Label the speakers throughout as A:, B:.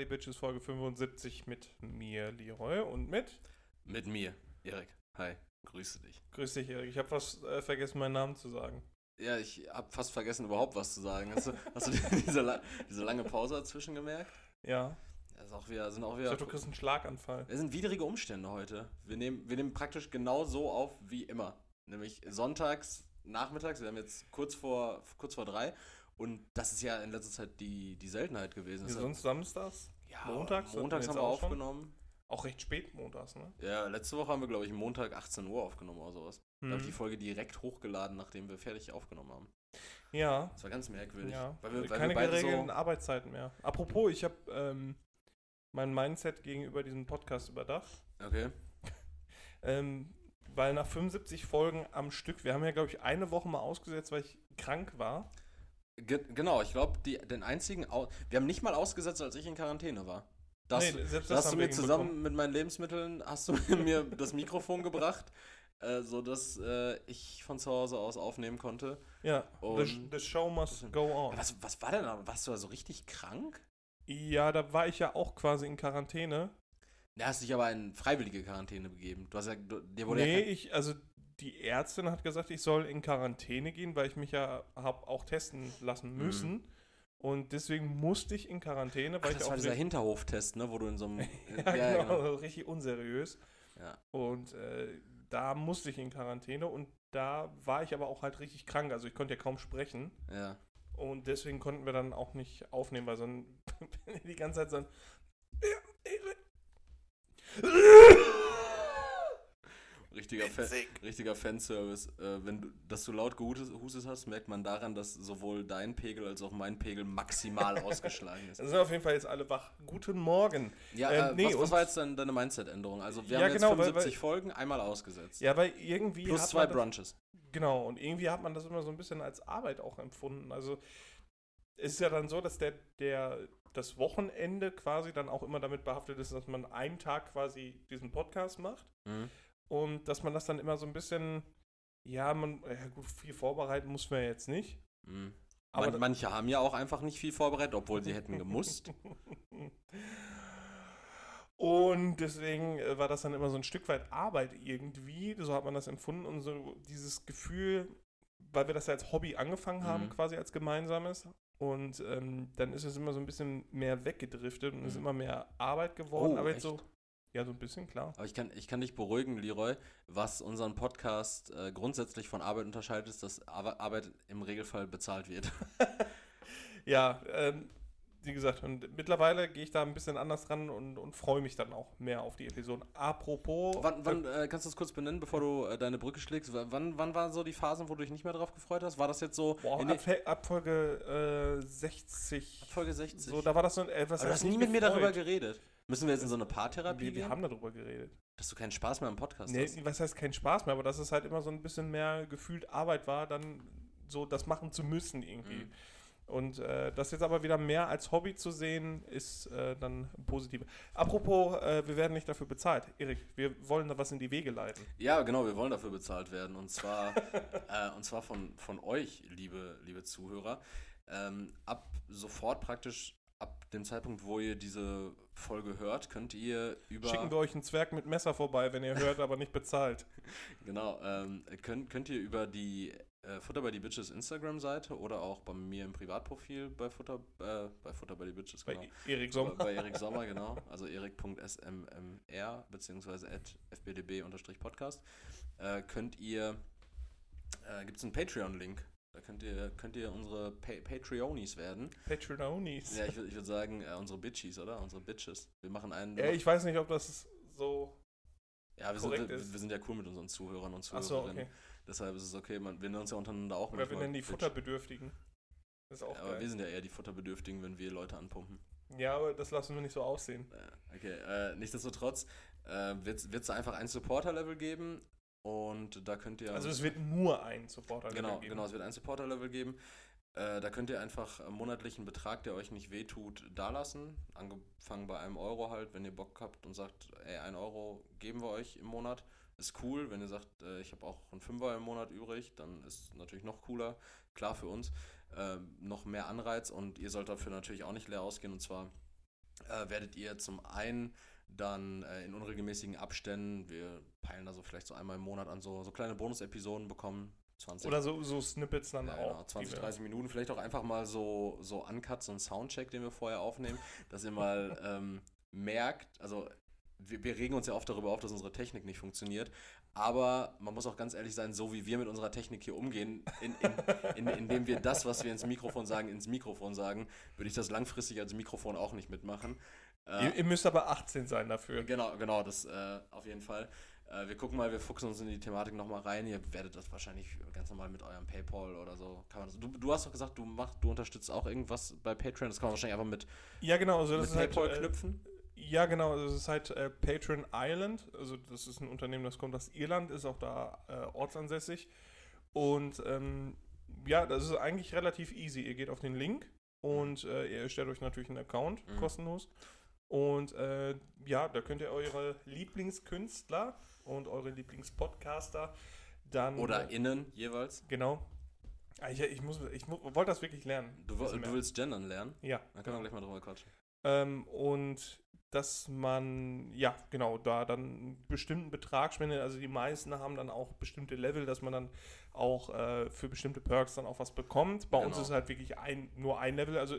A: the Bitches Folge 75 mit mir, Leroy, und mit.
B: Mit mir, Erik. Hi, grüße dich.
A: Grüß dich, Erik. Ich habe fast äh, vergessen, meinen Namen zu sagen.
B: Ja, ich habe fast vergessen, überhaupt was zu sagen. Hast du, hast du diese, la diese lange Pause dazwischen gemerkt?
A: Ja.
B: Das ist auch wieder, sind auch
A: Ich
B: wieder.
A: dachte, du kriegst einen Schlaganfall.
B: Es sind widrige Umstände heute. Wir nehmen, wir nehmen praktisch genau so auf wie immer. Nämlich sonntags, nachmittags. Wir haben jetzt kurz vor, kurz vor drei. Und das ist ja in letzter Zeit die, die Seltenheit gewesen. Deshalb-
A: sonst samstags?
B: ja,
A: montags?
B: montags haben
A: wir auch
B: aufgenommen.
A: Auch recht spät montags, ne?
B: Ja, letzte Woche haben wir, glaube ich, Montag 18 Uhr aufgenommen oder sowas. Da habe ich die
A: Mhm.
B: Folge direkt hochgeladen, nachdem wir fertig aufgenommen haben.
A: Ja.
B: Das war ganz merkwürdig.
A: Ja.
B: Weil wir, weil
A: Keine
B: wir
A: geregelten
B: so.
A: Arbeitszeiten mehr. Apropos, ich habe ähm, mein Mindset gegenüber diesem Podcast überdacht.
B: Okay.
A: Ähm, weil nach 75 Folgen am Stück, wir haben ja, glaube ich, eine Woche mal ausgesetzt, weil ich krank war.
B: Ge genau, ich glaube, den einzigen. Au wir haben nicht mal ausgesetzt, als ich in Quarantäne war. Das,
A: Nee, selbst
B: da hast du mir zusammen mit meinen Lebensmitteln, hast du mir das Mikrofon gebracht, äh, sodass äh, ich von zu Hause aus aufnehmen konnte.
A: Ja, the,
B: Und-
A: the show must go on.
B: Was, was war denn da? Warst du da so richtig krank?
A: Ja, da war ich ja auch quasi in Quarantäne.
B: Da hast dich aber in freiwillige Quarantäne begeben. Du hast ja, du, dir wurde
A: Nee,
B: ja
A: ich, also die Ärztin hat gesagt, ich soll in Quarantäne gehen, weil ich mich ja habe auch testen lassen
B: Mhm.
A: müssen. Und deswegen musste ich in Quarantäne,
B: Ach,
A: weil
B: das
A: ich
B: war
A: auch
B: dieser Hinterhoftest, ne, wo du in so einem.
A: ja, genau, richtig unseriös.
B: Ja.
A: Und äh, da musste ich in Quarantäne und da war ich aber auch halt richtig krank. Also ich konnte ja kaum sprechen.
B: ja.
A: Und deswegen konnten wir dann auch nicht aufnehmen, weil so ein die ganze Zeit so ein
B: Richtiger,
A: Witzig.
B: richtiger Fanservice. Äh, wenn du, dass du laut gehustet hast, merkt man daran, dass sowohl dein Pegel als auch mein Pegel maximal ausgeschlagen ist.
A: Da sind auf jeden Fall jetzt alle wach. Guten Morgen.
B: Ja,
A: Ähm,
B: äh,
A: nee,
B: was, was war jetzt dann deine Mindset-Änderung? Also wir
A: Ja,
B: haben jetzt
A: genau, weil-
B: 75
A: weil-
B: Folgen, einmal ausgesetzt.
A: Ja, weil irgendwie
B: Plus zwei
A: das,
B: Brunches.
A: Genau, und irgendwie hat man das immer so ein bisschen als Arbeit auch empfunden. Also es ist ja dann so, dass der, der das Wochenende quasi dann auch immer damit behaftet ist, dass man einen Tag quasi diesen Podcast macht
B: Mhm.
A: Und dass man das dann immer so ein bisschen, ja, man, ja gut, viel vorbereiten muss man jetzt nicht.
B: Mhm.
A: Aber
B: Man, manche haben ja auch einfach nicht viel vorbereitet, obwohl sie hätten gemusst.
A: Und deswegen äh, war das dann immer so ein Stück weit Arbeit irgendwie. So hat man das empfunden und so dieses Gefühl, weil wir das ja als Hobby angefangen haben,
B: Mhm.
A: quasi als gemeinsames. Und ähm, dann ist es immer so ein bisschen mehr weggedriftet und ist
B: Mhm.
A: immer mehr Arbeit geworden.
B: Oh,
A: aber jetzt
B: echt?
A: so, ja, so ein bisschen, klar.
B: Aber ich kann, ich kann dich beruhigen, Leroy. Was unseren Podcast äh, grundsätzlich von Arbeit unterscheidet, ist, dass Ar Arbeit im Regelfall bezahlt wird.
A: Ja, ähm, wie gesagt, und mittlerweile gehe ich da ein bisschen anders dran und, und freue mich dann auch mehr auf die Episoden. Apropos.
B: wann wann äh, kannst du das kurz benennen, bevor du äh, deine Brücke schlägst? Wann, wann waren so die Phasen, wo du dich nicht mehr drauf gefreut hast? War das jetzt so
A: Boah,
B: in
A: ab, ab Folge äh, 60.
B: Folge 60?
A: So, da war das so ein etwas.
B: Aber du hast nie mit mir darüber geredet. Müssen wir jetzt in so eine Paartherapie
A: Wir, wir haben darüber geredet.
B: Dass du keinen Spaß mehr am Podcast
A: Nee,
B: hast?
A: was heißt kein Spaß mehr, aber dass es halt immer so ein bisschen mehr gefühlt Arbeit war, dann so das machen zu müssen irgendwie.
B: Mhm.
A: Und äh, das jetzt aber wieder mehr als Hobby zu sehen, ist äh, dann positiv. Apropos, äh, wir werden nicht dafür bezahlt. Erik, wir wollen da was in die Wege leiten.
B: Ja, genau, wir wollen dafür bezahlt werden. Und zwar, äh, und zwar von, von euch, liebe, liebe Zuhörer. Ähm, ab sofort praktisch, ab dem Zeitpunkt, wo ihr diese Folge hört, könnt ihr über.
A: Schicken wir euch einen Zwerg mit Messer vorbei, wenn ihr hört, aber nicht bezahlt.
B: Genau, ähm, könnt, könnt ihr über die äh, Futter by the Bitches Instagram-Seite oder auch bei mir im Privatprofil bei Futter, äh, bei Futter by the Bitches,
A: Bei
B: genau.
A: Erik
B: Bei,
A: Sommer.
B: bei Erik Sommer, genau. Also erik.smmr beziehungsweise at fbdb-podcast. Äh, könnt ihr, äh, gibt es einen Patreon-Link. Da könnt ihr, könnt ihr unsere pa Patreonies werden.
A: Patreonis.
B: Ja, ich würde ich würd sagen, äh, unsere Bitchies, oder? Unsere Bitches. Wir machen einen.
A: Ja, ich weiß nicht, ob das so.
B: ja, wir sind, wir, wir sind ja cool mit unseren Zuhörern und
A: Achso,
B: Zuhörerinnen.
A: okay.
B: Deshalb ist es okay, man, wir nennen uns ja untereinander auch
A: Oder wir nennen die
B: Bitch.
A: Futterbedürftigen. Das ist auch
B: Aber wir sind ja eher die Futterbedürftigen, wenn wir Leute anpumpen.
A: Ja, aber das lassen wir nicht so aussehen.
B: Okay, äh, nichtsdestotrotz äh, wird es einfach ein Supporter-Level geben und da könnt ihr.
A: Also es wird nur ein Supporter
B: genau,
A: geben.
B: genau, es wird ein Supporter-Level geben. Äh, da könnt ihr einfach monatlichen Betrag, der euch nicht wehtut, dalassen. Angefangen bei einem Euro halt, wenn ihr Bock habt und sagt, ey, ein Euro geben wir euch im Monat. Ist cool, wenn ihr sagt, äh, ich habe auch einen Fünfer im Monat übrig, dann ist natürlich noch cooler. Klar für uns. Ähm, noch mehr Anreiz und ihr sollt dafür natürlich auch nicht leer ausgehen. Und zwar äh, werdet ihr zum einen dann äh, in unregelmäßigen Abständen, wir peilen da so vielleicht so einmal im Monat an, so, so kleine Bonus-Episoden bekommen. 20,
A: Oder so, so Snippets dann
B: ja,
A: auch.
B: genau, 20,
A: die wir-
B: 30 Minuten, vielleicht auch einfach mal so, so Uncut, so ein Soundcheck, den wir vorher aufnehmen, dass ihr mal ähm, merkt, also wir, wir regen uns ja oft darüber auf, dass unsere Technik nicht funktioniert, aber man muss auch ganz ehrlich sein, so wie wir mit unserer Technik hier umgehen, in, in, in, indem wir das, was wir ins Mikrofon sagen, ins Mikrofon sagen, würde ich das langfristig als Mikrofon auch nicht mitmachen. Äh,
A: Ihr, ihr müsst aber 18 sein dafür.
B: Genau, genau, das äh, auf jeden Fall. Äh, wir gucken mal, wir fuchsen uns in die Thematik nochmal rein. Ihr werdet das wahrscheinlich ganz normal mit eurem PayPal oder so. Kann man das, du, du hast doch gesagt, du machst, du unterstützt auch irgendwas bei Patreon. Das kann man wahrscheinlich einfach mit,
A: Ja, genau. Also das
B: mit
A: ist halt,
B: PayPal
A: äh,
B: knüpfen.
A: Ja, genau. Also es ist halt äh, Patron Island. Also das ist ein Unternehmen, das kommt aus Irland, ist auch da äh, ortsansässig. Und ähm, ja, das ist eigentlich relativ easy. Ihr geht auf den Link und äh, ihr erstellt euch natürlich einen Account,
B: Mhm.
A: kostenlos. Und äh, ja, da könnt ihr eure Lieblingskünstler und eure Lieblingspodcaster dann.
B: Oder innen jeweils.
A: Genau. Ah, Ich, ich, muss, ich wollte das wirklich lernen.
B: Du, du willst gendern lernen?
A: Ja.
B: Dann können wir gleich mal drüber quatschen.
A: Ähm, und dass man, ja, genau, da dann einen bestimmten Betrag spendet. Also die meisten haben dann auch bestimmte Level, dass man dann auch äh, für bestimmte Perks dann auch was bekommt. Bei uns
B: Genau.
A: ist halt wirklich ein, nur ein Level. Also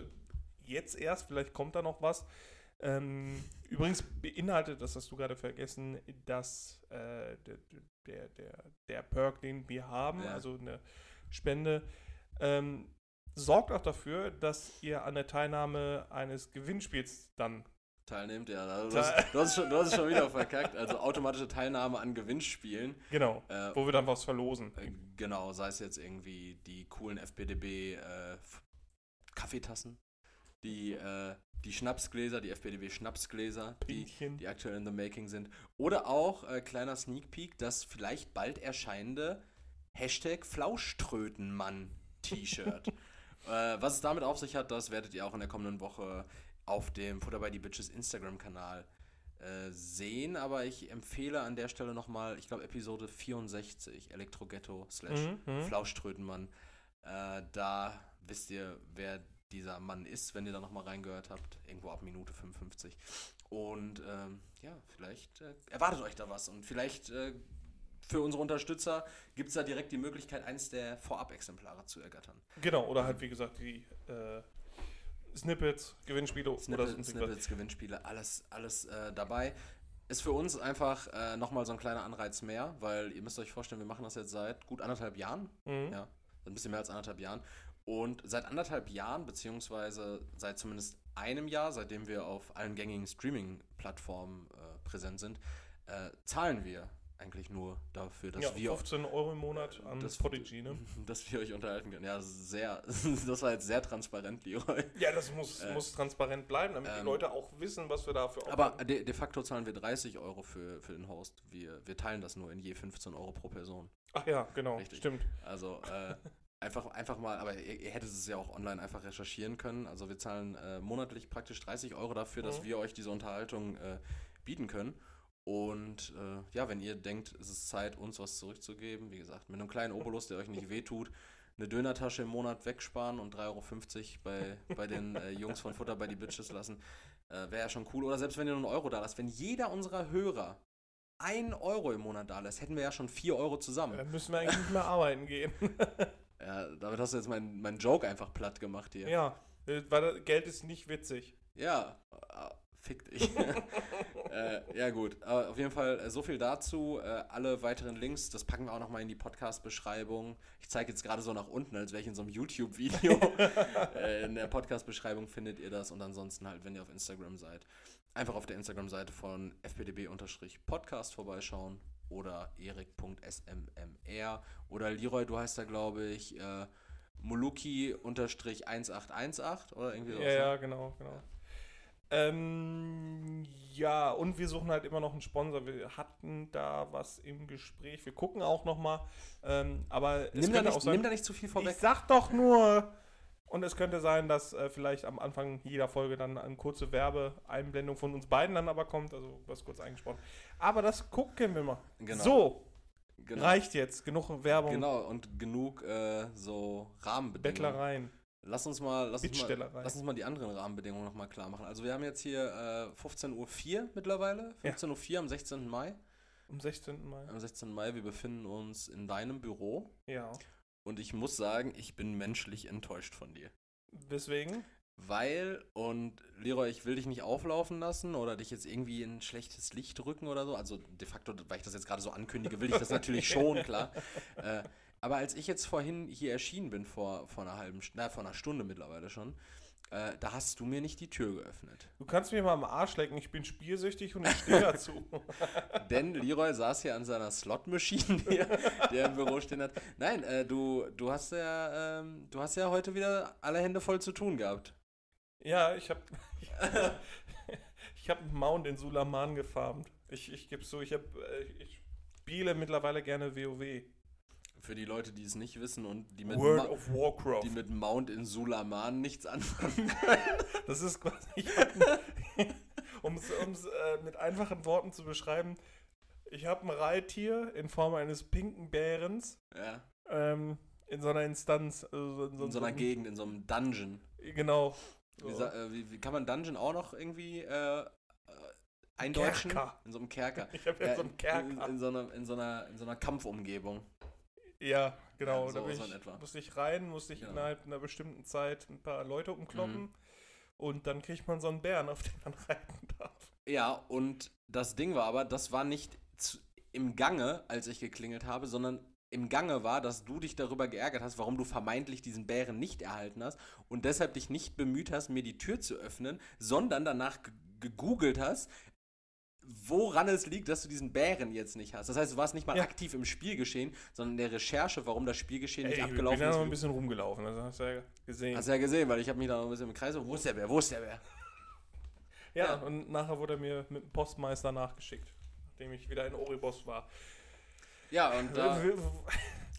A: jetzt erst, vielleicht kommt da noch was. Ähm, übrigens beinhaltet, das hast du gerade vergessen, dass äh, der, der, der, der Perk, den wir haben,
B: Ja.
A: also eine Spende, ähm, sorgt auch dafür, dass ihr an der Teilnahme eines Gewinnspiels dann
B: Teilnehmt, ja. Also Du hast, du, hast schon, du hast es schon wieder verkackt. Also automatische Teilnahme an Gewinnspielen.
A: Genau,
B: Äh,
A: wo wir dann was verlosen.
B: Äh, Genau, sei es jetzt irgendwie die coolen FPDB äh, Kaffeetassen, die, äh, die Schnapsgläser, die FPDB Schnapsgläser, die, die aktuell in the making sind. Oder auch, äh, kleiner Sneak Peek, das vielleicht bald erscheinende Hashtag Flauschtrötenmann-T-Shirt. äh, was es damit auf sich hat, das werdet ihr auch in der kommenden Woche auf dem Futter by the Bitches Instagram-Kanal äh, sehen. Aber ich empfehle an der Stelle nochmal, ich glaube Episode 64, Elektroghetto slash
A: Mhm, mhm.
B: Flauschtrötenmann. Äh, da wisst ihr, wer dieser Mann ist, wenn ihr da nochmal reingehört habt. Irgendwo ab Minute 55. Und ähm, ja, vielleicht äh, erwartet euch da was. Und vielleicht äh, für unsere Unterstützer gibt es da direkt die Möglichkeit, eins der Vorab-Exemplare zu ergattern.
A: Genau, oder halt wie gesagt die äh, Snippets, Gewinnspiele oder
B: Snippets,
A: sonst irgendwas.
B: Snippets Gewinnspiele, alles, alles äh, dabei. Ist für uns einfach äh, nochmal so ein kleiner Anreiz mehr, weil ihr müsst euch vorstellen, wir machen das jetzt seit gut anderthalb Jahren.
A: Mhm.
B: Ja, ein bisschen mehr als anderthalb Jahren. Und seit anderthalb Jahren, beziehungsweise seit zumindest einem Jahr, seitdem wir auf allen gängigen Streaming-Plattformen äh, präsent sind, äh, zahlen wir eigentlich nur dafür, dass
A: ja,
B: wir
A: 15 Euro im Monat an
B: das-
A: Podigy, ne?
B: dass wir euch unterhalten können. Ja, sehr, das war jetzt sehr transparent, Leroy.
A: Ja, das muss,
B: Äh,
A: muss transparent bleiben, damit die
B: ähm,
A: Leute auch wissen, was wir dafür
B: Aber de, de facto zahlen wir 30 Euro für, für den Host. Wir, wir teilen das nur in je 15 Euro pro Person.
A: Ach ja, genau,
B: Richtig.
A: stimmt.
B: Also äh, einfach, einfach mal, aber ihr, ihr hättet es ja auch online einfach recherchieren können. Also wir zahlen äh, monatlich praktisch 30 Euro dafür, dass
A: Mhm.
B: wir euch diese Unterhaltung äh, bieten können. Und äh, ja, wenn ihr denkt, es ist Zeit, uns was zurückzugeben, wie gesagt, mit einem kleinen Obolus, der euch nicht wehtut, eine Dönertasche im Monat wegsparen und 3,50 Euro bei, bei den äh, Jungs von Futter bei die Bitches lassen, äh, wäre ja schon cool. Oder selbst wenn ihr nur einen Euro da lasst, wenn jeder unserer Hörer ein Euro im Monat da lässt, hätten wir ja schon 4 Euro zusammen.
A: Dann müssen wir eigentlich nicht mehr arbeiten gehen.
B: Ja, damit hast du jetzt meinen mein Joke einfach platt gemacht hier.
A: ja, äh, weil Geld ist nicht witzig.
B: Ja, äh, fick dich. äh, ja, gut. Aber auf jeden Fall äh, so viel dazu. Äh, alle weiteren Links, das packen wir auch nochmal in die Podcast-Beschreibung. Ich zeige jetzt gerade so nach unten, als wäre ich in so einem YouTube-Video. äh, in der Podcast-Beschreibung findet ihr das und ansonsten halt, wenn ihr auf Instagram seid, einfach auf der Instagram-Seite von fpdb-podcast vorbeischauen oder erik.smmr oder Leroy, du heißt da glaube ich äh, Moluki-1818 oder irgendwie sowas.
A: Ja,
B: ne?
A: ja, genau, genau. Ähm, ja, und wir suchen halt immer noch einen Sponsor. Wir hatten da was im Gespräch. Wir gucken auch noch mal. Ähm, aber
B: Nimm da, nicht,
A: sein,
B: nimm da nicht zu viel vorweg.
A: ich sag doch nur. Und es könnte sein, dass äh, vielleicht am Anfang jeder Folge dann eine kurze Werbeeinblendung von uns beiden dann aber kommt. Also was kurz eingesprochen. Aber das gucken wir mal.
B: Genau.
A: So,
B: Genau.
A: reicht jetzt. Genug Werbung.
B: Genau, und genug äh, so Rahmenbedingungen.
A: Bettlereien.
B: Lass uns mal, lass uns mal, lass uns mal die anderen Rahmenbedingungen nochmal klar machen. Also wir haben jetzt hier äh, 15.04 Uhr mittlerweile,
A: Ja.
B: 15.04 Uhr am 16. Mai.
A: Am 16. Mai.
B: Am 16. Mai, wir befinden uns in deinem Büro
A: Ja.
B: Und ich muss sagen, ich bin menschlich enttäuscht von dir.
A: Weswegen?
B: Weil, und Leroy, ich will dich nicht auflaufen lassen oder dich jetzt irgendwie in ein schlechtes Licht rücken oder so. Also de facto, weil ich das jetzt gerade so ankündige, will ich das natürlich schon, klar. Äh, aber als ich jetzt vorhin hier erschienen bin, vor, vor einer halben, na, vor einer Stunde mittlerweile schon, äh, da hast du mir nicht die Tür geöffnet.
A: Du kannst mir mal am Arsch lecken, ich bin spielsüchtig und ich stehe dazu.
B: Denn Leroy saß hier an seiner Slot-Maschine, die, die er im Büro stehen hat. Nein, äh, du, du, hast ja, ähm, du hast ja heute wieder alle Hände voll zu tun gehabt.
A: ja, ich habe ich hab einen Mount in Sulaman gefarmt. Ich, ich gebe so, ich, hab, äh, ich spiele mittlerweile gerne WoW.
B: Für die Leute, die es nicht wissen und die mit,
A: World
B: Ma
A: of Warcraft.
B: die mit Mount in Sulaman nichts anfangen können.
A: Das ist quasi, um es äh, mit einfachen Worten zu beschreiben, ich habe ein Reittier in Form eines pinken Bärens
B: Ja,
A: ähm, in so einer Instanz. Also in,
B: in so einer Gegend, in so einem Dungeon.
A: Genau.
B: Wie,
A: So.
B: sa- äh, wie, wie kann man Dungeon auch noch irgendwie äh, äh, eindeutschen?
A: Kerker.
B: In so einem Kerker.
A: Ich habe
B: Ja,
A: ja so einen
B: in,
A: Kerker.
B: in, so einer, in, so einer, in so einer Kampfumgebung.
A: Ja, genau.
B: Ja,
A: da
B: so-
A: bin
B: so
A: ich, musste ich rein, musste ich
B: Genau.
A: innerhalb einer bestimmten Zeit ein paar Leute umkloppen.
B: Mhm.
A: Und dann kriegt man so einen Bären, auf den man reiten darf.
B: Ja, und das Ding war aber, das war nicht zu, im Gange, als ich geklingelt habe, sondern im Gange war, dass du dich darüber geärgert hast, warum du vermeintlich diesen Bären nicht erhalten hast und deshalb dich nicht bemüht hast, mir die Tür zu öffnen, sondern danach ge- gegoogelt hast, woran es liegt, dass du diesen Bären jetzt nicht hast. Das heißt, du warst nicht mal
A: Ja.
B: aktiv im Spielgeschehen, sondern in der Recherche, warum das Spielgeschehen
A: Ey,
B: nicht
A: ich bin
B: abgelaufen
A: da noch
B: ist.
A: ein bisschen rumgelaufen, also hast du ja gesehen.
B: Hast du ja gesehen, weil ich habe mich da noch ein bisschen im Kreis. Wo ist der Bär? Wo ist der Bär?
A: ja,
B: ja.
A: und nachher wurde er mir mit dem Postmeister nachgeschickt, nachdem ich wieder in Oribos war.
B: Ja, und da.
A: An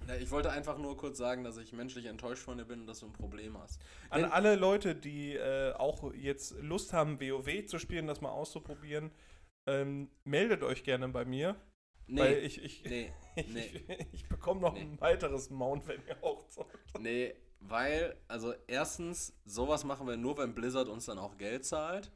B: Ja, ich wollte einfach nur kurz sagen, dass ich menschlich enttäuscht von dir bin und dass du ein Problem hast. Denn-
A: alle Leute, die äh, auch jetzt Lust haben, WoW zu spielen, das mal auszuprobieren, ähm, meldet euch gerne bei mir, weil
B: nee,
A: ich, ich,
B: nee,
A: ich,
B: nee.
A: ich bekomme noch
B: Nee.
A: ein weiteres Mount, wenn ihr auch zockt.
B: nee, weil, also erstens, sowas machen wir nur, wenn Blizzard uns dann auch Geld zahlt.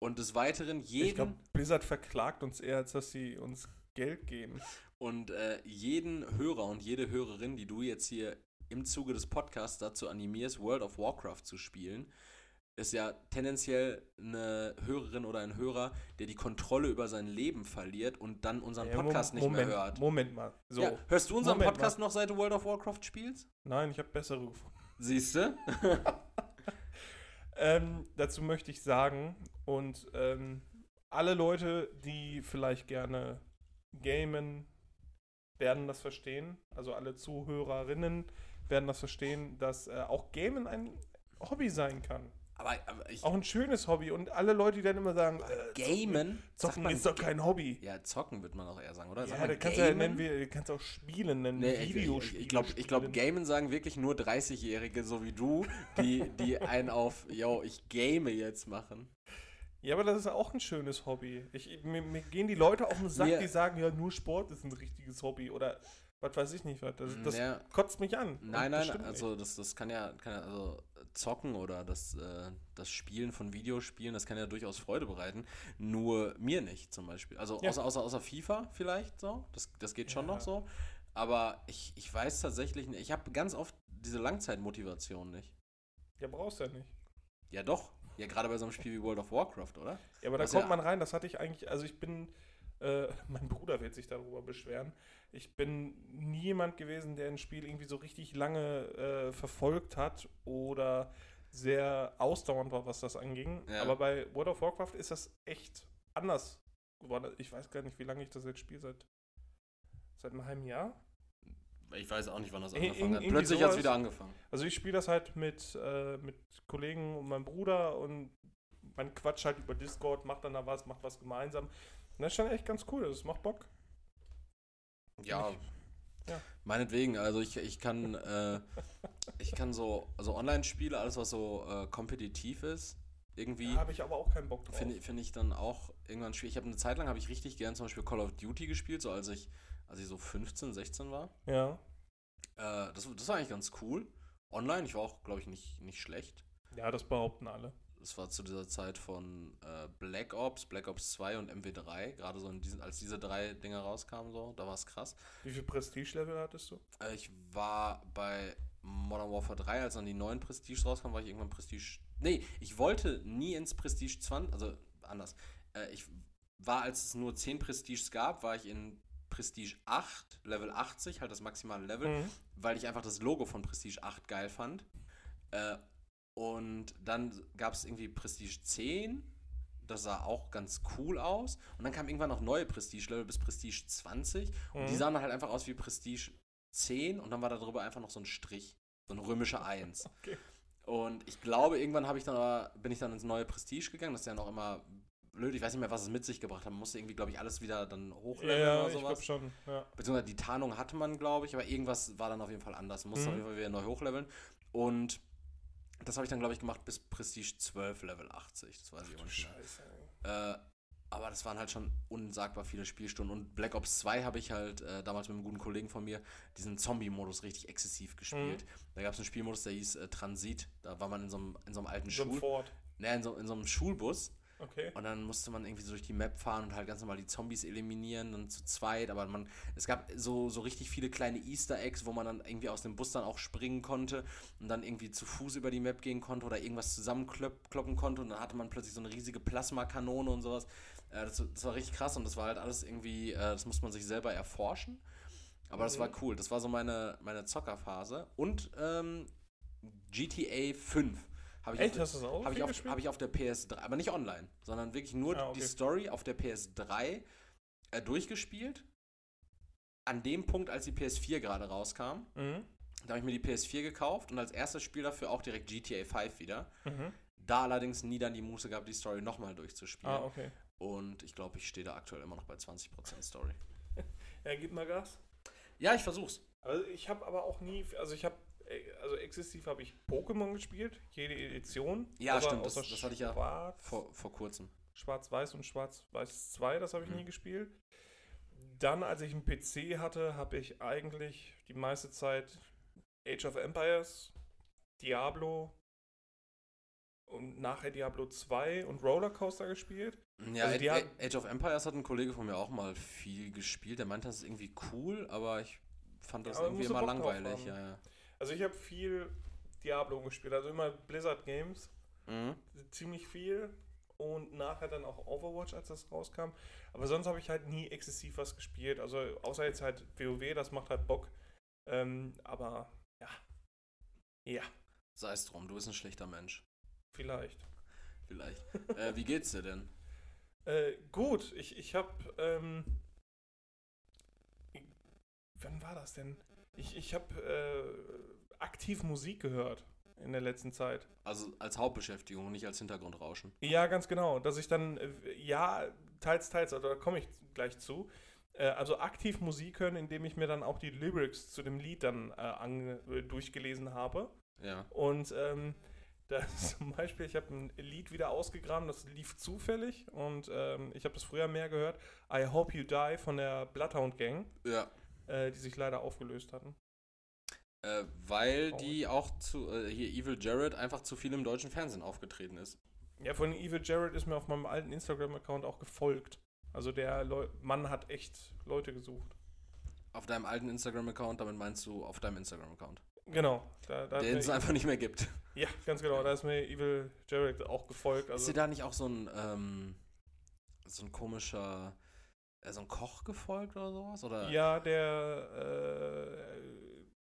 B: Und des Weiteren
A: Ich
B: jeden
A: glaube, Blizzard verklagt uns eher, als dass sie uns Geld geben.
B: und äh, jeden Hörer und jede Hörerin, die du jetzt hier im Zuge des Podcasts dazu animierst, World of Warcraft zu spielen, ist ja tendenziell eine Hörerin oder ein Hörer, der die Kontrolle über sein Leben verliert und dann unseren
A: Ja,
B: Podcast nicht
A: Moment,
B: mehr hört.
A: Moment mal. So,
B: Ja, hörst du unseren
A: Moment
B: Podcast noch, seit du World of Warcraft spielst?
A: nein, ich habe bessere gefunden.
B: Siehst du?
A: Ähm, dazu möchte ich sagen, und ähm, alle Leute, die vielleicht gerne gamen, werden das verstehen. Also alle Zuhörerinnen werden das verstehen, dass äh, auch Gamen ein Hobby sein kann.
B: Aber, aber ich.
A: Auch ein schönes Hobby. Und alle Leute, die dann immer sagen, äh,
B: Gamen?
A: Zocken
B: man
A: ist doch kein Hobby.
B: Ja, zocken wird man auch eher sagen, oder? Sagt
A: Ja, da kannst du ja nennen, wir, kannst auch Spielen nennen,
B: Nee,
A: Videospiele.
B: ich glaube, ich. Gamen sagen wirklich nur 30-Jährige, so wie du, die, die einen auf, yo, ich game jetzt machen.
A: Ja, aber das ist auch ein schönes Hobby. Ich, mir, mir gehen die Leute auf den Sack,
B: Mir-
A: die sagen, ja, nur Sport ist ein richtiges Hobby. Oder was weiß ich nicht was. Das, das
B: Ja.
A: kotzt mich an.
B: Nein, nein, also das, das kann ja, kann ja, also zocken oder das, äh, das Spielen von Videospielen, das kann ja durchaus Freude bereiten. Nur mir nicht zum Beispiel. Also
A: Ja.
B: außer, außer, außer FIFA vielleicht so. Das, das geht schon
A: Ja.
B: noch so. Aber ich, ich weiß tatsächlich nicht. Ich habe ganz oft diese Langzeitmotivation nicht.
A: Ja, brauchst du ja nicht.
B: Ja, doch. Ja, gerade bei so einem Spiel wie World of Warcraft, oder?
A: Ja, aber da
B: Das
A: kommt
B: ja-
A: man rein, das hatte ich eigentlich, also ich bin, äh, mein Bruder wird sich darüber beschweren. Ich bin nie jemand gewesen, der ein Spiel irgendwie so richtig lange äh, verfolgt hat oder sehr ausdauernd war, was das anging.
B: Ja.
A: Aber bei World of Warcraft ist das echt anders geworden. Ich weiß gar nicht, wie lange ich das jetzt spiele, seit, seit einem halben Jahr.
B: Ich weiß auch nicht, wann das angefangen hat. Plötzlich hat es wieder angefangen.
A: Also ich spiele das halt mit, äh, mit Kollegen und meinem Bruder und man quatscht halt über Discord, macht dann da was, macht was gemeinsam. Und das ist schon echt ganz cool, das macht Bock.
B: Ja.
A: Ja.
B: Meinetwegen, also ich, ich kann, äh, ich kann so, also Online-Spiele, alles was so äh, kompetitiv ist, irgendwie
A: Da habe ich aber auch keinen Bock drauf.
B: finde finde ich dann auch irgendwann schwierig. Ich habe eine Zeit lang habe ich richtig gern zum Beispiel Call of Duty gespielt, so als ich, als ich so 15, 16 war.
A: Ja.
B: Äh, das, das war eigentlich ganz cool. online. Ich war auch, glaube ich, nicht, nicht schlecht.
A: Ja, das behaupten alle.
B: Das war zu dieser Zeit von äh, Black Ops, Black Ops 2 und MW3. Gerade so in diesen, als diese drei Dinger rauskamen, so, da war es krass.
A: Wie viel Prestige-Level hattest du?
B: Äh, ich war bei Modern Warfare 3, als dann die neuen Prestige rauskamen, war ich irgendwann Prestige. Nee, ich wollte nie ins Prestige 20, also anders. Äh, ich war, als es nur 10 Prestiges gab, war ich in Prestige 8, Level 80, halt das maximale Level,
A: Mhm.
B: weil ich einfach das Logo von Prestige 8 geil fand. Äh, und dann gab es irgendwie Prestige 10, das sah auch ganz cool aus. Und dann kamen irgendwann noch neue Prestige-Level bis Prestige 20. Und die
A: Mhm.
B: sahen dann halt einfach aus wie Prestige 10 und dann war da drüber einfach noch so ein Strich, so ein römischer 1.
A: Okay.
B: Und ich glaube, irgendwann habe ich dann aber, bin ich dann ins neue Prestige gegangen. Das ist ja noch immer blöd. Ich weiß nicht mehr, was es mit sich gebracht hat. Man musste irgendwie, glaube ich, alles wieder dann hochleveln
A: ja
B: oder
A: ich
B: sowas.
A: glaube schon. Ja.
B: Beziehungsweise die Tarnung hatte man, glaube ich, aber irgendwas war dann auf jeden Fall anders. Man musste
A: Mhm.
B: auf jeden Fall wieder neu hochleveln. Und das habe ich dann, glaube ich, gemacht bis Prestige 12, Level 80. Das weiß ich auch nicht.
A: Scheiße. ey.
B: Äh, aber das waren halt schon unsagbar viele Spielstunden. Und Black Ops 2 habe ich halt äh, damals mit einem guten Kollegen von mir diesen Zombie-Modus richtig exzessiv gespielt.
A: Mhm.
B: Da gab es einen Spielmodus, der hieß äh, Transit. Da war man in so einem, in so einem alten
A: So
B: Schul...
A: Ford.
B: Nee, in so, in so einem Schulbus.
A: Okay.
B: Und dann musste man irgendwie so durch die Map fahren und halt ganz normal die Zombies eliminieren und zu zweit. Aber man, es gab so, so richtig viele kleine Easter Eggs, wo man dann irgendwie aus dem Bus dann auch springen konnte und dann irgendwie zu Fuß über die Map gehen konnte oder irgendwas zusammenkloppen konnte. Und dann hatte man plötzlich so eine riesige Plasmakanone und sowas. Äh, das, das war richtig krass und das war halt alles irgendwie, äh, das musste man sich selber erforschen. Aber das
A: Mhm.
B: war cool. Das war so meine, meine Zockerphase. Und ähm, GTA 5 habe ich
A: Echt?
B: auf-
A: Hast du das auch
B: habe ich, auf, hab ich auf der PS3, aber nicht online, sondern wirklich nur
A: Ah, okay.
B: die Story auf der PS3 äh, durchgespielt. An dem Punkt, als die PS4 gerade rauskam,
A: Mhm.
B: da habe ich mir die PS4 gekauft und als erstes Spiel dafür auch direkt GTA 5 wieder.
A: Mhm.
B: Da allerdings nie dann die Muße gab, die Story nochmal durchzuspielen.
A: Ah, okay.
B: Und ich glaube, ich stehe da aktuell immer noch bei 20% Story.
A: Ja, gib mal Gas.
B: Ja, ich versuch's.
A: Also ich habe aber auch nie, also ich habe, also exzessiv habe ich Pokémon gespielt, jede Edition.
B: Ja, stimmt, das- das hatte ich ja
A: Schwarz,
B: Vor, vor kurzem.
A: Schwarz-Weiß und Schwarz-Weiß 2, das habe ich
B: Mhm.
A: nie gespielt. Dann, als ich einen PC hatte, habe ich eigentlich die meiste Zeit Age of Empires, Diablo und nachher Diablo 2 und Rollercoaster gespielt.
B: Ja,
A: Also die
B: Age, of Empires hat ein Kollege von mir auch mal viel gespielt. Der meinte, das ist irgendwie cool, aber ich fand das
A: Ja,
B: irgendwie immer
A: Bock
B: langweilig. Ja, ja.
A: Also ich habe viel Diablo gespielt, also immer Blizzard Games,
B: Mhm.
A: ziemlich viel und nachher dann auch Overwatch, als das rauskam. Aber sonst habe ich halt nie exzessiv was gespielt. Also außer jetzt halt WoW, das macht halt Bock. Ähm, aber ja. Ja,
B: Sei es drum, du bist ein schlechter Mensch.
A: vielleicht.
B: Vielleicht. äh, wie geht's dir denn?
A: Äh, gut, ich, ich habe, ähm, wann war das denn? Ich, ich habe äh, aktiv Musik gehört in der letzten Zeit.
B: Also als Hauptbeschäftigung und nicht als Hintergrundrauschen.
A: Ja, ganz genau. Dass ich dann, äh, ja, teils, teils, also da komme ich gleich zu. Äh, also aktiv Musik hören, indem ich mir dann auch die Lyrics zu dem Lied dann äh, ange, äh, durchgelesen habe.
B: Ja.
A: Und ähm, da zum Beispiel, ich habe ein Lied wieder ausgegraben, das lief zufällig und ähm, ich habe das früher mehr gehört. I Hope You Die von der Bloodhound Gang,
B: Ja.
A: Äh, die sich leider aufgelöst hatten.
B: Äh, weil
A: Traurig.
B: die auch zu, äh, hier Evil Jared einfach zu viel im deutschen Fernsehen aufgetreten ist.
A: Ja, von Evil Jared ist mir auf meinem alten Instagram-Account auch gefolgt. Also der Leu Mann hat echt Leute gesucht.
B: Auf deinem alten Instagram-Account, damit meinst du auf deinem Instagram-Account.
A: Genau. Da, da
B: Den es einfach nicht mehr gibt.
A: ja, ganz genau. Da ist mir Evil Jared auch gefolgt.
B: ist
A: Also,
B: dir da nicht auch so ein, ähm, so ein komischer, äh, so ein Koch gefolgt oder sowas? Oder?
A: ja, der, äh,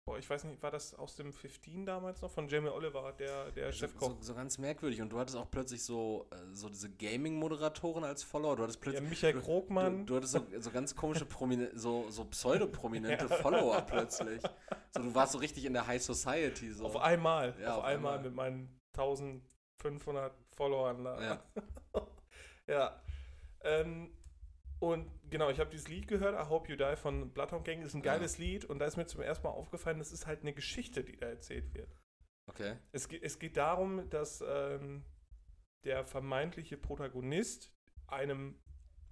A: boah, ich weiß nicht, war das aus dem 15 damals noch von Jamie Oliver, der, der
B: So,
A: Chefkoch?
B: so, so ganz merkwürdig. Und du hattest auch plötzlich so, äh, so diese Gaming-Moderatoren als Follower. Du hattest
A: Ja,
B: plötzlich.
A: Michael
B: du,
A: Krogmann.
B: Du, du hattest so, so ganz komische, Promine so, so pseudoprominente Follower plötzlich. So, du warst so richtig in der High Society. So.
A: Auf einmal.
B: Ja,
A: auf,
B: auf
A: einmal,
B: einmal.
A: mit meinen 1500 Followern da.
B: Ja.
A: ja. Ähm, und genau, ich habe dieses Lied gehört, I Hope You Die von Bloodhound Gang. Ist ein
B: Ja.
A: geiles Lied und da ist mir zum ersten Mal aufgefallen, das ist halt eine Geschichte, die da erzählt wird.
B: Okay.
A: Es, es geht darum, dass ähm, der vermeintliche Protagonist einem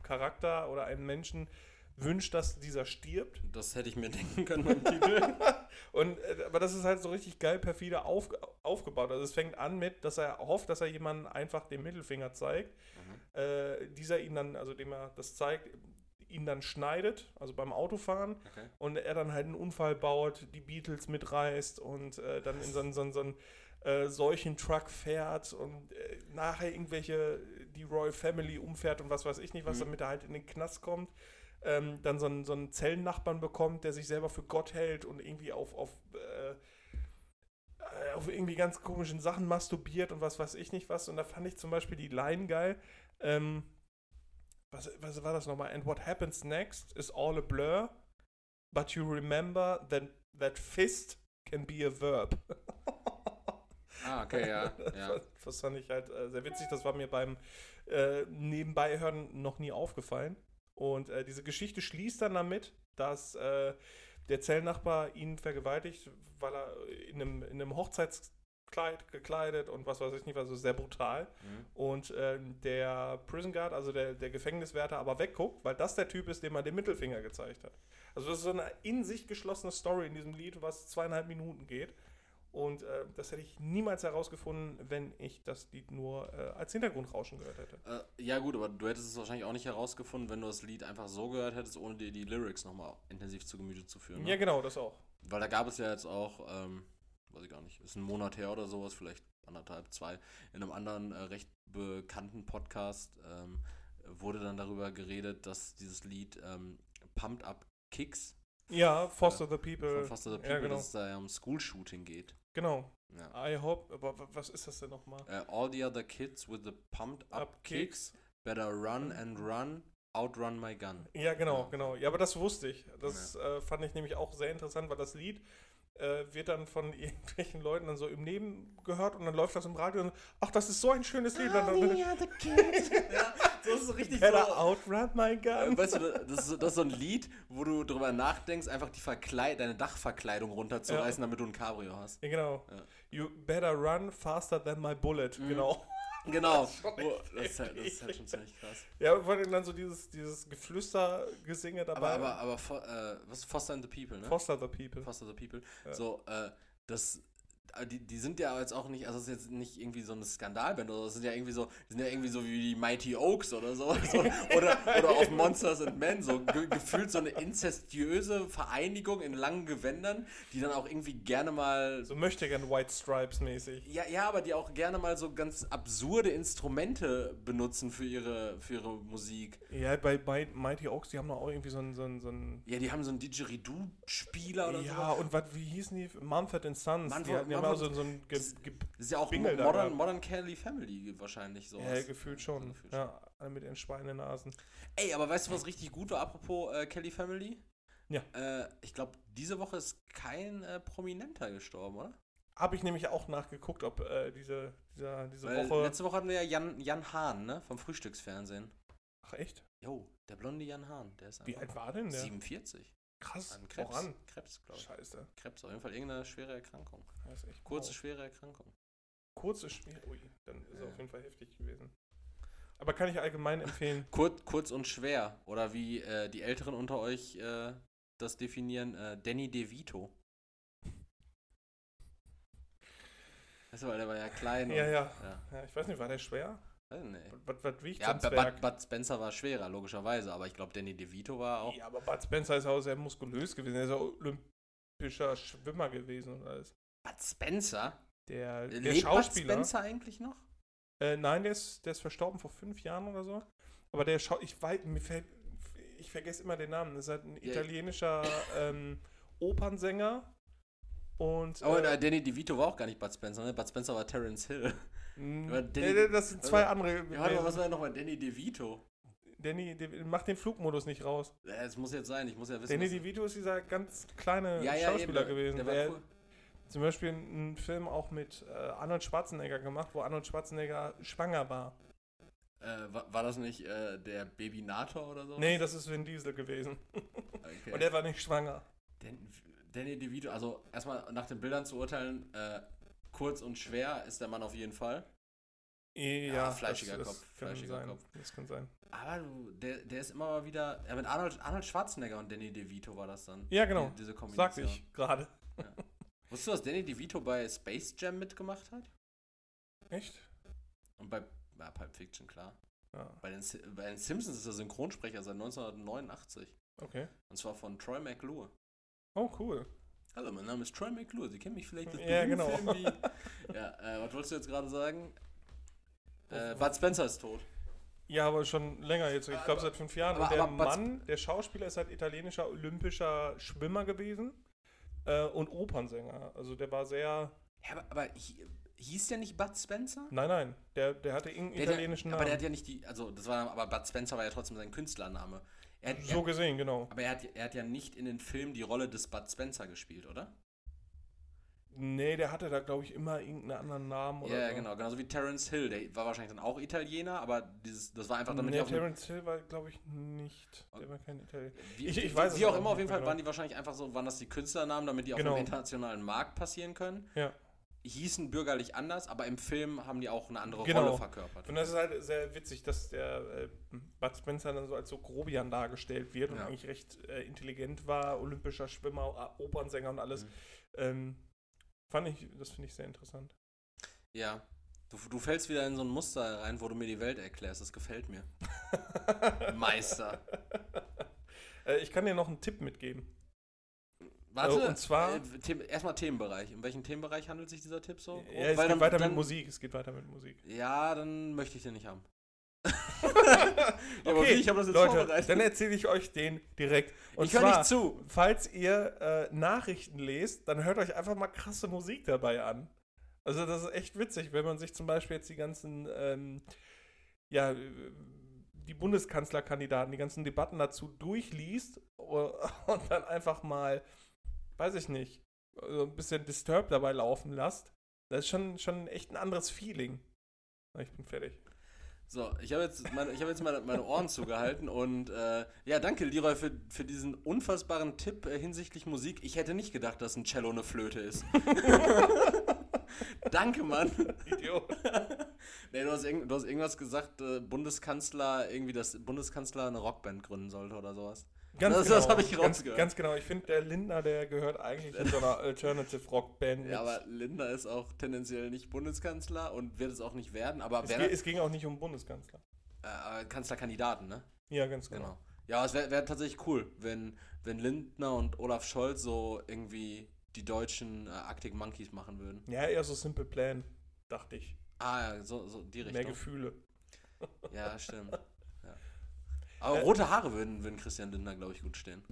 A: Charakter oder einem Menschen wünscht, dass dieser stirbt.
B: Das hätte ich mir denken können beim Titel.
A: Und, äh, aber das ist halt so richtig geil perfide auf, aufgebaut. Also es fängt an mit, dass er hofft, dass er jemanden einfach den Mittelfinger zeigt.
B: Mhm.
A: Äh, dieser ihn dann, also dem er das zeigt, ihn dann schneidet, also beim Autofahren.
B: Okay.
A: Und er dann halt einen Unfall baut, die Beatles mitreißt und äh, dann in so einen, so einen, so einen äh, solchen Truck fährt und äh, nachher irgendwelche, die Royal Family umfährt und was weiß ich nicht, was
B: Mhm.
A: damit er halt in den Knast kommt. Ähm, dann so einen, so einen Zellennachbarn bekommt, der sich selber für Gott hält und irgendwie auf, auf, äh, auf irgendwie ganz komischen Sachen masturbiert und was weiß ich nicht was. Und da fand ich zum Beispiel die Line geil. Ähm, was, was war das nochmal? And what happens next is all a blur, but you remember that, that fist can be a verb.
B: Ah, okay, ja.
A: Das,
B: ja.
A: das fand ich halt äh, sehr witzig. Das war mir beim äh, Nebenbeihören noch nie aufgefallen. Und äh, diese Geschichte schließt dann damit, dass äh, der Zellnachbar ihn vergewaltigt, weil er in einem, in einem Hochzeitskleid gekleidet und was weiß ich nicht, also sehr brutal.
B: Mhm.
A: Und ähm, der Prison Guard, also der, der Gefängniswärter, aber wegguckt, weil das der Typ ist, dem man den Mittelfinger gezeigt hat. Also das ist so eine in sich geschlossene Story in diesem Lied, was zweieinhalb Minuten geht. Und äh, das hätte ich niemals herausgefunden, wenn ich das Lied nur äh, als Hintergrundrauschen gehört hätte.
B: Äh, ja, gut, aber du hättest es wahrscheinlich auch nicht herausgefunden, wenn du das Lied einfach so gehört hättest, ohne dir die Lyrics nochmal intensiv zu Gemüte zu führen. Ne?
A: Ja, genau, das auch.
B: Weil da gab es ja jetzt auch, ähm, weiß ich gar nicht, ist ein Monat her oder sowas, vielleicht anderthalb, zwei, in einem anderen äh, recht bekannten Podcast ähm, wurde dann darüber geredet, dass dieses Lied ähm, Pumped Up Kicks
A: Ja, Foster the People.
B: von Foster the People,
A: ja, genau.
B: dass es da ja um School-Shooting geht.
A: Genau.
B: Ja.
A: I hope, aber wa- was ist das denn nochmal?
B: Äh, all the other kids with the pumped up,
A: Up
B: kicks better run and run, outrun my gun.
A: Ja, genau,
B: Ja.
A: genau. Ja, aber das wusste ich. Das äh, fand ich nämlich auch sehr interessant, weil das Lied äh, wird dann von irgendwelchen Leuten dann so im Neben gehört und dann läuft das im Radio und ach, das ist so ein schönes Lied. Dann, dann,
B: ja, so ist es richtig
A: Better outrun my gun.
B: Äh, Weißt du, das ist, so- das ist so ein Lied, wo du drüber nachdenkst, einfach die Verkleid deine Dachverkleidung runterzureißen, damit du ein Cabrio hast.
A: Ja, genau.
B: Ja.
A: You better run faster than my bullet.
B: Mhm.
A: Genau.
B: Genau.
A: Das ist schon
B: Wo-
A: echt
B: das, ist halt, das ist halt schon ziemlich krass.
A: Ja, vor allem dann so dieses, dieses Geflüstergesinge
B: Aber,
A: dabei.
B: aber, aber Fo- äh, was Foster and the People, ne?
A: Foster the People.
B: Foster the People.
A: Ja.
B: So, äh, das. Die, die sind ja jetzt auch nicht, also das ist jetzt nicht irgendwie so eine Skandalband oder so, das sind ja irgendwie so, sind ja irgendwie so wie die Mighty Oaks oder so, so oder, oder auf Monsters and Men, so ge gefühlt so eine inzestiöse Vereinigung in langen Gewändern, die dann auch irgendwie gerne mal
A: So möchte gern White Stripes mäßig.
B: Ja, ja, aber die auch gerne mal so ganz absurde Instrumente benutzen für ihre, für ihre Musik.
A: Ja, bei, bei Mighty Oaks, die haben doch auch irgendwie so einen. So einen, so einen
B: Ja, die haben so einen Didgeridoo-Spieler oder
A: ja,
B: so.
A: und was, wie hießen die? Mumford Sons.
B: Mumford-
A: die, die auch so, so ein. Ge, ge,
B: Das ist ja auch
A: Bingel
B: Modern. Modern Kelly Family wahrscheinlich so.
A: ja, gefühlt schon.
B: gefühlt
A: Ja, alle mit ihren Schweinenasen.
B: Ey, aber weißt du, was richtig gut war, apropos äh, Kelly Family?
A: Ja.
B: Äh, ich glaube, diese Woche ist kein äh, Prominenter gestorben, oder?
A: Habe ich nämlich auch nachgeguckt, ob äh, diese, dieser, diese
B: Weil
A: Woche.
B: letzte Woche hatten wir ja Jan, Jan Hahn, ne? Vom Frühstücksfernsehen.
A: Ach, echt?
B: Jo, der blonde Jan Hahn, der ist
A: Wie alt war denn der?
B: 47.
A: Krass,
B: An Krebs.
A: voran.
B: Krebs, glaube ich.
A: Scheiße.
B: Krebs, auf jeden Fall irgendeine schwere Erkrankung.
A: Das ist echt
B: Kurze,
A: wow.
B: schwere Erkrankung.
A: Kurze, schwer. Ui, dann ist er
B: Ja.
A: auf jeden Fall heftig gewesen. Aber kann ich allgemein empfehlen.
B: Kurz, kurz und schwer. Oder wie äh, die Älteren unter euch äh, das definieren, äh, Danny DeVito. Weißt du, weil der war ja klein.
A: ja,
B: und,
A: ja,
B: ja.
A: ja. Ich weiß nicht, war der schwer?
B: Weiß nicht.
A: Was, was wiegt
B: Ja, Bud? Bud Spencer war schwerer, logischerweise. Aber ich glaube, Danny DeVito war auch.
A: Ja, aber Bud Spencer ist auch sehr muskulös gewesen. Er ist ja olympischer Schwimmer gewesen und alles.
B: Bud Spencer?
A: Der, der
B: Lebt Bud
A: Schauspieler.
B: Spencer eigentlich noch?
A: Äh, nein, der ist, der ist verstorben vor fünf Jahren oder so. Aber der Schau ich weiß, mir fällt, ich vergesse immer den Namen. Das ist halt ein italienischer ähm, Opernsänger. Und
B: Aber
A: äh,
B: äh, Danny DeVito war auch gar nicht Bud Spencer, ne? Bud Spencer war Terence Hill.
A: Mh,
B: aber Danny-
A: nee, das sind zwei andere.
B: Ja, warte mal, was war denn nochmal Danny DeVito?
A: Danny, De, mach den Flugmodus nicht raus.
B: Es muss jetzt sein, ich muss ja wissen.
A: Danny DeVito ist dieser ganz kleine
B: ja, ja,
A: Schauspieler
B: eben,
A: gewesen.
B: Der war
A: der
B: cool.
A: zum Beispiel einen Film auch mit äh, Arnold Schwarzenegger gemacht, wo Arnold Schwarzenegger schwanger war.
B: Äh, war, war das nicht äh, der Babynator oder so?
A: Nee, das ist Vin Diesel gewesen.
B: Okay.
A: Und der war nicht schwanger.
B: Dan, Danny DeVito, also erstmal nach den Bildern zu urteilen, äh, kurz und schwer ist der Mann auf jeden Fall.
A: Ja,
B: fleischiger
A: das,
B: Kopf,
A: Das kann
B: fleischiger
A: sein.
B: Kopf.
A: Das kann sein.
B: Aber du, der, der ist immer mal wieder. Ja, mit Arnold, Arnold Schwarzenegger und Danny DeVito war das dann.
A: Ja, genau.
B: Die, diese Kombination.
A: ich gerade.
B: Wusstest du, dass Danny DeVito bei Space Jam mitgemacht hat?
A: Echt?
B: Und bei ja, Pulp Fiction, klar.
A: Ja,
B: Bei den, bei den Simpsons ist er Synchronsprecher seit 1989.
A: okay.
B: Und zwar von Troy McClure.
A: Oh, cool.
B: Hallo, mein Name ist Troy McClure. Sie kennen mich vielleicht aus
A: Ja, genau.
B: Film wie. ja, äh, was wolltest du jetzt gerade sagen? Äh, Bud Spencer ist tot.
A: Ja, aber schon länger jetzt. Ich glaube seit fünf Jahren.
B: aber-
A: Und der
B: aber
A: Mann, der Schauspieler, ist halt italienischer olympischer Schwimmer gewesen äh, und Opernsänger. Also der war sehr.
B: Ja, aber, aber hi- hieß der nicht Bud Spencer?
A: Nein, nein. Der, der hatte irgendeinen
B: Der, der,
A: italienischen
B: aber
A: Namen.
B: der hat ja nicht die, also das war, aber Bud Spencer war ja trotzdem sein Künstlername. Er, hat-
A: so
B: er,
A: gesehen, genau.
B: aber er hat, er hat ja nicht in den Film die Rolle des Bud Spencer gespielt, oder?
A: Nee, der hatte da, glaube ich, immer irgendeinen anderen Namen oder
B: Ja,
A: so.
B: genau. Genauso wie Terence Hill. Der war wahrscheinlich dann auch Italiener, aber dieses, das war einfach damit
A: Nee,
B: auf
A: Terence Hill war, glaube ich, nicht. Der war kein Italiener.
B: wie,
A: ich- ich
B: wie-
A: weiß es
B: Wie auch immer, auf jeden Fall
A: genau.
B: waren die wahrscheinlich einfach so, waren das die Künstlernamen, damit die auf
A: Genau.
B: dem internationalen Markt passieren können.
A: Ja.
B: Hießen bürgerlich anders, aber im Film haben die auch eine andere
A: Genau.
B: Rolle verkörpert.
A: Und das ist halt sehr witzig, dass der äh, Bud Spencer dann so als so Grobian dargestellt wird und
B: Ja.
A: eigentlich recht äh, intelligent war, olympischer Schwimmer, Opernsänger und alles.
B: Mhm.
A: Ähm, fand ich, das finde ich sehr interessant.
B: Ja. Du, du fällst wieder in so ein Muster rein, wo du mir die Welt erklärst. Das gefällt mir. Meister.
A: Äh, ich kann dir noch einen Tipp mitgeben.
B: Warte,
A: Äh, und zwar-
B: äh, The erstmal Themenbereich. In welchem Themenbereich handelt sich dieser Tipp so?
A: Ja, es
B: Weil
A: geht
B: dann-
A: weiter
B: dann,
A: mit Musik. Es geht weiter mit Musik.
B: Ja, dann möchte ich den nicht haben. wie, ich habe das jetzt
A: Leute,
B: vorbereitet.
A: dann erzähle ich euch den direkt. Und
B: ich höre nicht zu.
A: falls ihr äh, Nachrichten lest, dann hört euch einfach mal krasse Musik dabei an. Also das ist echt witzig, wenn man sich zum Beispiel jetzt die ganzen, ähm, ja, äh, die Bundeskanzlerkandidaten, die ganzen Debatten dazu durchliest o- und dann einfach mal, weiß ich nicht, so ein bisschen Disturbed dabei laufen lasst. Das ist schon, schon echt ein anderes Feeling. Ich bin fertig.
B: So, ich habe jetzt, meine, ich hab jetzt meine, meine Ohren zugehalten und äh, ja, danke Leroy für, für diesen unfassbaren Tipp äh, hinsichtlich Musik. Ich hätte nicht gedacht, dass ein Cello eine Flöte ist. danke, Mann.
A: Idiot.
B: nee, du hast, du hast irgendwas gesagt, äh, Bundeskanzler, irgendwie, dass Bundeskanzler eine Rockband gründen sollte oder sowas.
A: Ganz
B: Das-
A: genau.
B: das hab ich
A: ganz,
B: rausgehört.
A: ganz genau. Ich finde, der Lindner, der gehört eigentlich in so einer Alternative Rock Band.
B: Ja, aber Linda ist auch tendenziell nicht Bundeskanzler und wird es auch nicht werden, aber
A: es, ge- es ging auch nicht um Bundeskanzler.
B: äh, Kanzlerkandidaten, ne?
A: Ja, ganz genau.
B: Genau. Ja, es wäre wär tatsächlich cool, wenn, wenn Lindner und Olaf Scholz so irgendwie die deutschen äh, Arctic Monkeys machen würden.
A: Ja, eher so Simple Plan, dachte ich.
B: Ah, ja, so, so die
A: Mehr
B: Richtung.
A: Gefühle.
B: Ja, stimmt. Ja. Aber
A: Äh,
B: rote Haare würden, würden Christian Lindner, glaube ich, gut stehen.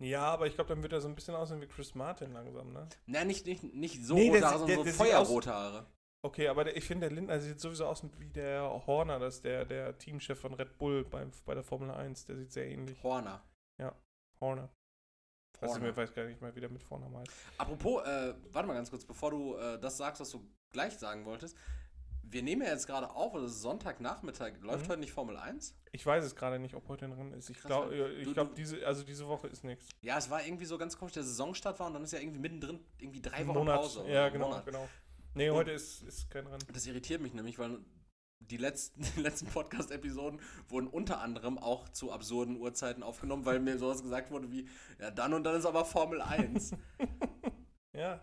A: Ja, aber ich glaube, dann wird er so ein bisschen aussehen wie Chris Martin langsam, ne?
B: Nein, nicht, nicht, nicht so
A: Nee,
B: rote Haare, sondern
A: der- der
B: so feuerrote Haare.
A: Okay, aber der, ich finde, der Lindner sieht sowieso aus wie der Horner, das ist der, der Teamchef von Red Bull beim, bei der Formel 1. Der sieht sehr ähnlich.
B: Horner.
A: Horner. Also,
B: Horner.
A: ich weiß gar nicht mehr, wie der mit Vornamen heißt.
B: Apropos, äh, warte mal ganz kurz, bevor du äh, das sagst, was du gleich sagen wolltest. Wir nehmen ja jetzt gerade auf, es ist Sonntagnachmittag. Läuft
A: Mhm.
B: heute nicht Formel 1?
A: Ich weiß es gerade nicht, ob heute drin ist. Ich glaube, glaub,
B: du-
A: diese, also diese Woche ist nichts.
B: Ja, es war irgendwie so ganz komisch, der Saisonstart war und dann ist ja irgendwie mittendrin irgendwie drei Wochen
A: Monat,
B: Pause. oder
A: ja,
B: ein
A: genau,
B: Monat.
A: genau. Nee,
B: Und-
A: heute ist, ist kein Rennen.
B: Das irritiert mich nämlich, weil die letzten, die letzten Podcast-Episoden wurden unter anderem auch zu absurden Uhrzeiten aufgenommen, weil mir sowas gesagt wurde wie, ja, dann und dann ist aber Formel 1.
A: Ja.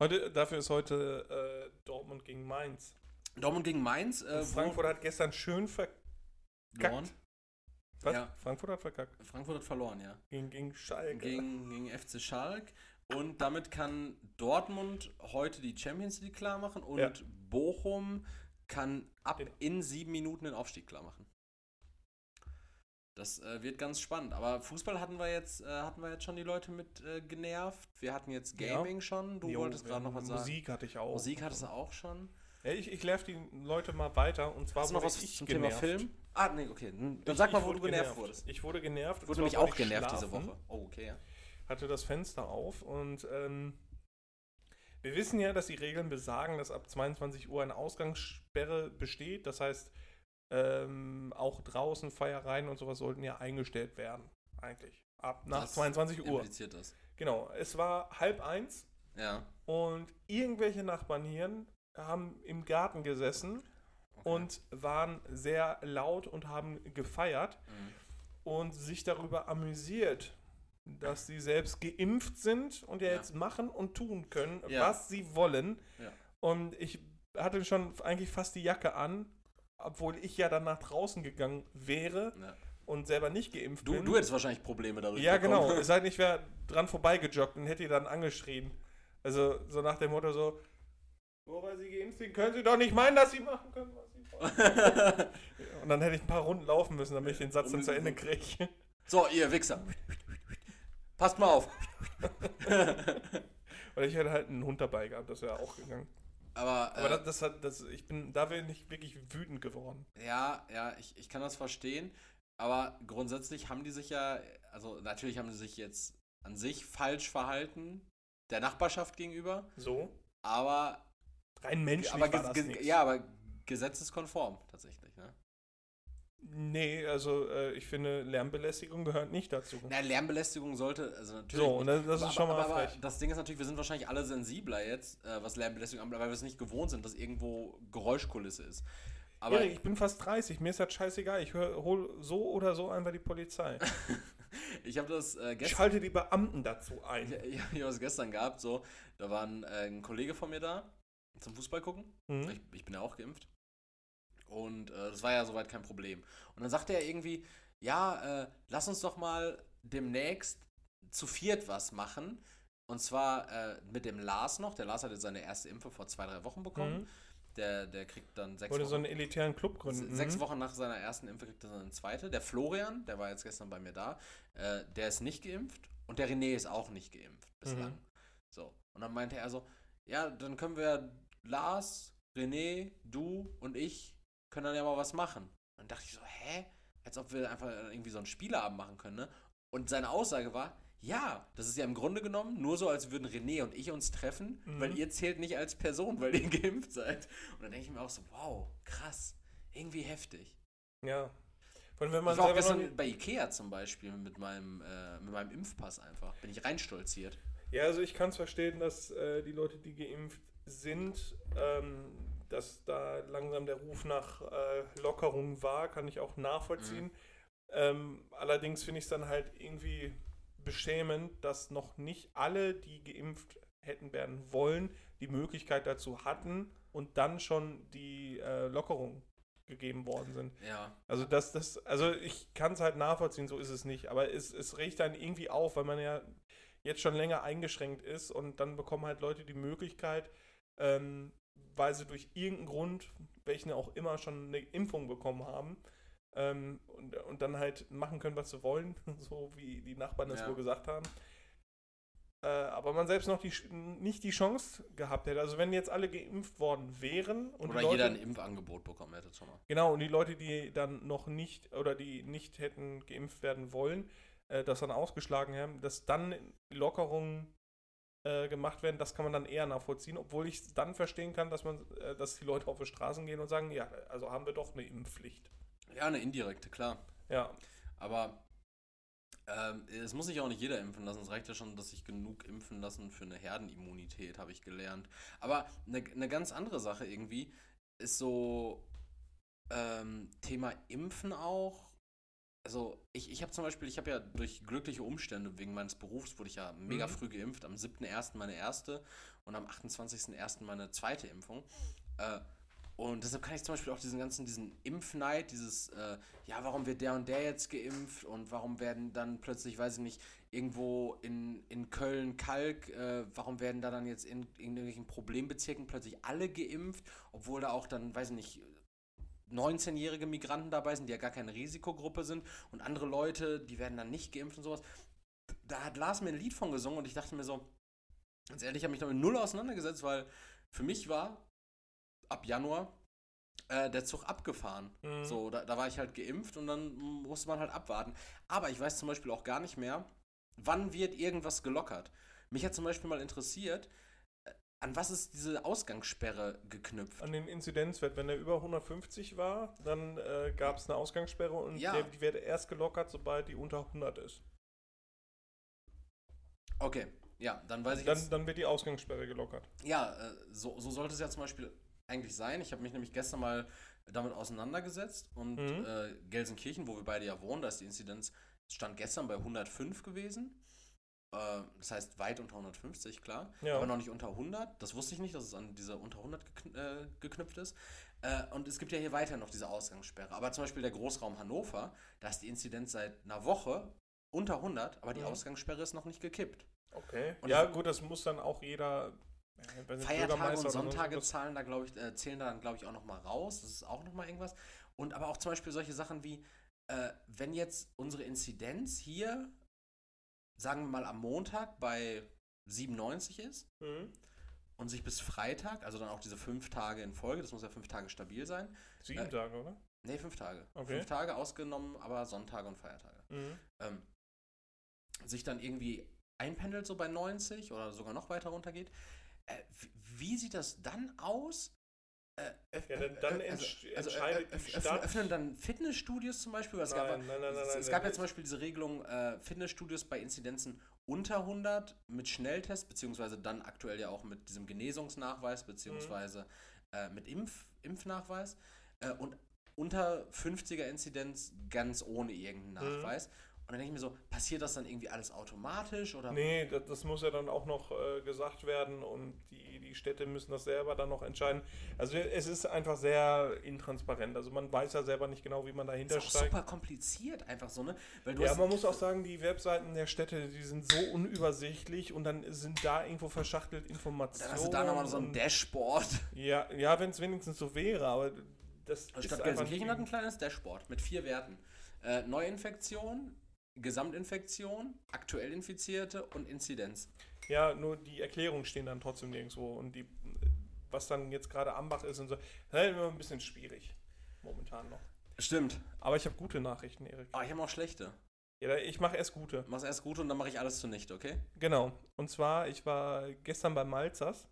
A: Heute, dafür ist heute äh, Dortmund gegen Mainz.
B: Dortmund gegen Mainz. Äh,
A: Frankfurt hat gestern schön verkackt.
B: verloren.
A: Was?
B: Ja.
A: Frankfurt hat verkackt.
B: Frankfurt hat verloren, ja.
A: Gegen, gegen Schalke.
B: Gegen, gegen FC Schalk. Und damit kann Dortmund heute die Champions League klar machen und
A: Ja.
B: Bochum kann ab
A: Den-
B: in sieben Minuten den Aufstieg klar machen. Das äh, wird ganz spannend. Aber Fußball hatten wir jetzt, äh, hatten wir jetzt schon die Leute mit äh, genervt. Wir hatten jetzt
A: Ja.
B: Gaming schon. Du
A: Jo,
B: wolltest gerade noch was sagen.
A: Musik hatte ich auch.
B: Musik hattest du auch schon.
A: Ja, ich ich nerv die Leute mal weiter. Und zwar
B: Hast du noch
A: wurde
B: was
A: ich
B: zum
A: genervt.
B: Thema Film? Ah, nee, okay. Dann
A: Ich-
B: sag mal, wo du genervt wurdest.
A: Ich wurde genervt.
B: Wurde nämlich
A: wollte
B: auch genervt diese
A: schlafen,
B: Woche. Oh, okay, ja.
A: Hatte das Fenster auf und ähm, wir wissen ja, dass die Regeln besagen, dass ab 22 Uhr eine Ausgangssperre besteht. Das heißt, ähm, auch draußen Feiereien und sowas sollten ja eingestellt werden. Eigentlich. Ab nach
B: Das
A: 22 Uhr.
B: Impliziert das.
A: Genau. Es war halb eins
B: Ja.
A: und irgendwelche Nachbarn hier haben im Garten gesessen und waren sehr laut und haben gefeiert
B: Mhm.
A: und sich darüber amüsiert, dass sie selbst geimpft sind und ja,
B: Ja.
A: jetzt machen und tun können,
B: Ja.
A: was sie wollen. Und ich hatte schon eigentlich fast die Jacke an, obwohl ich ja dann nach draußen gegangen wäre und selber nicht geimpft
B: Du,
A: bin.
B: du hättest wahrscheinlich Probleme dadurch.
A: ja,
B: bekommen.
A: genau. Es sei denn, ich wäre dran vorbeigejoggt und hätte die dann angeschrien. Also so nach dem Motto so, nur weil sie geimpft sind, können sie doch nicht meinen, dass sie machen können, was sie wollen. und dann hätte ich ein paar Runden laufen müssen, damit ich den Satz dann zu Ende kriege.
B: so, ihr Wichser. Passt mal auf.
A: Weil ich hätte halt einen Hund dabei gehabt, das wäre auch gegangen.
B: Aber,
A: Aber
B: äh,
A: das, das hat, das, ich bin, da bin ich wirklich wütend geworden.
B: Ja, ja, ich, ich kann das verstehen. Aber grundsätzlich haben die sich ja, also natürlich haben die sich jetzt an sich falsch verhalten, der Nachbarschaft gegenüber,
A: So.
B: aber,
A: Rein menschlich
B: aber,
A: war das nichts.
B: ja, aber gesetzeskonform tatsächlich. Ne?
A: Nee, also äh, ich finde, Lärmbelästigung gehört nicht dazu.
B: Na, Lärmbelästigung sollte, also natürlich.
A: So, und das, das ist
B: aber,
A: schon mal
B: aber, aber
A: frech.
B: das Ding ist natürlich, wir sind wahrscheinlich alle sensibler jetzt, äh, was Lärmbelästigung anbelangt, weil wir es nicht gewohnt sind, dass irgendwo Geräuschkulisse ist. Aber
A: Erik, ich bin fast 30, mir ist das scheißegal. Ich hör, hol so oder so einfach die Polizei.
B: ich habe das äh, gestern.
A: schalte die Beamten dazu ein.
B: Ich, ich, ich habe es gestern gehabt, so, da war ein, äh, ein Kollege von mir da zum Fußball gucken.
A: Mhm.
B: Ich, ich bin ja auch geimpft. Und äh, das war ja soweit kein Problem. Und dann sagte er irgendwie, ja, äh, lass uns doch mal demnächst zu viert was machen. Und zwar äh, mit dem Lars noch. Der Lars hatte seine erste Impfe vor zwei, drei Wochen bekommen.
A: Mhm.
B: Der, der kriegt dann sechs
A: Wollte
B: Wochen.
A: so einen elitären Club gründen.
B: Sechs
A: Mhm.
B: Wochen nach seiner ersten Impfe kriegt er dann eine zweite. Der Florian, der war jetzt gestern bei mir da, äh, der ist nicht geimpft und der René ist auch nicht geimpft bislang.
A: Mhm.
B: So. Und dann meinte er so, ja, dann können wir Lars, René, du und ich können dann ja mal was machen. Und dann dachte ich so, hä? Als ob wir einfach irgendwie so einen Spieleabend machen können, ne? Und seine Aussage war, ja, das ist ja im Grunde genommen nur so, als würden René und ich uns treffen,
A: Mhm.
B: weil ihr zählt nicht als Person, weil ihr geimpft seid. Und dann denke ich mir auch so, wow, krass, irgendwie heftig.
A: Ja. Von wenn man
B: Ich war auch gestern bei Ikea zum Beispiel mit meinem, äh, mit meinem Impfpass einfach. Bin ich reinstolziert.
A: Ja, also ich kann es verstehen, dass äh, die Leute, die geimpft sind, ähm, dass da langsam der Ruf nach äh, Lockerung war, kann ich auch nachvollziehen. Ähm, allerdings finde ich es dann halt irgendwie beschämend, dass noch nicht alle, die geimpft hätten werden wollen, die Möglichkeit dazu hatten und dann schon die äh, Lockerung gegeben worden sind.
B: Ja.
A: Also das, das, also ich kann es halt nachvollziehen, so ist es nicht. Aber es, es regt dann irgendwie auf, weil man ja jetzt schon länger eingeschränkt ist und dann bekommen halt Leute die Möglichkeit, ähm, weil sie durch irgendeinen Grund, welchen auch immer, schon eine Impfung bekommen haben, ähm, und, und dann halt machen können, was sie wollen, so wie die Nachbarn das
B: Ja.
A: wohl gesagt haben. Äh, aber man selbst noch die, nicht die Chance gehabt hätte. Also wenn jetzt alle geimpft worden wären und
B: Oder
A: die Leute,
B: jeder ein Impfangebot bekommen hätte schon mal.
A: Genau, und die Leute, die dann noch nicht oder die nicht hätten geimpft werden wollen, äh, das dann ausgeschlagen haben, dass dann Lockerungen äh, gemacht werden, das kann man dann eher nachvollziehen, obwohl ich es dann verstehen kann, dass man, äh, dass die Leute auf die Straßen gehen und sagen, ja, also haben wir doch eine Impfpflicht.
B: Ja, eine indirekte, klar.
A: Ja,
B: Aber ähm, es muss sich auch nicht jeder impfen lassen. Es reicht ja schon, dass sich genug impfen lassen für eine Herdenimmunität, habe ich gelernt. Aber eine, eine ganz andere Sache irgendwie ist so ähm, Thema Impfen auch. Also ich, ich habe zum Beispiel, ich habe ja durch glückliche Umstände wegen meines Berufs wurde ich ja mega
A: Mhm.
B: früh geimpft. Am 7.1. meine erste und am 28.1. meine zweite Impfung. Äh, und deshalb kann ich zum Beispiel auch diesen ganzen, diesen Impfneid, dieses, äh, ja, warum wird der und der jetzt geimpft und warum werden dann plötzlich, weiß ich nicht, irgendwo in, in Köln Kalk, äh, warum werden da dann jetzt in, in irgendwelchen Problembezirken plötzlich alle geimpft, obwohl da auch dann, weiß ich nicht, 19-jährige Migranten dabei sind, die ja gar keine Risikogruppe sind und andere Leute, die werden dann nicht geimpft und sowas. Da hat Lars mir ein Lied von gesungen und ich dachte mir so, ganz ehrlich, ich habe mich damit null auseinandergesetzt, weil für mich war ab Januar äh, der Zug abgefahren.
A: Mhm.
B: So, da, da war ich halt geimpft und dann musste man halt abwarten. Aber ich weiß zum Beispiel auch gar nicht mehr, wann wird irgendwas gelockert. Mich hat zum Beispiel mal interessiert, an was ist diese Ausgangssperre geknüpft?
A: an den Inzidenzwert, wenn der über 150 war, dann äh, gab es eine Ausgangssperre und
B: Ja.
A: der, die wird erst gelockert, sobald die unter 100 ist.
B: Okay, ja, dann weiß ich
A: Dann,
B: jetzt.
A: dann wird die Ausgangssperre gelockert.
B: Ja, äh, so, so sollte es ja zum Beispiel eigentlich sein. Ich habe mich nämlich gestern mal damit auseinandergesetzt und
A: Mhm.
B: äh, Gelsenkirchen, wo wir beide ja wohnen, da ist die Inzidenz, stand gestern bei 105 gewesen. Äh, das heißt weit unter 150, klar.
A: Ja.
B: Aber noch nicht unter 100. Das wusste ich nicht, dass es an dieser unter 100 gekn äh, geknüpft ist. Äh, und es gibt ja hier weiter noch diese Ausgangssperre. Aber zum Beispiel der Großraum Hannover, da ist die Inzidenz seit einer Woche unter 100, aber die
A: Mhm.
B: Ausgangssperre ist noch nicht gekippt.
A: Okay.
B: Und
A: ja, gut, das muss dann auch jeder. äh,
B: Feiertage und Sonntage zahlen da, glaube ich, äh, zählen da dann, glaube ich, auch noch mal raus. Das ist auch noch mal irgendwas. Und aber auch zum Beispiel solche Sachen wie, äh, wenn jetzt unsere Inzidenz hier, sagen wir mal am Montag bei 97 ist
A: Mhm.
B: und sich bis Freitag, also dann auch diese fünf Tage in Folge, das muss ja fünf Tage stabil sein.
A: Sieben
B: Äh,
A: Tage, oder?
B: Nee, fünf Tage.
A: Okay.
B: Fünf Tage ausgenommen, aber Sonntage und Feiertage.
A: Mhm.
B: ähm, sich dann irgendwie einpendelt, so bei 90 oder sogar noch weiter runtergeht. Äh, wie, wie sieht das dann aus? Äh,
A: Ja, dann- dann
B: äh,
A: entsch-
B: also,
A: entscheidet
B: äh,
A: die Stadt-
B: Öffnen dann Fitnessstudios zum Beispiel? Weil es gab,
A: Nein, nein, nein, nein,
B: es,
A: nein,
B: es gab ja zum Beispiel diese Regelung, äh, Fitnessstudios bei Inzidenzen unter 100 mit Schnelltest, beziehungsweise dann aktuell ja auch mit diesem Genesungsnachweis, beziehungsweise äh, mit Impf, Impfnachweis äh, und unter 50er Inzidenz ganz ohne irgendeinen
A: Mhm.
B: Und dann denke ich mir so, passiert das dann irgendwie alles automatisch oder?
A: Nee, das, das muss ja dann auch noch äh, gesagt werden und die, die Städte müssen das selber dann noch entscheiden. Also es ist einfach sehr intransparent. Also man weiß ja selber nicht genau, wie man dahinter
B: ist auch
A: steigt.
B: super kompliziert einfach so, ne?
A: Ja, man muss auch sagen, die Webseiten der Städte, die sind so unübersichtlich und dann sind da irgendwo verschachtelt Informationen.
B: dann hast du da nochmal so ein Dashboard.
A: Ja, ja wenn es wenigstens so wäre, aber das
B: Stadt Gelsenkirchen hat ein kleines Dashboard mit vier Werten. Äh, Neuinfektion, Gesamtinfektion, aktuell Infizierte und Inzidenz.
A: Ja, nur die Erklärungen stehen dann trotzdem nirgendwo und die, was dann jetzt gerade Ambach ist und so, das ist immer ein bisschen schwierig. Momentan noch.
B: Stimmt.
A: Aber ich habe gute Nachrichten, Erik.
B: Aber ich habe auch schlechte.
A: Ja, ich mache erst gute.
B: Mach's erst gut und dann mache ich alles zunichte, okay?
A: Genau. Und zwar, ich war gestern bei Malzers.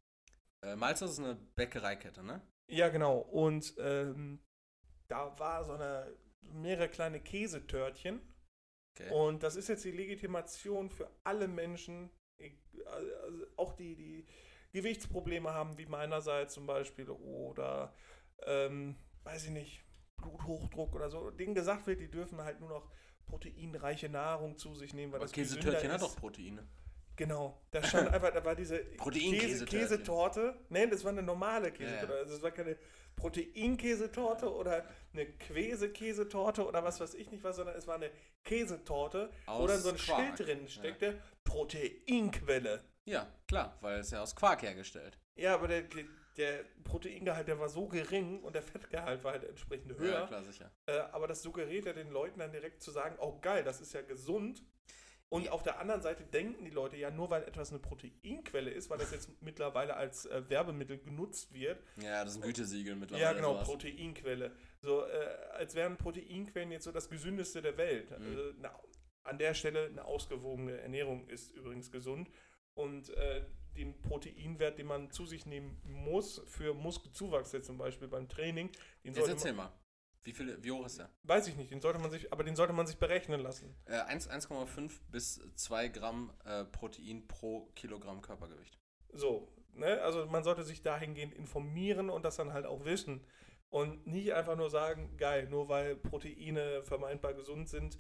B: Äh, Malzers ist eine Bäckereikette, ne?
A: Ja, genau. Und ähm, da war so eine mehrere kleine Käsetörtchen.
B: Okay.
A: Und das ist jetzt die Legitimation für alle Menschen, ich- also auch die, die Gewichtsprobleme haben, wie meinerseits zum Beispiel, oder ähm, weiß ich nicht, Bluthochdruck oder so, denen gesagt wird, die dürfen halt nur noch proteinreiche Nahrung zu sich nehmen, weil
B: Aber
A: das
B: Käsetörtchen hat doch Proteine.
A: Genau, da stand einfach, da war diese Käse. Käsetorte. Nein, das war eine normale Käsetorte.
B: Ja, ja.
A: Also es war keine Proteinkäsetorte oder eine Quäse-Käsetorte oder was weiß ich nicht was, sondern es war eine Käsetorte, wo
B: Aus
A: dann so ein
B: Quark.
A: Schild drin steckte, Proteinquelle.
B: Ja, klar, weil es ja aus Quark hergestellt.
A: Ja, aber der, der- der Proteingehalt, der war so gering und der Fettgehalt war halt entsprechend höher.
B: Ja, klar, sicher.
A: Äh, aber das suggeriert ja den Leuten dann direkt zu sagen, oh geil, das ist ja gesund. Und auf der anderen Seite denken die Leute ja, nur weil etwas eine Proteinquelle ist, weil das jetzt mittlerweile als äh, Werbemittel genutzt wird.
B: Ja, das ist ein Gütesiegel mittlerweile.
A: ja, genau,
B: sowas.
A: Proteinquelle. So, äh, als wären Proteinquellen jetzt so das gesündeste der Welt.
B: Mhm.
A: Also, na, an der Stelle eine ausgewogene Ernährung ist übrigens gesund. Und äh, den Proteinwert, den man zu sich nehmen muss, für Muskelzuwachs jetzt zum Beispiel beim Training, den
B: Jetzt
A: sollte man,
B: mal. Wie, viele, wie hoch ist der?
A: weiß ich nicht, den sollte man sich, aber den sollte man sich berechnen lassen.
B: Äh, 1 1,5 bis 2 Gramm äh, Protein pro Kilogramm Körpergewicht.
A: So, ne? Also man sollte sich dahingehend informieren und das dann halt auch wissen. Und nicht einfach nur sagen, geil, nur weil Proteine vermeintbar gesund sind,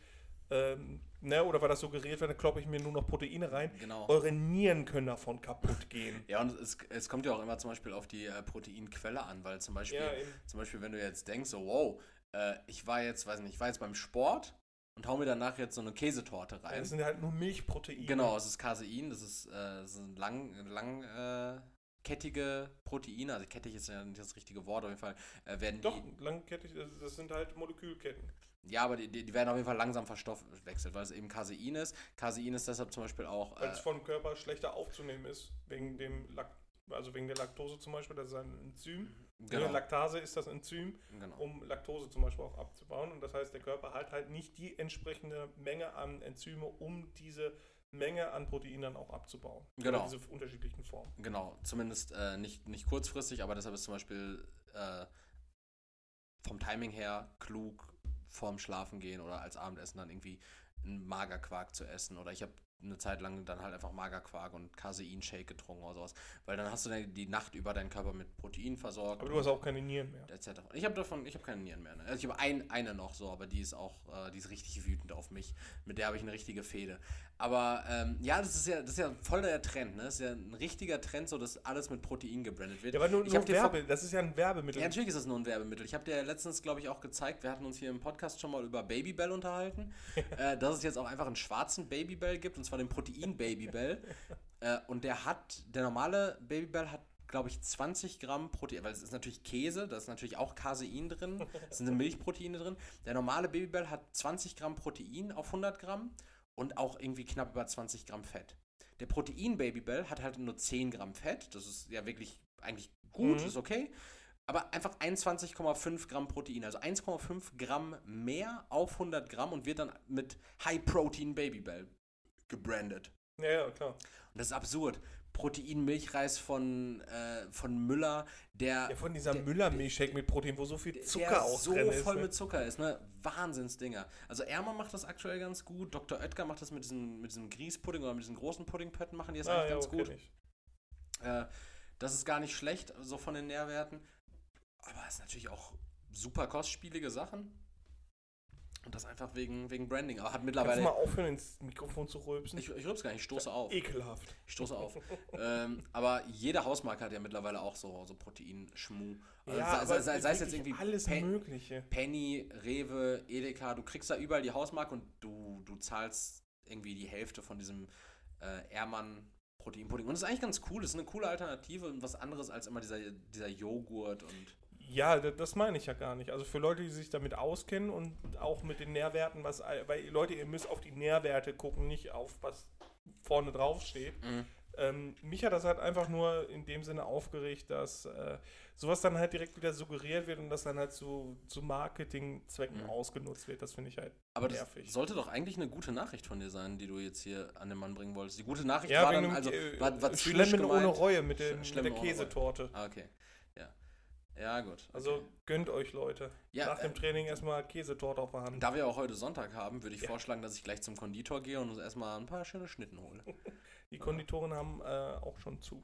A: ähm, ne, oder weil das suggeriert wird, dann kloppe ich mir nur noch Proteine rein.
B: Genau.
A: Eure Nieren können davon kaputt gehen.
B: Ja, und es, es kommt ja auch immer zum Beispiel auf die äh, Proteinquelle an, weil zum Beispiel,
A: Ja,
B: zum Beispiel, wenn du jetzt denkst, so, wow, äh, ich war jetzt, weiß nicht, ich war jetzt beim Sport und hau mir danach jetzt so eine Käsetorte rein.
A: Das sind halt nur Milchproteine.
B: Genau, es ist Casein, das ist, äh, das sind lang, lang äh, kettige Proteine, also kettig ist ja nicht das richtige Wort, auf jeden Fall äh, werden
A: Doch,
B: die,
A: langkettig, das sind halt Molekülketten.
B: Ja, aber die, die die werden auf jeden Fall langsam verstoffwechselt, weil es eben Casein ist. Casein ist deshalb zum Beispiel auch,
A: Weil
B: äh,
A: es vom Körper schlechter aufzunehmen ist, wegen dem Lak also wegen der Laktose zum Beispiel, das ist ein Enzym.
B: genau,
A: Laktase ist das Enzym,
B: genau.
A: um Laktose zum Beispiel auch abzubauen. Und das heißt, der Körper hat halt nicht die entsprechende Menge an Enzyme, um diese Menge an Proteinen dann auch abzubauen.
B: Genau.
A: Diese unterschiedlichen Formen.
B: Genau, zumindest äh, nicht, nicht kurzfristig, aber deshalb ist zum Beispiel äh, vom Timing her klug, vorm Schlafen gehen oder als Abendessen dann irgendwie einen Magerquark zu essen. Oder ich habe eine Zeit lang dann halt einfach Magerquark und Casein-Shake getrunken oder sowas. Weil dann hast du dann die Nacht über deinen Körper mit Protein versorgt.
A: Aber du hast auch keine Nieren mehr.
B: etc. Ich habe davon, ich habe keine Nieren mehr. Ne? Also ich habe ein, eine noch so, aber die ist auch, äh, die ist richtig wütend auf mich. Mit der habe ich eine richtige Fehde. Aber ähm, ja, das ist ja, das ist ja voll der Trend, ne? Das ist ja ein richtiger Trend, so dass alles mit Protein gebrandet wird.
A: Ja, aber nur,
B: ich
A: nur Werbe, das ist ja ein Werbemittel.
B: ja, natürlich ist das nur ein Werbemittel. Ich habe dir letztens, glaube ich, auch gezeigt, wir hatten uns hier im Podcast schon mal über Babybell unterhalten, äh, dass es jetzt auch einfach einen schwarzen Babybell gibt, und zwar den Protein-Babybell. äh, und der hat, der normale Babybell hat, glaube ich, 20 Gramm Protein, weil es ist natürlich Käse, da ist natürlich auch Casein drin, es sind Milchproteine drin. Der normale Babybell hat 20 Gramm Protein auf 100 Gramm und auch irgendwie knapp über 20 Gramm Fett. Der Protein-Babybell hat halt nur 10 Gramm Fett, das ist ja wirklich eigentlich gut,
A: Mhm.
B: ist okay. Aber einfach 21,5 Gramm Protein, also 1,5 Gramm mehr auf 100 Gramm und wird dann mit High Protein Babybell gebrandet.
A: Ja, ja, klar.
B: Und das ist absurd. Protein-Milchreis von, äh, von Müller, der,
A: Ja, von dieser Müller-Milchshake mit Protein, wo so viel Zucker
B: der
A: auch
B: so
A: drin ist.
B: voll
A: ne?
B: mit Zucker ist, ne? Wahnsinnsdinger. Also Ermer macht das aktuell ganz gut, Dr. Oetker macht das mit diesem, mit diesem Grießpudding oder mit diesen großen Puddingpötten machen die das
A: Ah,
B: eigentlich
A: ja,
B: ganz
A: okay,
B: gut. Äh, das ist gar nicht schlecht, so von den Nährwerten. Aber es ist natürlich auch super kostspielige Sachen. Und das einfach wegen, wegen Branding. Aber hat
A: Kannst du
B: mittlerweile.
A: mal aufhören, ins Mikrofon zu rülpsen?
B: Ich, ich rüb's gar nicht, ich stoße auf.
A: Ekelhaft.
B: Ich stoße auf. ähm, aber jede Hausmarke hat ja mittlerweile auch so, so Protein-Schmu. Also
A: Ja,
B: sei, sei, sei, es jetzt irgendwie
A: alles
B: Pe-
A: Mögliche.
B: Penny, Rewe, Edeka, du kriegst da überall die Hausmarke und du, du zahlst irgendwie die Hälfte von diesem äh, Ehrmann Proteinpudding. Und das ist eigentlich ganz cool, das ist eine coole Alternative und was anderes als immer dieser, dieser Joghurt und.
A: Ja, da- das meine ich ja gar nicht. Also für Leute, die sich damit auskennen und auch mit den Nährwerten, was, weil Leute, ihr müsst auf die Nährwerte gucken, nicht auf was vorne drauf steht.
B: Mhm.
A: Ähm, mich hat das halt einfach nur in dem Sinne aufgeregt, dass äh, sowas dann halt direkt wieder suggeriert wird und das dann halt zu, zu Marketingzwecken
B: Mhm.
A: ausgenutzt wird. Das finde ich halt
B: Aber das
A: nervig.
B: sollte doch eigentlich eine gute Nachricht von dir sein, die du jetzt hier an den Mann bringen wolltest. Die gute Nachricht
A: ja,
B: war dann, also,
A: äh,
B: war, war zynisch
A: Schlemmen ohne. Reue mit, den, mit der. Käsetorte.
B: Ah, okay. Ja. Gut.
A: Also
B: okay.
A: gönnt euch, Leute.
B: Ja,
A: Nach dem
B: äh,
A: Training erstmal Käsetorte auf der Hand.
B: Da wir auch heute Sonntag haben, würde ich
A: Ja.
B: vorschlagen, dass ich gleich zum Konditor gehe und uns erstmal ein paar schöne Schnitten hole.
A: Die Konditoren haben äh, auch schon zu.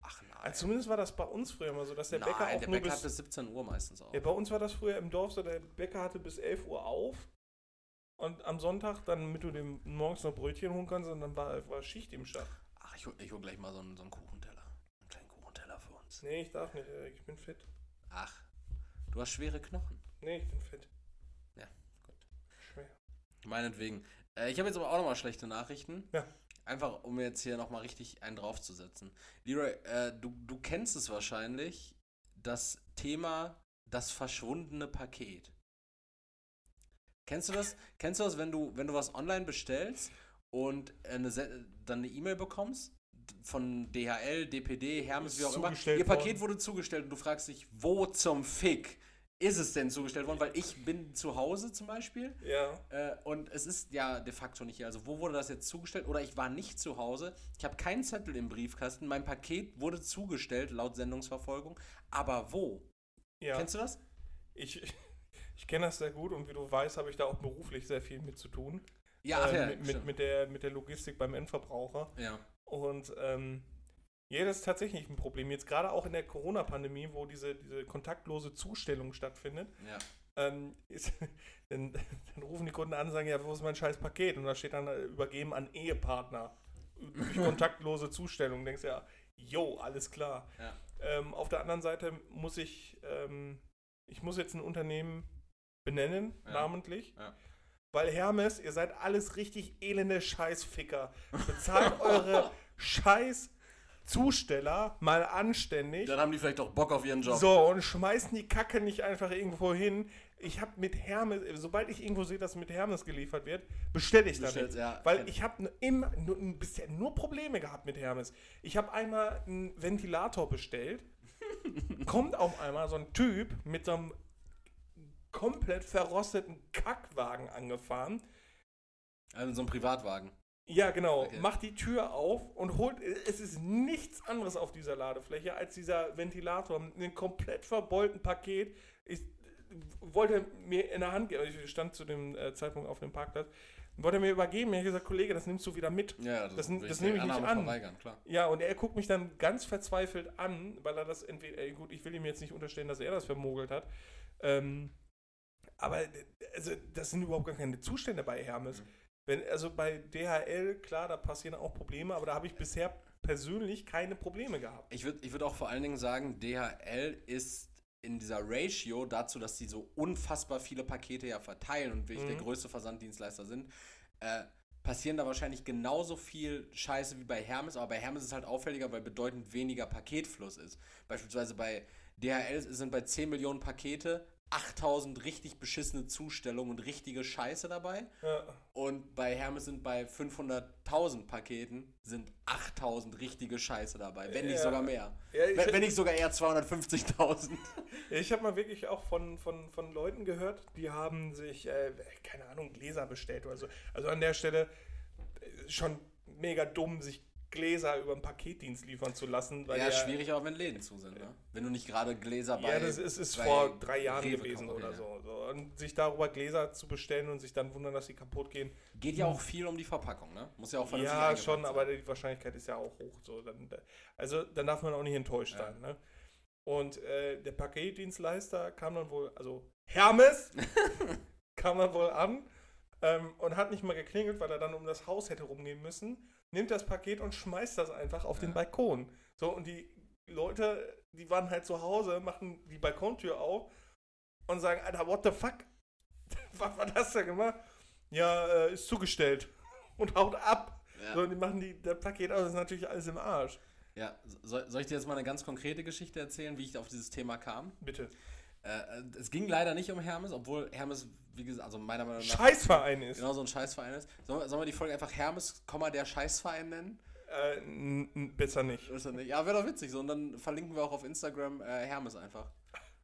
B: Ach nein.
A: Also zumindest war das bei uns früher mal so, dass der Bäcker
B: nein,
A: auch
B: der
A: nur
B: Bäcker hat
A: bis,
B: bis 17 Uhr meistens auf.
A: ja, bei uns war das früher im Dorf so, der Bäcker hatte bis 11 Uhr auf und am Sonntag, dann, damit du dem morgens noch Brötchen holen kannst, und dann war, war Schicht im Stall.
B: Ach, ich hol, ich hol gleich mal so einen, so einen Kuchenteller. Einen kleinen Kuchenteller für uns.
A: Nee, ich darf nicht, ich bin fit.
B: Ach, du hast schwere Knochen.
A: Nee, ich bin fit.
B: Ja, gut.
A: Schwer.
B: Meinetwegen. Äh, ich habe jetzt aber auch nochmal schlechte Nachrichten.
A: Ja.
B: Einfach, um jetzt hier nochmal richtig einen draufzusetzen. Leroy, äh, du, du kennst es wahrscheinlich, das Thema das verschwundene Paket. Kennst du das? Kennst du das, wenn du, wenn du was online bestellst und eine, dann eine E-Mail bekommst von DHL, DPD, Hermes, wie auch immer. Ihr Paket
A: worden.
B: wurde zugestellt und du fragst dich, wo zum Fick ist es denn zugestellt worden? Weil ich bin zu Hause zum Beispiel
A: Ja.
B: äh, und es ist ja de facto nicht hier. Also wo wurde das jetzt zugestellt? Oder ich war nicht zu Hause. Ich habe keinen Zettel im Briefkasten. Mein Paket wurde zugestellt laut Sendungsverfolgung. Aber wo?
A: Ja.
B: Kennst du das?
A: Ich, ich kenne das sehr gut und wie du weißt, habe ich da auch beruflich sehr viel mit zu tun.
B: Ja,
A: äh,
B: ja,
A: mit, mit, mit, der, mit der Logistik beim Endverbraucher.
B: ja.
A: Und ähm, ja, das ist tatsächlich ein Problem. Jetzt gerade auch in der Corona-Pandemie, wo diese, diese kontaktlose Zustellung stattfindet,
B: ja.
A: ähm, ist, dann, dann rufen die Kunden an und sagen, ja, wo ist mein scheiß Paket? Und da steht dann äh, übergeben an Ehepartner. Durch kontaktlose Zustellung. Denkst ja, jo, alles klar.
B: Ja.
A: Ähm, auf der anderen Seite muss ich, ähm, ich muss jetzt ein Unternehmen benennen,
B: Ja.
A: namentlich.
B: Ja.
A: Weil Hermes, ihr seid alles richtig elende Scheißficker. Bezahlt eure Scheiß Zusteller mal anständig.
B: Dann haben die vielleicht auch Bock auf ihren Job.
A: So, und schmeißen die Kacke nicht einfach irgendwo hin. Ich habe mit Hermes, sobald ich irgendwo sehe, dass mit Hermes geliefert wird, bestelle ich nicht.
B: ja,
A: Weil
B: ich
A: habe immer, nur, bisher nur Probleme gehabt mit Hermes. Ich habe einmal einen Ventilator bestellt, kommt auf einmal so ein Typ mit so einem komplett verrosteten Kackwagen angefahren.
B: Also so ein Privatwagen.
A: Ja, genau.
B: Okay.
A: Macht die Tür auf und holt. Es ist nichts anderes auf dieser Ladefläche als dieser Ventilator. mit einem komplett verbeulten Paket. Ich wollte mir in der Hand geben. Ich stand zu dem äh, Zeitpunkt auf dem Parkplatz. Wollte er mir übergeben. Ich habe gesagt, Kollege, das nimmst du wieder mit.
B: Ja,
A: Das- das
B: der
A: nehme ich nicht an. Ja, und er guckt mich dann ganz verzweifelt an, weil er das entweder, gut, ich will ihm jetzt nicht unterstellen, dass er das vermogelt hat. Ähm, aber äh, also, das sind überhaupt gar keine Zustände bei Hermes.
B: Mhm.
A: Wenn, also bei DHL, klar, da passieren auch Probleme, aber da habe ich bisher persönlich keine Probleme gehabt.
B: Ich würde ich würd auch vor allen Dingen sagen, DHL ist in dieser Ratio dazu, dass sie so unfassbar viele Pakete ja verteilen und wirklich der
A: Mhm.
B: größte Versanddienstleister sind, äh, passieren da wahrscheinlich genauso viel Scheiße wie bei Hermes, aber bei Hermes ist es halt auffälliger, weil bedeutend weniger Paketfluss ist. Beispielsweise bei DHL sind bei 10 Millionen Pakete 8000 richtig beschissene Zustellungen und richtige Scheiße dabei.
A: Ja.
B: Und bei Hermes sind bei 500.000 Paketen sind 8000 richtige Scheiße dabei, wenn nicht
A: Ja.
B: sogar mehr.
A: Ja, ich-
B: wenn, wenn nicht sogar eher 250.000.
A: Ich habe mal wirklich auch von, von, von Leuten gehört, die haben sich, äh, keine Ahnung, Gläser bestellt oder so. Also an der Stelle äh, schon mega dumm, sich Gläser über einen Paketdienst liefern zu lassen. Weil
B: ja,
A: der-
B: schwierig auch, wenn Läden zu sind, ne? Wenn du nicht gerade Gläser bei
A: Ja, das ist, ist vor drei Jahren
B: Rewe
A: gewesen oder so, so. Und sich darüber Gläser zu bestellen und sich dann wundern, dass sie kaputt gehen.
B: Geht ja auch viel um die Verpackung, ne? Muss ja auch vernünftig
A: Ja, schon,
B: sein.
A: aber die Wahrscheinlichkeit ist ja auch hoch. So. Dann, also dann darf man auch nicht enttäuscht
B: Ja.
A: sein. Ne? Und äh, der Paketdienstleister kam dann wohl, also Hermes kam dann wohl an ähm, und hat nicht mal geklingelt, weil er dann um das Haus hätte rumgehen müssen. Nimmt das Paket und schmeißt das einfach auf den
B: Ja.
A: Balkon. So, und die Leute, die waren halt zu Hause, machen die Balkontür auf und sagen, Alter, what the fuck? Was war das denn gemacht? Ja, äh, ist zugestellt. Und haut ab.
B: Ja.
A: So, und die machen die, das Paket aus, das ist natürlich alles im Arsch.
B: ja, soll, soll ich dir jetzt mal eine ganz konkrete Geschichte erzählen, wie ich auf dieses Thema kam?
A: Bitte.
B: Äh, es ging leider nicht um Hermes, obwohl Hermes, wie gesagt, also meiner Meinung nach
A: Scheißverein ist.
B: genau so ein Scheißverein ist. Sollen wir, sollen wir die Folge einfach Hermes, der Scheißverein nennen?
A: Äh, besser nicht.
B: Das nicht? Ja, wäre doch witzig. So, und dann verlinken wir auch auf Instagram äh, Hermes einfach.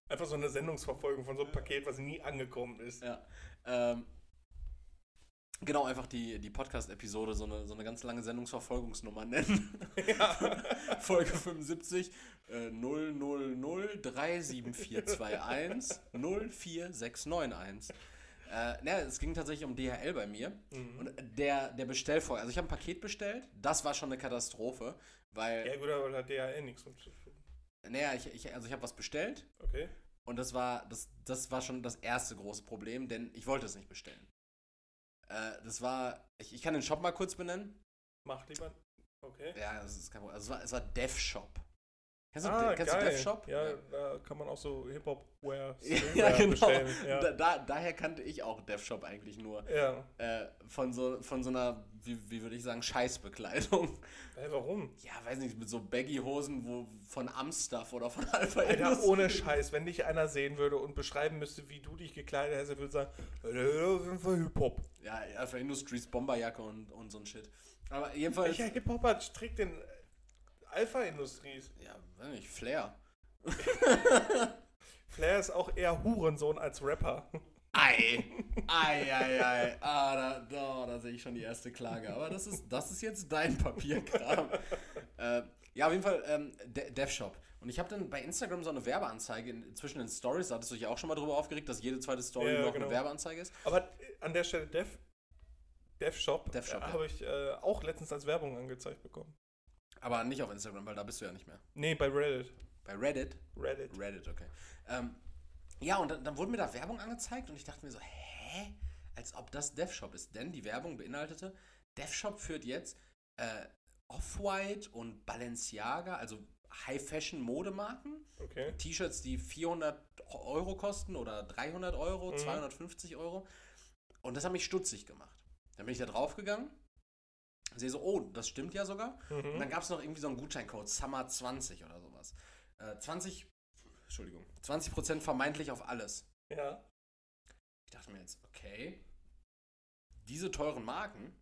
A: Einfach so eine Sendungsverfolgung von so einem Paket, was nie angekommen ist.
B: Ja. Ähm, genau, einfach die, die Podcast-Episode so eine, so eine ganz lange Sendungsverfolgungsnummer nennen. Folge 75 äh, 000 37421 04691. Äh, ne, es ging tatsächlich um DHL bei mir.
A: Mhm.
B: Und der, der Bestellvorgang, also ich habe ein Paket bestellt, das war schon eine Katastrophe, weil,
A: Ja, gut, aber da hat DHL nichts mit zu tun.
B: naja, ich, ich, also ich habe was bestellt
A: Okay.
B: und das war, das, das war schon das erste große Problem, denn ich wollte es nicht bestellen. Äh, das war, ich, ich kann den Shop mal kurz benennen.
A: Mach lieber. Okay.
B: Ja, das ist kein Problem. Also es war, es war Dev Shop. Kennst du,
A: Ah,
B: kennst du
A: geil.
B: Dev Shop?
A: Ja, da kann man auch so Hip-Hop-Wear
B: ja, genau.
A: bestellen. Ja.
B: Da, da, daher kannte ich auch Dev Shop eigentlich nur.
A: ja.
B: Äh, von, so, von so einer, wie, wie würde ich sagen, Scheißbekleidung.
A: Hä, warum?
B: Ja, weiß nicht, mit so Baggy-Hosen wo, von Amstuff oder von Alpha
A: Alter, ohne Scheiß, wenn dich einer sehen würde und beschreiben müsste, wie du dich gekleidet hast, er würde sagen, auf jeden Fall Hip-Hop.
B: Ja, Alpha Industries Bomberjacke und, und so ein Shit. Aber jedenfalls.
A: Welcher Hip-Hopper trägt denn Alpha Industries?
B: Ja, weiß nicht, Flair.
A: Flair ist auch eher Hurensohn als Rapper.
B: Ei, ei, ei, ei. Ah, da, da, da sehe ich schon die erste Klage. Aber das ist, das ist jetzt dein Papierkram. äh, ja, auf jeden Fall ähm, De DevShop. Und ich habe dann bei Instagram so eine Werbeanzeige in, zwischen den Stories. Da hattest du dich auch schon mal drüber aufgeregt, dass jede zweite Story
A: Ja,
B: noch
A: genau.
B: eine Werbeanzeige ist.
A: Aber äh, an der Stelle Dev, DevShop,
B: DevShop,
A: äh,
B: ja.
A: habe ich äh, auch letztens als Werbung angezeigt bekommen.
B: Aber nicht auf Instagram, weil da bist du ja nicht mehr.
A: Nee, bei Reddit.
B: Bei Reddit.
A: Reddit.
B: Reddit, okay. Ähm, ja, und dann, dann wurde mir da Werbung angezeigt und ich dachte mir so, hä? Als ob das DevShop ist. Denn die Werbung beinhaltete, DevShop führt jetzt äh, Off-White und Balenciaga, also High-Fashion-Modemarken.
A: Okay.
B: T-Shirts, die 400 Euro kosten oder 300 Euro,
A: Mhm.
B: 250 Euro. Und das hat mich stutzig gemacht. Dann bin ich da draufgegangen, sehe so, oh, das stimmt ja sogar. Und
A: Mhm.
B: dann gab es noch irgendwie so einen Gutscheincode, Summer20 oder sowas. Äh, 20, Entschuldigung, 20% vermeintlich auf alles.
A: Ja.
B: Ich dachte mir jetzt, okay, diese teuren Marken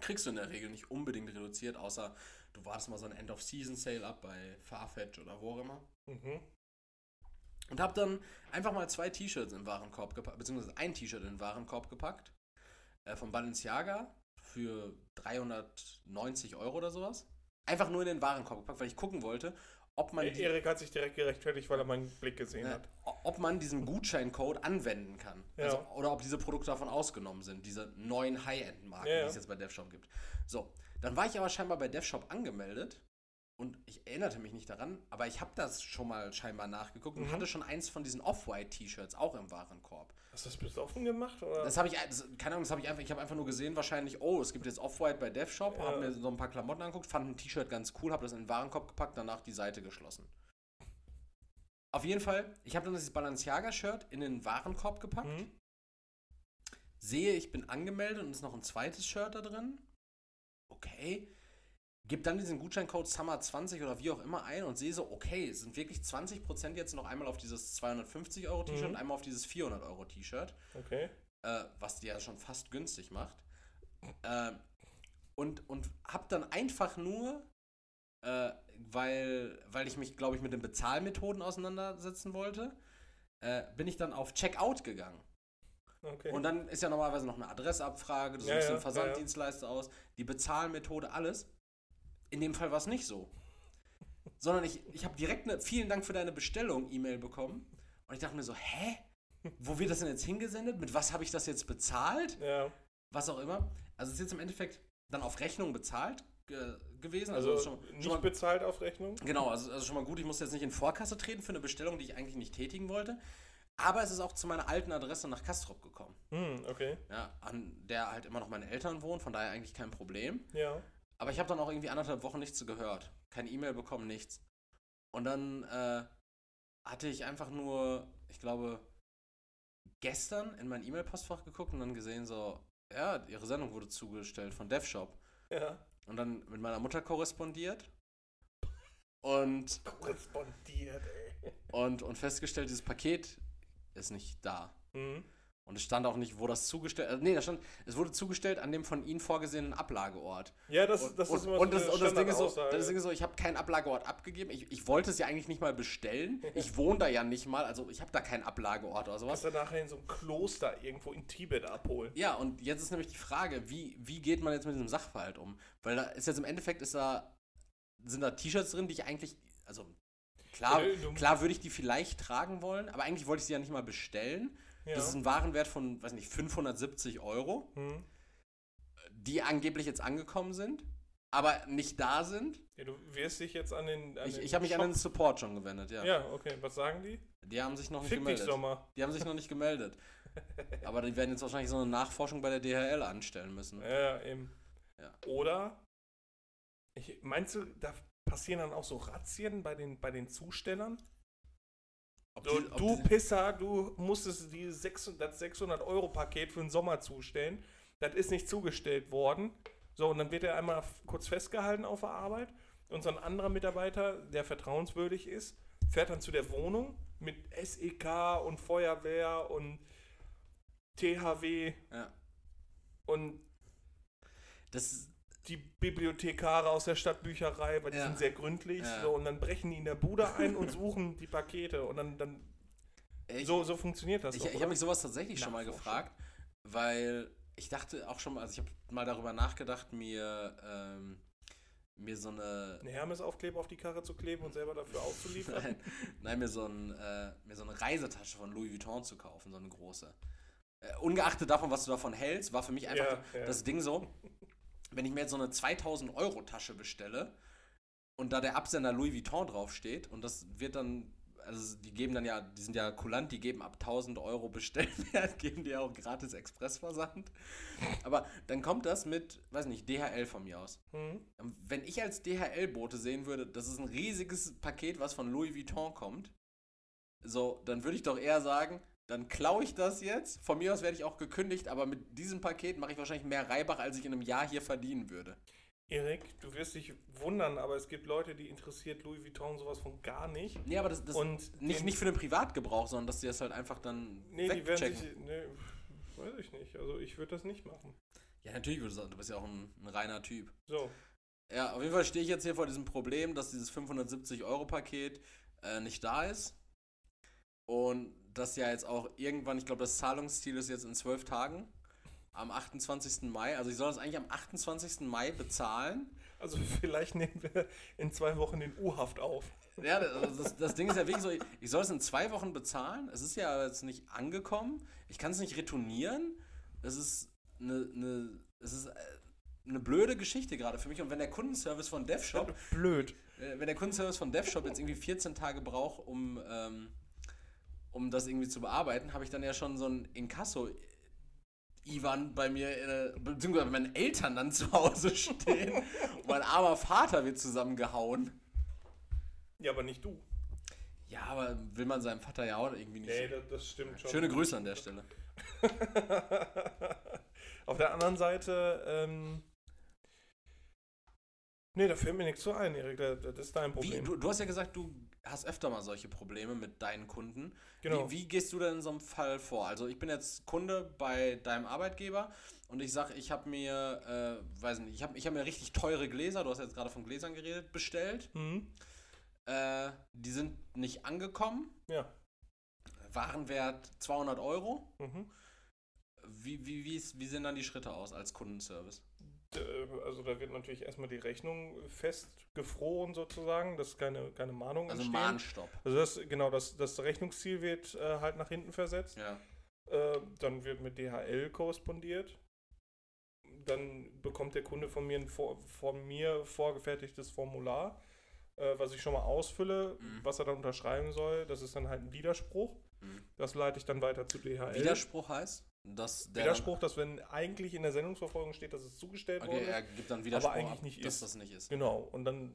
B: kriegst du in der Regel nicht unbedingt reduziert, außer du wartest mal so ein End-of-Season-Sale ab bei Farfetch oder wo auch immer.
A: Mhm.
B: Und habe dann einfach mal zwei T-Shirts in den Warenkorb gepackt, beziehungsweise ein T-Shirt in den Warenkorb gepackt. Äh, von Balenciaga für 390 Euro oder sowas. Einfach nur in den Warenkorb gepackt, weil ich gucken wollte, ob man, die,
A: Erik hat sich direkt gerechtfertigt, weil er meinen Blick gesehen
B: ne,
A: hat.
B: ob man diesen Gutscheincode anwenden kann.
A: Ja.
B: Also, oder ob diese Produkte davon ausgenommen sind, diese neuen High-End-Marken,
A: Ja, ja.
B: die es jetzt bei DevShop gibt. So, dann war ich aber scheinbar bei DevShop angemeldet und ich erinnerte mich nicht daran, aber ich habe das schon mal scheinbar nachgeguckt und
A: Mhm.
B: hatte schon eins von diesen Off-White-T-Shirts auch im Warenkorb.
A: Hast du das besoffen gemacht? Oder?
B: Das habe ich, das, keine Ahnung, das habe ich einfach, ich habe einfach nur gesehen, wahrscheinlich, oh, es gibt jetzt Off-White bei DevShop,
A: Ja.
B: habe mir so ein paar Klamotten angeguckt, fand ein T-Shirt ganz cool, habe das in den Warenkorb gepackt, danach die Seite geschlossen. Auf jeden Fall, ich habe dann dieses Balenciaga-Shirt in den Warenkorb gepackt,
A: Mhm.
B: sehe, ich bin angemeldet und ist noch ein zweites Shirt da drin. Okay. Gib dann diesen Gutscheincode Summer20 oder wie auch immer ein und sehe so, okay, es sind wirklich 20% jetzt noch einmal auf dieses 250 Euro T-Shirt
A: Mhm.
B: und einmal auf dieses 400 Euro T-Shirt
A: Okay.
B: äh, was die ja schon fast günstig macht. Äh, und und habe dann einfach nur, äh, weil, weil ich mich, glaube ich, mit den Bezahlmethoden auseinandersetzen wollte, äh, bin ich dann auf Checkout gegangen.
A: Okay.
B: Und dann ist ja normalerweise noch eine Adressabfrage, du
A: Ja,
B: suchst
A: ja,
B: den Versanddienstleister aus, die Bezahlmethode, alles. In dem Fall war es nicht so. Sondern ich, ich habe direkt eine Vielen Dank für deine Bestellung E-Mail bekommen. Und ich dachte mir so, hä? Wo wird das denn jetzt hingesendet? Mit was habe ich das jetzt bezahlt?
A: ja.
B: Was auch immer. Also es ist jetzt im Endeffekt dann auf Rechnung bezahlt ge gewesen.
A: Also,
B: ist schon,
A: nicht
B: schon mal,
A: bezahlt auf Rechnung?
B: Genau, also, also schon mal gut, ich musste jetzt nicht in Vorkasse treten für eine Bestellung, die ich eigentlich nicht tätigen wollte. Aber es ist auch zu meiner alten Adresse nach Kastrop gekommen.
A: Hm, okay.
B: Ja, an der halt immer noch meine Eltern wohnen, von daher eigentlich kein Problem.
A: Ja.
B: Aber ich habe dann auch irgendwie anderthalb Wochen nichts gehört. Keine E-Mail bekommen, nichts. Und dann äh, hatte ich einfach nur, ich glaube, gestern in mein E-Mail-Postfach geguckt und dann gesehen so, ja, ihre Sendung wurde zugestellt von DevShop.
A: Ja.
B: Und dann mit meiner Mutter korrespondiert. Und,
A: Korrespondiert, ey.
B: und, und festgestellt, dieses Paket ist nicht da.
A: Mhm.
B: Und es stand auch nicht, wo das zugestellt äh, Nee, da stand, es wurde zugestellt an dem von Ihnen vorgesehenen Ablageort.
A: Ja, das,
B: Und,
A: das ist immer
B: und,
A: so
B: und das Ding ist so, das Ding ist so, ich habe keinen Ablageort abgegeben. Ich, ich wollte es ja eigentlich nicht mal bestellen. Ich wohne da ja nicht mal, also ich habe da keinen Ablageort oder sowas.
A: Kannst du nachher in so einem Kloster irgendwo in Tibet abholen.
B: Ja, und jetzt ist nämlich die Frage, wie, wie geht man jetzt mit diesem Sachverhalt um? Weil da ist jetzt im Endeffekt ist da, sind da T-Shirts drin, die ich eigentlich, also klar,
A: du-
B: klar würde ich die vielleicht tragen wollen, aber eigentlich wollte ich sie ja nicht mal bestellen.
A: Ja.
B: Das ist ein Warenwert von, weiß nicht, 570 Euro,
A: Hm.
B: die angeblich jetzt angekommen sind, aber nicht da sind.
A: Ja, du wirst dich jetzt an den. An
B: Ich, ich habe mich an den Support schon gewendet, ja.
A: Ja, okay. Was sagen die?
B: Die haben sich noch nicht
A: Fick dich,
B: gemeldet.
A: Sommer.
B: Die haben sich noch nicht gemeldet. Aber die werden jetzt wahrscheinlich so eine Nachforschung bei der DHL anstellen müssen.
A: Ja, ja, eben.
B: Ja.
A: Oder, ich, meinst du, da passieren dann auch so Razzien bei den, bei den Zustellern?
B: Ob
A: So,
B: die-
A: du
B: die-
A: Pisser, du musstest die 600, das 600-Euro-Paket für den Sommer zustellen. Das ist nicht zugestellt worden. So, und dann wird er einmal kurz festgehalten auf der Arbeit. Und so ein anderer Mitarbeiter, der vertrauenswürdig ist, fährt dann zu der Wohnung mit SEK und Feuerwehr und THW
B: ja.
A: und
B: Das,
A: die Bibliothekare aus der Stadtbücherei, weil die
B: Ja.
A: sind sehr gründlich.
B: Ja.
A: So, und dann brechen die in der Bude ein und suchen die Pakete. Und dann, dann
B: ich,
A: so, so funktioniert das.
B: ich, ich habe mich sowas tatsächlich schon mal gefragt, weil ich dachte auch schon mal, also ich habe mal darüber nachgedacht, mir, ähm, mir so eine,
A: einen Hermes-Aufkleber auf die Karre zu kleben und selber dafür auszuliefern.
B: nein, nein, mir, so ein, äh, mir so eine Reisetasche von Louis Vuitton zu kaufen, so eine große. Äh, ungeachtet davon, was du davon hältst, war für mich einfach
A: ja.
B: das Ding so, wenn ich mir jetzt so eine 2000 Euro Tasche bestelle und da der Absender Louis Vuitton draufsteht und das wird dann, also die geben dann ja, die sind ja kulant, die geben ab 1000 Euro Bestellwert, geben die ja auch gratis Expressversand. Aber dann kommt das mit, weiß nicht, DHL von mir aus.
A: Hm?
B: Wenn ich als DHL-Bote sehen würde, das ist ein riesiges Paket, was von Louis Vuitton kommt, so, dann würde ich doch eher sagen, dann klaue ich das jetzt. Von mir aus werde ich auch gekündigt, aber mit diesem Paket mache ich wahrscheinlich mehr Reibach, als ich in einem Jahr hier verdienen würde.
A: Erik, du wirst dich wundern, aber es gibt Leute, die interessiert Louis Vuitton sowas von gar nicht.
B: Nee, aber das, das
A: Und
B: nicht, nicht für den Privatgebrauch, sondern dass die das halt einfach dann
A: Nee, die werden sich. Nee, weiß ich nicht. Also ich würde das nicht machen.
B: Ja, natürlich würde ich sagen, du bist ja auch ein, ein reiner Typ.
A: So.
B: Ja, auf jeden Fall stehe ich jetzt hier vor diesem Problem, dass dieses 570-Euro-Paket äh, nicht da ist. Und das ja jetzt auch irgendwann, ich glaube, das Zahlungsziel ist jetzt in zwölf Tagen, am 28. Mai. Also ich soll das eigentlich am 28. Mai bezahlen.
A: Also vielleicht nehmen wir in zwei Wochen den U-Haft auf.
B: Ja, das, das, das Ding ist ja wirklich so, ich soll es in zwei Wochen bezahlen. Es ist ja jetzt nicht angekommen. Ich kann es nicht retournieren. Es ist eine, eine, es ist äh, eine blöde Geschichte gerade für mich. Und wenn der Kundenservice von DevShop,
A: Blöd.
B: äh, wenn der Kundenservice von DevShop jetzt irgendwie 14 Tage braucht, um, ähm, um das irgendwie zu bearbeiten, habe ich dann ja schon so ein Inkasso Ivan bei mir, äh, beziehungsweise bei meinen Eltern dann zu Hause stehen. und mein armer Vater wird zusammengehauen.
A: Ja, aber nicht du.
B: Ja, aber will man seinem Vater ja auch irgendwie nicht.
A: Nee, das, das stimmt schon.
B: Schöne Grüße an der Stelle.
A: Auf der anderen Seite, ähm. Nee, da fällt mir nichts so ein, Erik. da- Das ist dein
B: Wie,
A: Problem.
B: du, du hast ja gesagt, du hast öfter mal solche Probleme mit deinen Kunden.
A: Genau.
B: Wie, wie gehst du denn in so einem Fall vor? Also ich bin jetzt Kunde bei deinem Arbeitgeber und ich sage, ich habe mir, äh, weiß nicht, ich habe ich hab mir richtig teure Gläser, du hast jetzt gerade von Gläsern geredet, bestellt.
A: Mhm.
B: Äh, die sind nicht angekommen.
A: Ja.
B: Warenwert 200 Euro.
A: Mhm.
B: Wie, wie, wie, ist, wie sehen dann die Schritte aus als Kundenservice?
A: D- Also da wird natürlich erstmal die Rechnung festgefroren sozusagen, dass keine, keine Mahnung
B: Also
A: entstehen.
B: Mahnstopp.
A: Also das, genau, das, das Rechnungsziel wird äh, halt nach hinten versetzt.
B: Ja.
A: Äh, dann wird mit DHL korrespondiert. Dann bekommt der Kunde von mir ein vor, von mir vorgefertigtes Formular, äh, was ich schon mal ausfülle,
B: Mhm.
A: was er dann unterschreiben soll. Das ist dann halt ein Widerspruch.
B: Mhm.
A: Das leite ich dann weiter zu DHL.
B: Widerspruch heißt, dass der
A: Widerspruch, dass wenn eigentlich in der Sendungsverfolgung steht, dass es zugestellt
B: okay,
A: worden
B: er gibt dann Widerspruch
A: eigentlich
B: ab,
A: nicht
B: dass
A: ist.
B: das nicht ist.
A: Genau. Und dann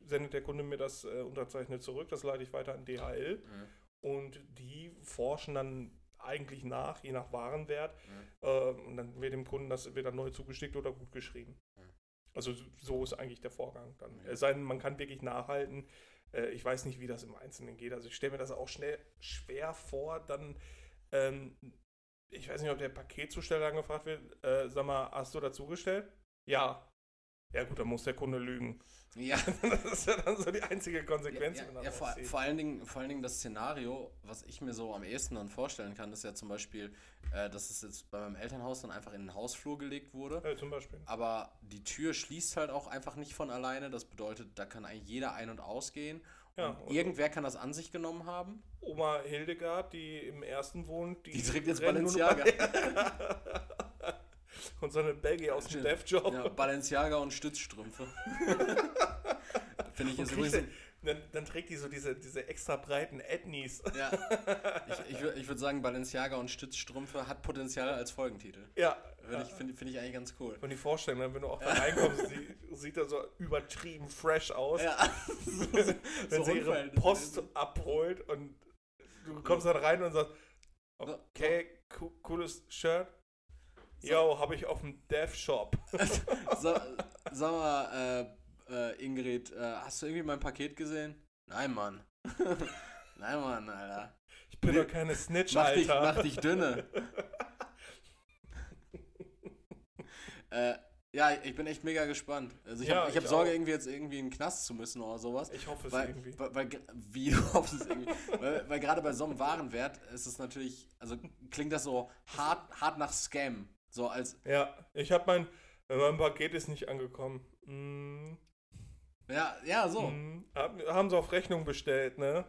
A: sendet der Kunde mir das äh, unterzeichnet zurück. Das leite ich weiter an DHL.
B: Mhm.
A: Und die forschen dann eigentlich nach, je nach Warenwert.
B: Mhm.
A: Äh, und dann wird dem Kunden das wird dann neu zugeschickt oder gut geschrieben.
B: Mhm.
A: Also so ist eigentlich der Vorgang dann. Es sei denn, man kann wirklich nachhalten. Äh, ich weiß nicht, wie das im Einzelnen geht. Also ich stelle mir das auch schnell schwer vor, dann ähm, ich weiß nicht, ob der Paketzusteller angefragt wird, äh, sag mal, hast du dazugestellt? Ja. Ja gut, dann muss der Kunde lügen.
B: Ja,
A: das ist ja dann so die einzige Konsequenz.
B: ja, ja, ja vor, vor, allen Dingen, vor allen Dingen das Szenario, was ich mir so am ehesten dann vorstellen kann, ist ja zum Beispiel, äh, dass es jetzt bei meinem Elternhaus dann einfach in den Hausflur gelegt wurde.
A: Äh, zum Beispiel.
B: Aber die Tür schließt halt auch einfach nicht von alleine. Das bedeutet, da kann eigentlich jeder ein- und ausgehen.
A: Ja,
B: irgendwer kann das an sich genommen haben.
A: Oma Hildegard, die im ersten wohnt,
B: Die trägt jetzt Balenciaga.
A: Und so eine Belgier aus dem
B: Stimmt.
A: Dev-Job.
B: Ja, Balenciaga und Stützstrümpfe. Finde ich
A: kriegt
B: übrigens.
A: dann, dann trägt die so diese, diese extra breiten Ethnies.
B: Ja, ich, ich, ich würde sagen, Balenciaga und Stützstrümpfe hat Potenzial als Folgentitel.
A: Ja.
B: Würde ich- Finde find ich eigentlich ganz cool.
A: Und die Vorstellung, wenn du auch da reinkommst, die sieht da so übertrieben fresh aus,
B: Ja,
A: wenn sie ihre. Post abholt und du kommst dann rein und sagst,
B: So,
A: okay, co cooles Shirt. Yo, habe ich auf dem Dev-Shop.
B: So, sag mal, äh, äh, Ingrid, äh, hast du irgendwie mein Paket gesehen? Nein, Mann. Nein, Mann, Alter.
A: Ich bin doch keine Snitch,
B: Mach dich,
A: Alter.
B: mach dich dünne. Äh, ja, ich bin echt mega gespannt. Also ich
A: Ja,
B: habe hab Sorge,
A: auch.
B: irgendwie jetzt irgendwie in den Knast zu müssen oder sowas.
A: Ich hoffe es
B: Weil,
A: irgendwie.
B: weil, weil, wie du hoffst es irgendwie. weil, weil gerade bei so einem Warenwert ist es natürlich, also klingt das so hart, hart nach Scam. So als,
A: Ja, ich habe mein, mein Paket ist nicht angekommen. Mm,
B: ja, ja, so.
A: hab, haben sie auf Rechnung bestellt, ne?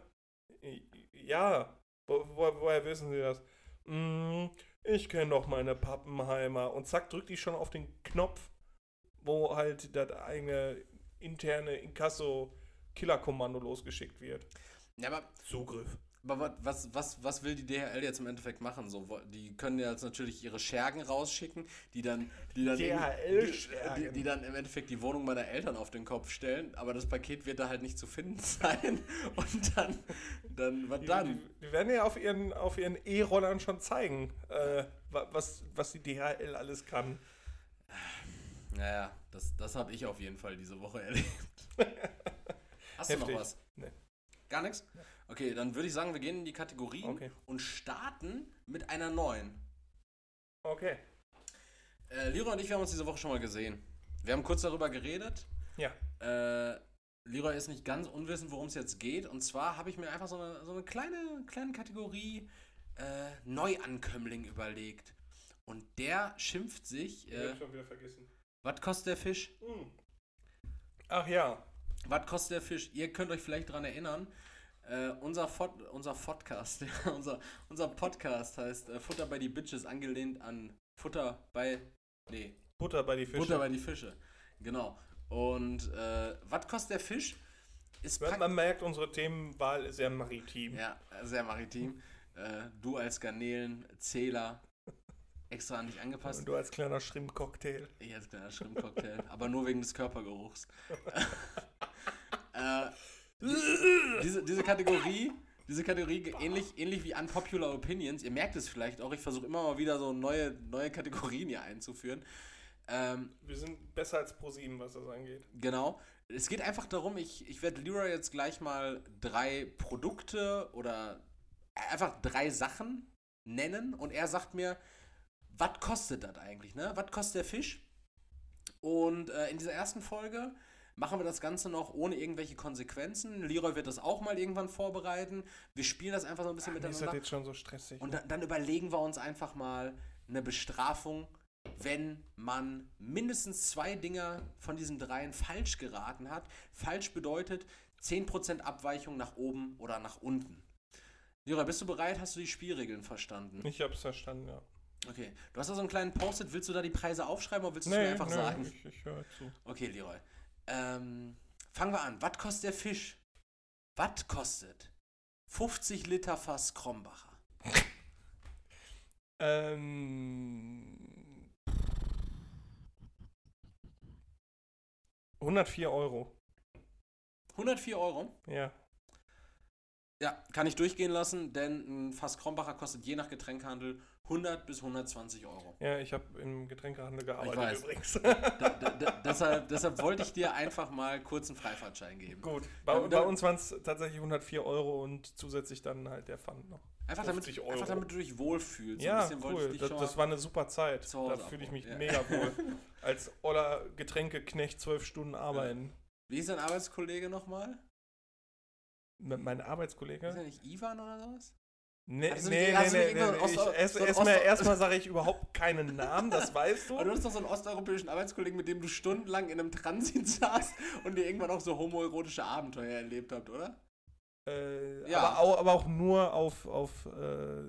A: Ja. Wo, wo, woher wissen sie das? Mm, ich kenne doch meine Pappenheimer. Und zack, drückt die schon auf den Knopf, wo halt das eigene interne Inkasso-Killer-Kommando losgeschickt wird.
B: Ja, aber
A: Zugriff.
B: Aber wa- was, was, was will die DHL jetzt im Endeffekt machen? So, die können ja jetzt natürlich ihre Schergen rausschicken, die dann, die dann, die, die, die dann im Endeffekt die Wohnung meiner Eltern auf den Kopf stellen, aber das Paket wird da halt nicht zu finden sein. Und dann, dann, was
A: Die,
B: dann?
A: die, die werden ja auf ihren auf ihren E-Rollern schon zeigen, äh, wa- was, was die DHL alles kann.
B: Naja, das, das habe ich auf jeden Fall diese Woche erlebt. Hast du
A: Heftig.
B: noch was?
A: Nee.
B: Gar nichts? Okay, dann würde ich sagen, wir gehen in die Kategorien
A: Okay.
B: und starten mit einer neuen.
A: Okay.
B: Äh, Leroy und ich, wir haben uns diese Woche schon mal gesehen. Wir haben kurz darüber geredet.
A: Ja.
B: Äh, Leroy ist nicht ganz unwissend, worum es jetzt geht. Und zwar habe ich mir einfach so eine, so eine kleine, kleine Kategorie äh, Neuankömmling überlegt. Und der schimpft sich.
A: Ich
B: Äh,
A: hab schon wieder vergessen.
B: was kostet der Fisch?
A: Hm. Ach ja.
B: Was kostet der Fisch? Ihr könnt euch vielleicht daran erinnern, äh, unser, Fod unser Podcast, ja, unser, unser Podcast heißt äh, Futter bei die Bitches, angelehnt an Futter bei, nee,
A: Butter bei die Fische.
B: Butter bei die Fische. Genau. Und äh, was kostet der Fisch? Ist
A: man, merkt, unsere Themenwahl ist sehr maritim.
B: Ja, sehr maritim. Äh, du als Garnelenzähler extra an dich angepasst.
A: Und du als kleiner Shrimp-Cocktail.
B: Ich als kleiner Schrimpcocktail, aber nur wegen des Körpergeruchs. äh, diese, diese Kategorie, diese Kategorie ähnlich, ähnlich wie Unpopular Opinions, ihr merkt es vielleicht auch, ich versuche immer mal wieder so neue, neue Kategorien hier einzuführen. Ähm,
A: Wir sind besser als ProSieben, was das angeht.
B: Genau. Es geht einfach darum, ich, ich werde Leroy jetzt gleich mal drei Produkte oder einfach drei Sachen nennen und er sagt mir, was kostet das eigentlich, ne? Was kostet der Fisch? Und äh, in dieser ersten Folge machen wir das Ganze noch ohne irgendwelche Konsequenzen. Leroy wird das auch mal irgendwann vorbereiten. Wir spielen das einfach so ein bisschen
A: Mir ist das
B: miteinander.
A: jetzt schon so stressig.
B: Und
A: ne?
B: dann, dann überlegen wir uns einfach mal eine Bestrafung, wenn man mindestens zwei Dinger von diesen dreien falsch geraten hat. Falsch bedeutet 10% Abweichung nach oben oder nach unten. Jura, bist du bereit? Hast du die Spielregeln verstanden?
A: ich hab's verstanden, ja.
B: Okay. Du hast da so einen kleinen Post-it. Willst du da die Preise aufschreiben oder willst du es mir einfach sagen?
A: ich, ich höre zu.
B: Okay, Leroy. Ähm, fangen wir an. Was kostet der Fisch? Was kostet 50 Liter Fass Krombacher?
A: Ähm. 104 Euro.
B: 104 Euro.
A: Ja.
B: Ja, kann ich durchgehen lassen, denn ein Fass Krombacher kostet je nach Getränkhandel 100 bis 120 Euro.
A: Ja, ich habe im Getränkehandel gearbeitet übrigens.
B: Da, da, da, deshalb, deshalb wollte ich dir einfach mal kurz einen Freifahrtschein geben.
A: Gut. Bei, bei uns waren es tatsächlich 104 Euro und zusätzlich dann halt der Pfand noch.
B: Einfach damit,
A: 50 Euro.
B: einfach damit du dich wohlfühlst. So
A: Ja,
B: wollte
A: cool. Das, das war eine super Zeit. Da fühle ich mich
B: ja.
A: mega wohl. Als oller Getränkeknecht zwölf Stunden arbeiten.
B: Wie ist dein Arbeitskollege nochmal?
A: Mit meinem
B: Ist
A: Arbeitskollege?
B: er nicht Ivan oder sowas?
A: Nee,
B: du
A: nee,
B: nicht-
A: nee,
B: du
A: nee, nee, Ich, erst,
B: so
A: erstmal, erstmal sage ich überhaupt keinen Namen, das weißt
B: Aber
A: du.
B: du hast doch so einen osteuropäischen Arbeitskollegen, mit dem du stundenlang in einem Transit saßt und ihr irgendwann auch so homoerotische Abenteuer erlebt habt, oder?
A: Äh,
B: Ja.
A: aber, auch, aber auch nur auf, auf äh,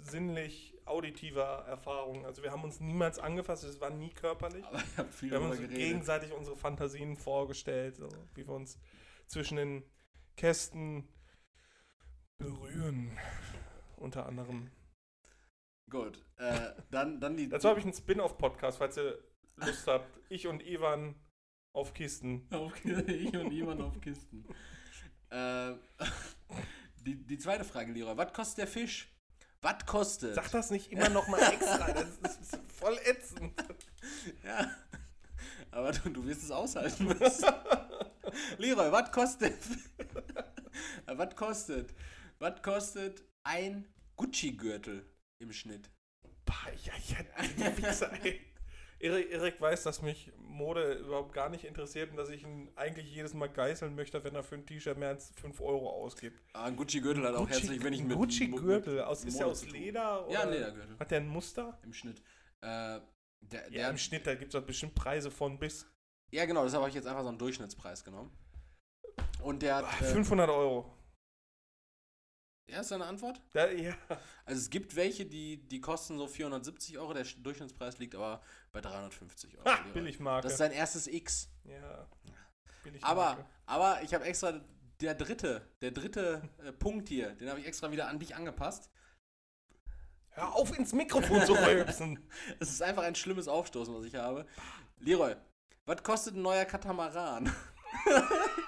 A: sinnlich auditiver Erfahrung. Also wir haben uns niemals angefasst, es war nie körperlich.
B: Aber ich habe viel
A: Wir haben uns
B: geredet.
A: gegenseitig unsere Fantasien vorgestellt, so, wie wir uns zwischen den Kästen berühren. Unter anderem.
B: Gut, äh, dann, dann die...
A: Dazu habe ich einen Spin-off-Podcast, falls ihr Lust habt. Ich und Ivan auf Kisten.
B: Ich und jemand auf Kisten. äh, die, die zweite Frage, Leroy. Was kostet der Fisch? Was kostet?
A: Sag das nicht immer noch mal extra, das ist, das ist voll ätzend.
B: Ja. Aber du, du wirst es aushalten müssen. Leroy, was kostet. was kostet. Was kostet ein Gucci-Gürtel im Schnitt?
A: Bah, ja, ja, Wichser, ey. Erik, Erik weiß, dass mich Mode überhaupt gar nicht interessiert und dass ich ihn eigentlich jedes Mal geißeln möchte, wenn er für ein T-Shirt mehr als 5 Euro ausgibt.
B: Ah, ein Gucci-Gürtel hat auch herzlich wenig mit.
A: Gucci-Gürtel, aus, ist der aus. Leder?
B: Ja, Ledergürtel.
A: Hat der ein Muster?
B: Im Schnitt. Äh, der,
A: Ja,
B: der,
A: im Schnitt, da gibt es bestimmt Preise von bis
B: ja, genau, deshalb habe ich jetzt einfach so einen Durchschnittspreis genommen. Und der hat. Äh,
A: 500 Euro.
B: Ja, ist deine Antwort?
A: Da, ja.
B: Also es gibt welche, die, die kosten so 470 Euro, der Sch- Durchschnittspreis liegt aber bei 350 Euro.
A: Ha. Billigmarke.
B: Das ist sein erstes X.
A: ja. Billigmarke.
B: Aber, aber ich habe extra der dritte, der dritte äh, Punkt hier, den habe ich extra wieder an dich angepasst.
A: Hör auf, ins Mikrofon zu rülpsen.
B: Es ist einfach ein schlimmes Aufstoßen, was ich habe. Leroy, was kostet ein neuer Katamaran?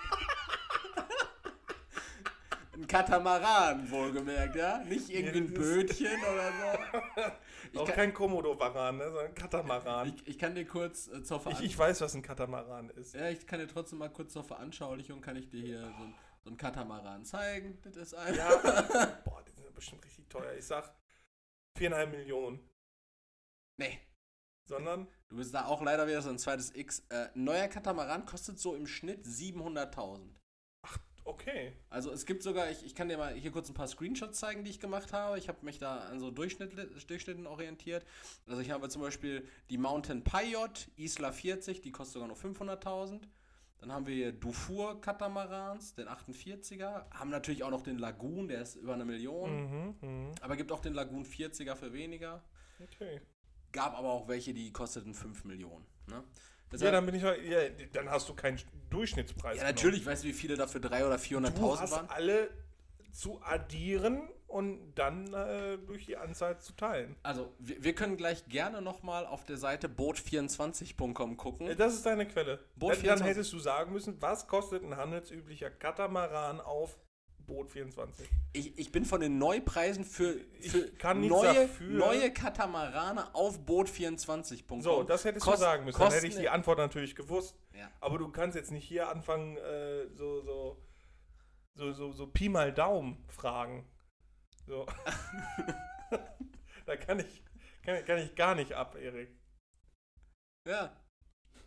B: ein Katamaran, wohlgemerkt, ja? Nicht irgendwie ein Bötchen oder so. Ich
A: Auch
B: kann,
A: kein Komodo-Varan, ne, sondern Katamaran.
B: ich, ich kann dir kurz äh, zur
A: Ich,
B: Veranschaulichung.
A: ich weiß, was ein Katamaran ist.
B: Ja, ich kann dir trotzdem mal kurz zur Veranschaulichung, kann ich dir hier so ein, so ein Katamaran zeigen. Das ist ein.
A: Ja. Boah, die sind ja bestimmt richtig teuer. Ich sag 4,5 Millionen.
B: Nee,
A: Sondern,
B: du bist da auch leider wieder so ein zweites X. Äh, ein neuer Katamaran kostet so im Schnitt 700.000.
A: okay.
B: Also es gibt sogar, ich, ich kann dir mal hier kurz ein paar Screenshots zeigen, die ich gemacht habe. Ich habe mich da an so Durchschnitt, Durchschnitten orientiert. Also ich habe zum Beispiel die Mountain Paiot Isla 40, die kostet sogar nur 500.000. Dann haben wir hier Dufour Katamarans, den 48er. Haben natürlich auch noch den Lagoon, der ist über eine Million.
A: Mhm, mhm.
B: Aber gibt auch den Lagoon 40er für weniger.
A: Okay.
B: Gab aber auch welche, die kosteten 5 Millionen. Ne?
A: Ja,
B: Deshalb-
A: dann bin ich mal, ja, dann hast du keinen Durchschnittspreis.
B: ja,
A: genommen.
B: natürlich, weißt du, wie viele dafür 300.000 oder
A: Du
B: 400.000
A: hast
B: waren?
A: alle zu addieren und dann äh, durch die Anzahl zu teilen.
B: Also, wir, wir können gleich gerne nochmal auf der Seite boot24.com gucken.
A: Äh, Das ist deine Quelle.
B: Boot
A: dann, dann
B: 24.
A: hättest du sagen müssen, was kostet ein handelsüblicher Katamaran auf Boot 24?
B: Ich, ich bin von den Neupreisen für,
A: Ich
B: für neue, neue Katamarane auf boot24.com.
A: So, das hättest
B: Kost-
A: du sagen müssen. Dann hätte ich die Antwort natürlich gewusst.
B: Ja.
A: Aber du kannst jetzt nicht hier anfangen, äh, so, so, so, so, so Pi mal Daumen fragen. So. da kann ich, kann, kann ich gar nicht ab, Erik.
B: Ja.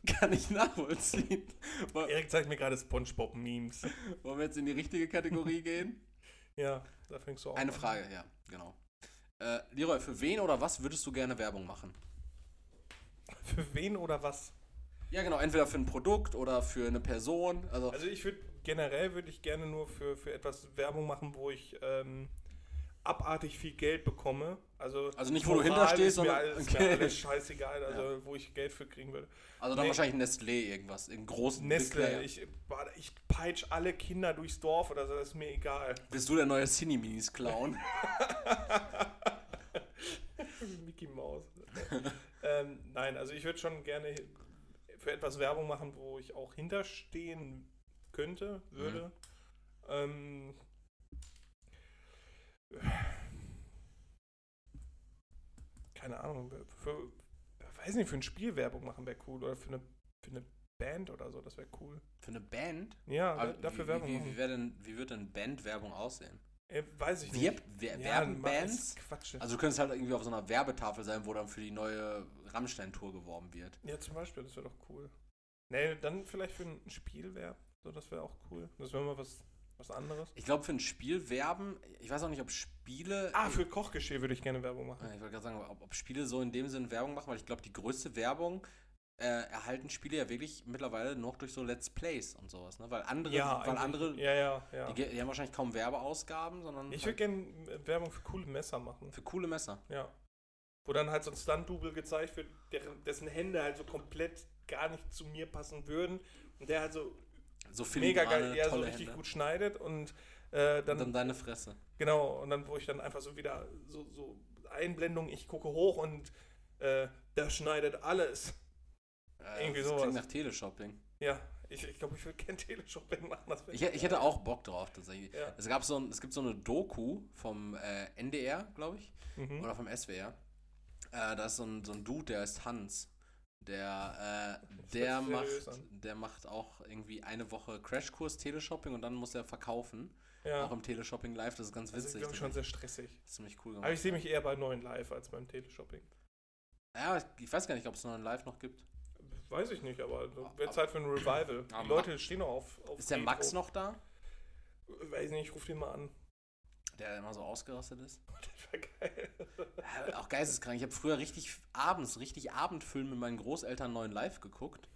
B: Kann ich nachvollziehen.
A: Erik zeigt mir gerade Spongebob-Memes.
B: Wollen wir jetzt in die richtige Kategorie gehen?
A: Ja, da fängst du auch
B: Eine
A: an.
B: Frage, ja, genau. Äh, Leroy, für wen oder was würdest du gerne Werbung machen?
A: Für wen oder was?
B: Ja, genau, entweder für ein Produkt oder für eine Person. Also,
A: Also ich würde generell würde ich gerne nur für, für etwas Werbung machen, wo ich ähm, abartig viel Geld bekomme. Also,
B: Also nicht, wo du hinterstehst, sondern-
A: alles- ist
B: okay.
A: mir alles scheißegal, also wo ich Geld für kriegen würde.
B: also dann
A: nee.
B: wahrscheinlich Nestlé irgendwas, irgendeinen großen Player.
A: ich, ich peitsch alle Kinder durchs Dorf oder so, das ist mir egal.
B: Bist du der neue Cineminis-Clown?
A: Mickey Mouse. ähm, nein, also ich würde schon gerne für etwas Werbung machen, wo ich auch hinterstehen könnte, würde. Ähm, keine Ahnung, für, weiß nicht, für ein Spiel Werbung machen wäre cool oder für eine, für eine Band oder so, das wäre cool.
B: für eine Band?
A: Ja,
B: Aber
A: dafür
B: wie,
A: Werbung
B: wie, wie, denn, wie wird denn Bandwerbung aussehen?
A: Äh, weiß ich nicht.
B: wer,
A: Ja,
B: werben
A: mach-
B: Bands?
A: Quatsch.
B: Also du könntest halt irgendwie auf so einer Werbetafel sein, wo dann für die neue Rammstein-Tour geworben wird.
A: Ja, zum Beispiel, das wäre doch cool. Nee, dann vielleicht für ein Spiel wäre, so, das wäre auch cool. Das wäre mal was, was anderes.
B: Ich glaube, für ein Spiel werben, ich weiß auch nicht, ob Spiele.
A: Ah, für Kochgeschirr würde ich gerne Werbung machen.
B: Ja, Ich wollte gerade sagen, ob, ob Spiele so in dem Sinn Werbung machen, weil ich glaube, die größte Werbung äh, erhalten Spiele ja wirklich mittlerweile noch durch so Let's Plays und sowas, ne? Weil andere, weil
A: eigentlich-
B: andere,
A: Ja, ja, ja.
B: die, die haben wahrscheinlich kaum Werbeausgaben, sondern
A: Ich
B: halt
A: würde gerne Werbung für coole Messer machen.
B: für coole Messer.
A: Ja. Wo dann halt so ein Stunt-Double gezeigt wird, dessen Hände halt so komplett gar nicht zu mir passen würden. Und der halt so
B: So
A: mega geil, ja, so richtig
B: Hände.
A: gut schneidet und äh, dann,
B: Und dann deine Fresse.
A: genau, und dann, wo ich dann einfach so wieder so, so Einblendung, ich gucke hoch und äh, der schneidet alles.
B: Äh,
A: Irgendwie
B: das
A: sowas.
B: Klingt nach Teleshopping.
A: Ja, ich, ich glaube, ich würde gerne Teleshopping machen.
B: Ich, ich hätte auch Bock drauf, tatsächlich.
A: Ja.
B: Es, gab so ein, es gibt so eine Doku vom äh, NDR, glaube ich,
A: Mhm.
B: oder vom SWR. Äh, da ist so ein, so ein Dude, der heißt Hans. Der, äh, der,
A: sich
B: macht,
A: an.
B: der macht auch irgendwie eine Woche Crashkurs Teleshopping und dann muss er verkaufen.
A: Ja,
B: Auch im Teleshopping live, das ist ganz
A: das ist,
B: witzig.
A: glaube ich, schon sehr stressig.
B: Das ist ziemlich cool
A: Aber
B: gemacht.
A: ich sehe mich eher bei neuen Live als beim Teleshopping.
B: Ja, ich- weiß gar nicht, ob es ein Live noch gibt.
A: Weiß ich nicht, aber
B: Aber-
A: wird Zeit für ein Revival.
B: Aber
A: Die Leute stehen noch auf, auf
B: Ist der. Max noch da?
A: Weiß nicht, ich ruf den mal an.
B: Der immer so ausgerastet ist?
A: Das war geil.
B: Ja, auch geisteskrank. Ich habe früher richtig abends, richtig Abendfilme mit meinen Großeltern neuen live geguckt.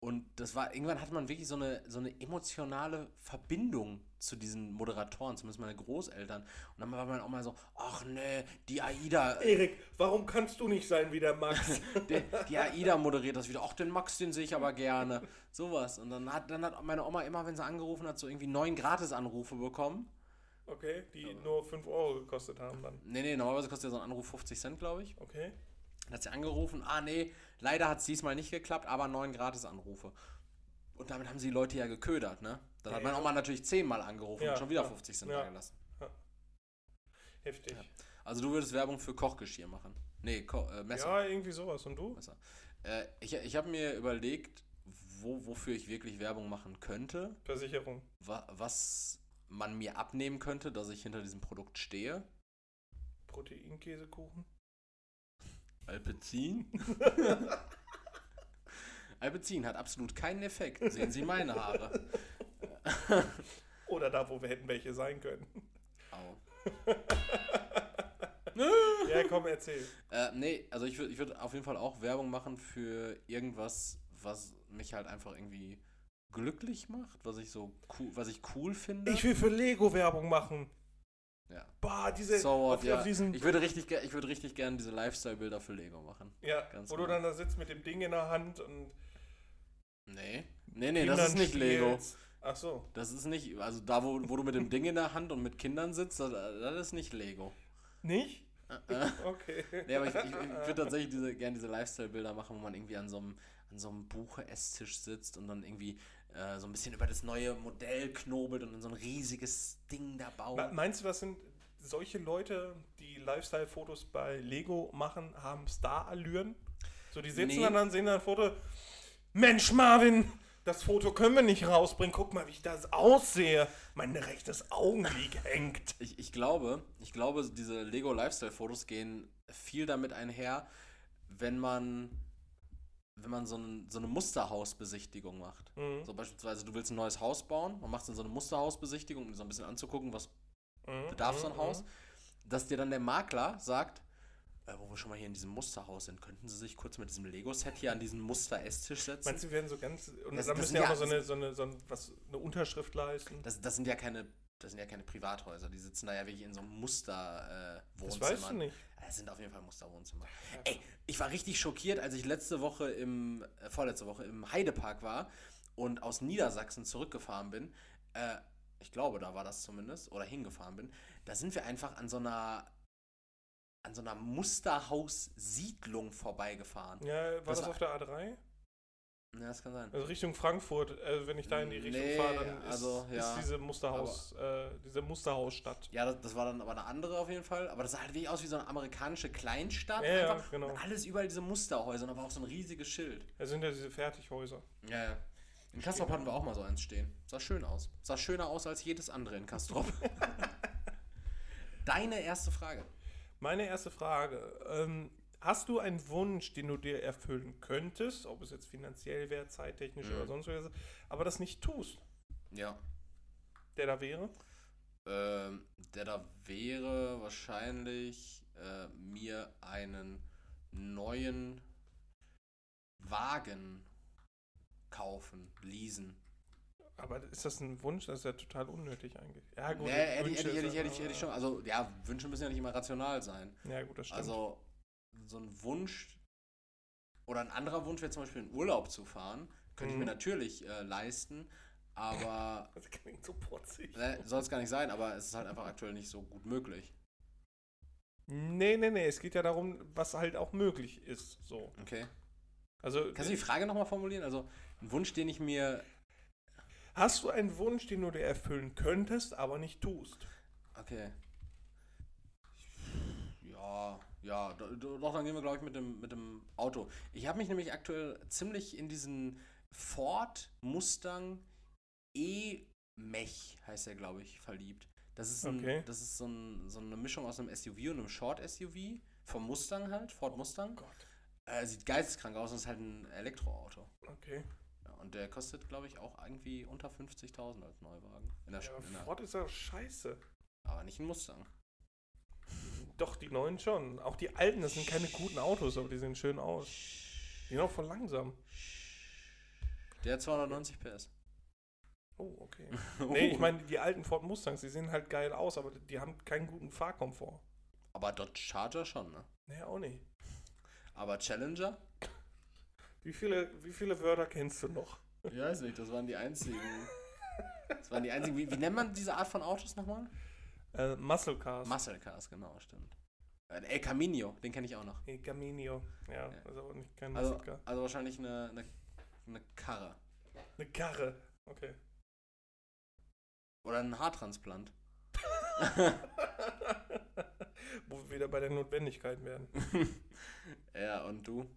B: Und das war, irgendwann hatte man wirklich so eine, so eine emotionale Verbindung zu diesen Moderatoren, zumindest meine Großeltern. Und dann war man auch mal so, ach nee, die AIDA,
A: Erik, warum kannst du nicht sein wie der Max?
B: die, die AIDA moderiert das wieder. Ach, den Max, den sehe ich aber gerne. Sowas. Und dann hat, dann hat meine Oma immer, wenn sie angerufen hat, so irgendwie neun Gratis-Anrufe bekommen.
A: Okay, die nur 5 Euro gekostet haben dann.
B: Nee, nee, normalerweise kostet ja so ein Anruf 50 Cent, glaube ich.
A: Okay.
B: Dann hat sie angerufen, ah nee, leider hat es diesmal nicht geklappt, aber neun Gratis-Anrufe. Und damit haben sie die Leute ja geködert, ne? Dann
A: Ja,
B: hat meine
A: ja.
B: Oma natürlich zehnmal angerufen
A: Ja,
B: und schon wieder
A: ja,
B: 50 Cent reingelassen.
A: Heftig.
B: Also du würdest Werbung für Kochgeschirr machen. Nee, Ko äh, Messer.
A: Ja, irgendwie sowas. Und du?
B: Messer. Äh, ich ich habe mir überlegt, wo, wofür ich wirklich Werbung machen könnte,
A: Versicherung.
B: wa was man mir abnehmen könnte, dass ich hinter diesem Produkt stehe.
A: Proteinkäsekuchen.
B: Alpecin? Alpecin hat absolut keinen Effekt. Sehen Sie meine Haare.
A: Oder da, wo wir hätten welche sein können.
B: Au.
A: Ja, komm, erzähl.
B: Äh, nee, also ich würde ich würd auf jeden Fall auch Werbung machen für irgendwas, was mich halt einfach irgendwie glücklich macht, was ich so cool, was ich cool finde.
A: Ich will für Lego Werbung machen.
B: ja.
A: Bah, diese
B: So what,
A: auf,
B: ja. Ich würde richtig, ich würde richtig gerne diese Lifestyle-Bilder für Lego machen.
A: ja,
B: ganz
A: wo du
B: genau.
A: dann da sitzt mit dem Ding in der Hand und
B: Nee. Nee, nee, das
A: Kindern
B: ist nicht Lego.
A: spielst. Ach so.
B: Das ist nicht, also da, wo, wo du mit dem Ding in der Hand und mit Kindern sitzt, das, das ist nicht Lego.
A: Nicht?
B: Äh, äh.
A: Okay.
B: Nee, aber ich, ich, ich würde tatsächlich diese, gerne diese Lifestyle-Bilder machen, wo man irgendwie an so einem, an so einem Buche-Esstisch sitzt und dann irgendwie äh, so ein bisschen über das neue Modell knobelt und so ein riesiges Ding da baut.
A: Me- Meinst du, das sind solche Leute, die Lifestyle-Fotos bei Lego machen, haben Star-Allüren? So, die sitzen
B: Nee.
A: dann, dann sehen dann ein Foto. Mensch, Marvin, das Foto können wir nicht rausbringen. Guck mal, wie ich das aussehe. Mein rechtes Augenlid hängt.
B: Ich, ich glaube, ich glaube, diese Lego Lifestyle-Fotos gehen viel damit einher, wenn man, wenn man so, ein, so eine Musterhausbesichtigung macht.
A: Mhm.
B: So beispielsweise, du willst ein neues Haus bauen, man macht dann so eine Musterhausbesichtigung, um so ein bisschen anzugucken, was
A: Mhm,
B: bedarf so ein
A: mhm,
B: Haus, dass dir dann der Makler sagt, äh, wo wir schon mal hier in diesem Musterhaus sind, könnten Sie sich kurz mit diesem Lego-Set hier an diesen Muster-Esstisch setzen?
A: Meinst du, wir werden so ganz. Und
B: Das-
A: dann müssen ja auch so eine, so eine, so ein, was, eine Unterschrift leisten.
B: Das, das sind ja keine, das sind ja keine Privathäuser, die sitzen da ja wirklich in so einem Muster äh,
A: Das weißt du nicht.
B: Es sind auf jeden Fall Musterwohnzimmer. Ey, ich war richtig schockiert, als ich letzte Woche im, äh, vorletzte Woche im Heidepark war und aus Niedersachsen zurückgefahren bin. Äh, ich glaube, da war das zumindest, oder hingefahren bin. Da sind wir einfach an so einer, an so einer Musterhaus-Siedlung vorbeigefahren.
A: Ja, war
B: Das
A: das,
B: war-
A: auf der A3?
B: Ja, das kann sein.
A: Also Richtung Frankfurt, also wenn ich da in die Richtung
B: Nee,
A: fahre, dann ist,
B: also, ja,
A: ist diese Musterhaus, äh, diese Musterhausstadt.
B: Ja, das, das war dann aber eine andere auf jeden Fall. Aber das sah halt wirklich aus wie so eine amerikanische Kleinstadt.
A: Ja, ja,
B: einfach.
A: genau.
B: Und alles überall diese Musterhäuser und da war auch so ein riesiges Schild.
A: Das sind ja diese Fertighäuser.
B: Ja, ja. In Kastrop hatten wir auch mal so eins stehen. Sah schön aus. Sah schöner aus als jedes andere in Kastrop. Deine erste Frage.
A: Meine erste Frage. Ähm, hast du einen Wunsch, den du dir erfüllen könntest, ob es jetzt finanziell wäre, zeittechnisch
B: Mhm.
A: oder sonst was, aber das nicht tust,
B: Ja.
A: der da wäre?
B: Ähm, der da wäre wahrscheinlich äh, mir einen neuen Wagen kaufen, leasen.
A: Aber ist das ein Wunsch? Das ist ja total unnötig eigentlich. Ja, gut.
B: Nee, hätte, ich-
A: Wünsche
B: hätte, ich- hätte, hätte schon. Also, ja, Wünsche müssen ja nicht immer rational sein.
A: Ja, gut, das stimmt.
B: Also, so ein Wunsch oder ein anderer Wunsch wäre zum Beispiel in Urlaub zu fahren. Könnte ich mir
A: Mhm.
B: natürlich äh, leisten, aber
A: das klingt so protzig.
B: äh, soll es gar nicht sein, aber es ist halt einfach aktuell nicht so gut möglich.
A: Nee, nee, nee. Es geht ja darum, was halt auch möglich ist. So.
B: Okay.
A: Also,
B: Kannst du die Frage nochmal formulieren? Also, ein Wunsch, den ich mir.
A: hast du einen Wunsch, den du dir erfüllen könntest, aber nicht tust?
B: Okay. Ja, ja, do- do- doch, dann gehen wir, glaube ich, mit dem, mit dem Auto. Ich habe mich nämlich aktuell ziemlich in diesen Ford Mustang E-Mech, heißt er, glaube ich, verliebt. Das ist, ein,
A: Okay.
B: das ist so, ein, so eine Mischung aus einem SUV und einem Short-SUV. Vom Mustang halt, Ford Mustang.
A: Gott.
B: Äh, sieht geisteskrank aus und ist halt ein Elektroauto.
A: Okay.
B: Ja, und der kostet, glaube ich, auch irgendwie unter 50.000 als Neuwagen. In der,
A: Ja,
B: Sch- in der,
A: Ford ist ja scheiße.
B: aber nicht ein Mustang.
A: Doch, die neuen schon. Auch die alten, das sind keine guten Autos, aber die sehen schön aus. Die sind auch voll langsam.
B: Der hat 290 PS.
A: Oh, okay. Nee, ich meine, die alten Ford Mustangs, die sehen halt geil aus, aber die haben keinen guten Fahrkomfort.
B: Aber Dodge Charger schon, ne?
A: Nee, auch nicht.
B: Aber Challenger?
A: Wie viele, wie viele Wörter kennst du noch?
B: Ich weiß nicht, das waren die einzigen. Das waren die einzigen. Wie, wie nennt man diese Art von Autos nochmal?
A: Äh, Muscle Cars.
B: Muscle Cars, genau, stimmt. Äh, El Camino, den kenne ich auch noch.
A: nee, Caminio. Ja,
B: Ja.
A: aber nicht kein
B: Also,
A: Muscle Car.
B: also wahrscheinlich eine, eine, eine Karre.
A: Eine Karre. Okay.
B: Oder ein Haartransplant.
A: Wo wir wieder bei der Notwendigkeit werden.
B: ja, und du?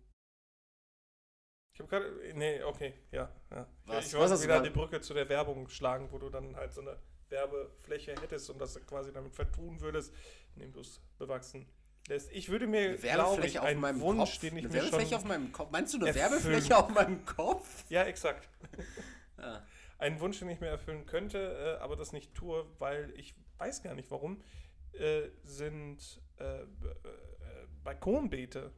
A: Ich habe gerade. Nee, okay, ja. ja.
B: Was-
A: ich wollte wieder die Brücke zu der Werbung schlagen, wo du dann halt so eine Werbefläche hättest und das quasi damit vertun würdest, indem du es bewachsen lässt. Ich würde mir, glaube ich,
B: Werbefläche auf
A: einen
B: meinem
A: Wunsch,
B: Kopf?
A: den ich
B: eine
A: mir
B: Werbefläche
A: schon...
B: auf meinem Kopf? Meinst du eine
A: erfüllen-
B: Werbefläche auf meinem Kopf?
A: Ja, exakt.
B: Ja.
A: Einen Wunsch, den ich mir erfüllen könnte, äh, aber das nicht tue, weil ich weiß gar nicht warum, äh, sind äh, Balkonbeete.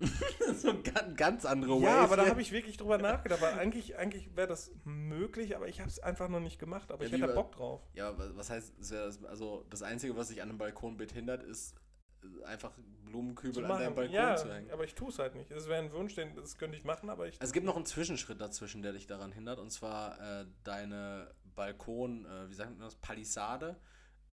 B: so ein ganz, andere
A: Ja, aber da habe ich wirklich drüber nachgedacht, weil eigentlich, eigentlich wäre das möglich, aber ich habe es einfach noch nicht gemacht, aber
B: Ja,
A: ich hätte da
B: lieber-
A: Bock drauf.
B: Ja, wa- was heißt, es also das Einzige, was sich an einem Balkonbeet hindert, ist äh, einfach Blumenkübel an deinem. Balkon
A: ja,
B: zu hängen.
A: aber ich tue es halt nicht. Das wäre ein Wunsch, den, das könnte ich machen, aber ich.
B: Also es gibt noch einen Zwischenschritt dazwischen, der dich daran hindert, und zwar äh, deine Balkon, äh, wie sagt man das, Palisade,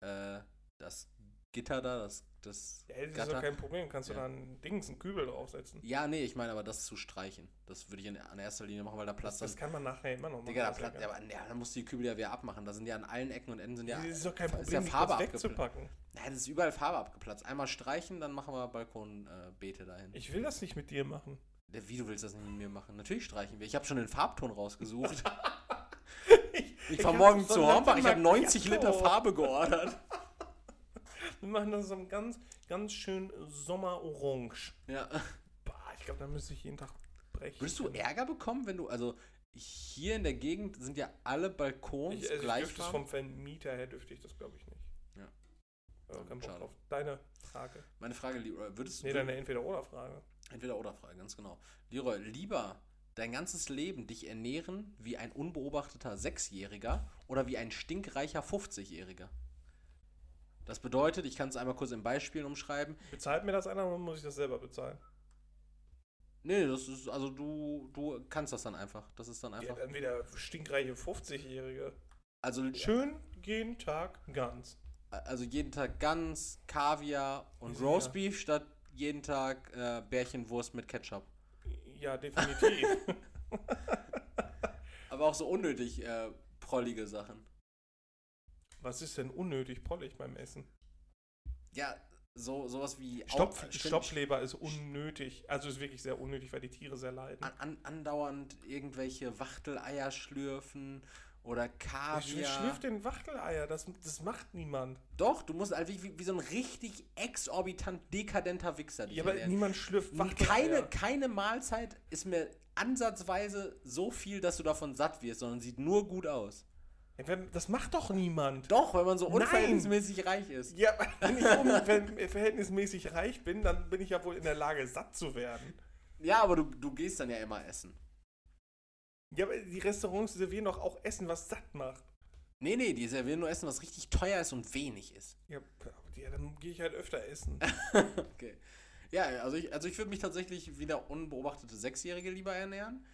B: äh, das Gitter da, das, das
A: ja, das ist
B: Gatter.
A: doch kein Problem. Kannst du
B: Ja.
A: da ein Dings, einen Kübel draufsetzen.
B: Ja, nee, ich meine aber das zu streichen. Das würde ich in, an erster Linie machen, weil da
A: Das,
B: Platz
A: das kann man nachher immer noch machen.
B: Digga, da
A: das ist ja
B: Platz, ja, aber ja, dann musst du die Kübel ja wieder abmachen. Da sind ja an allen Ecken und Enden sind ja.
A: Das ist doch kein
B: ist ja
A: Problem,
B: Farbe
A: wegzupacken.
B: Nein, das ist überall Farbe abgeplatzt. Einmal streichen, dann machen wir Balkonbeete äh, dahin.
A: Ich will das nicht mit dir machen.
B: Der, wie du willst das nicht mit mir machen? Natürlich streichen wir. Ich habe schon den Farbton rausgesucht. Ich,
A: ich
B: fahr
A: hab
B: morgen zu Hornbach, ich habe 90
A: Macchiato.
B: Liter Farbe geordert.
A: Wir machen das so ganz, ganz schön Sommerorange.
B: Ja.
A: Bah, ich glaube, da müsste ich jeden Tag brechen.
B: Würdest du Ärger bekommen, wenn du, also hier in der Gegend sind ja alle Balkons
A: Ich, also ich
B: gleich
A: es vom Vermieter her dürfte ich das, glaube ich, nicht.
B: Ja.
A: Aber kein Bock
B: Schade.
A: drauf. Deine Frage.
B: Meine Frage, Leroy, würdest
A: Nee,
B: du,
A: deine Entweder-Oder-Frage.
B: entweder oder Frage, ganz genau. Leroy, lieber dein ganzes Leben dich ernähren wie ein unbeobachteter Sechsjähriger oder wie ein stinkreicher 50-Jähriger? Das bedeutet, ich kann es einmal kurz in Beispielen umschreiben.
A: Bezahlt mir das einer oder muss ich das selber bezahlen?
B: Nee, das ist, also du, du kannst das dann einfach. Das ist dann
A: Ja,
B: einfach.
A: dann wieder stinkreiche 50-Jährige.
B: Also,
A: Schön jeden Tag ganz.
B: also jeden Tag Gans, Kaviar und
A: Ja.
B: Roastbeef statt jeden Tag äh, Bärchenwurst mit Ketchup.
A: Ja, definitiv.
B: Aber auch so unnötig äh, prollige Sachen.
A: Was ist denn unnötig prollig beim Essen?
B: Ja, so sowas wie
A: Stopf,
B: Au-
A: Stopfleber ist unnötig. Also ist wirklich sehr unnötig, weil die Tiere sehr leiden.
B: an, an, andauernd irgendwelche Wachteleier schlürfen oder
A: Ich
B: Kaviar.
A: schlürf den Wachteleier, das, das macht niemand.
B: Doch, du musst halt wie, wie so ein richtig exorbitant dekadenter Wichser dich
A: Ja, aber
B: ernähren.
A: niemand schlürft
B: Keine,
A: Wachteleier.
B: keine Mahlzeit ist mir ansatzweise so viel, dass du davon satt wirst, sondern sieht nur gut aus.
A: Das macht doch niemand.
B: Doch, wenn man so
A: Nein.
B: unverhältnismäßig reich ist.
A: Ja, wenn ich um, wenn verhältnismäßig reich bin, dann bin ich ja wohl in der Lage, satt zu werden.
B: Ja, aber du, du gehst dann ja immer essen.
A: Ja, aber die Restaurants servieren doch auch Essen, was satt macht.
B: Nee, nee, die servieren nur Essen, was richtig teuer ist und wenig ist.
A: Ja, ja dann gehe ich halt öfter essen.
B: Okay. Ja, also ich, also ich würde mich tatsächlich wie der unbeobachtete Sechsjährige lieber ernähren.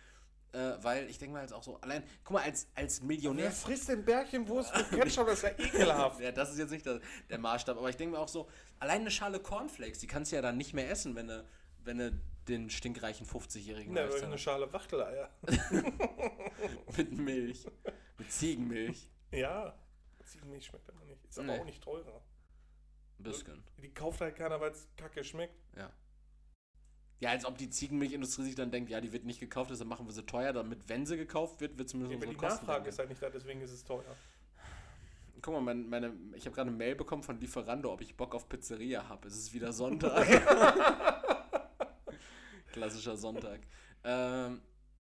B: Äh, weil ich denke mal jetzt auch so, allein, guck mal, als, als Millionär.
A: Wer frisst denn Bärchenwurst mit Ketchup? Das ist ja ekelhaft.
B: Ja, das ist jetzt nicht der, der Maßstab, aber ich denke mir auch so, allein eine Schale Cornflakes, die kannst du ja dann nicht mehr essen, wenn du, wenn du den stinkreichen 50-Jährigen
A: Na,
B: hast,
A: aber
B: ja.
A: eine Schale Wachteleier.
B: mit Milch. Mit Ziegenmilch.
A: Ja. Ziegenmilch schmeckt aber nicht. Ist aber
B: Nee.
A: auch nicht teurer.
B: Ein bisschen.
A: Die kauft halt keiner, weil es kacke schmeckt.
B: Ja. Ja, als ob die Ziegenmilchindustrie sich dann denkt, ja, die wird nicht gekauft, deshalb machen wir sie teuer, damit, wenn sie gekauft wird, wird zumindest
A: aber
B: unsere
A: die
B: Kosten
A: Nachfrage
B: senken.
A: ist halt nicht da, deswegen ist es teuer.
B: Guck mal, mein, meine, ich habe gerade eine Mail bekommen von Lieferando, ob ich Bock auf Pizzeria habe. Es ist wieder Sonntag. Klassischer Sonntag. Ähm,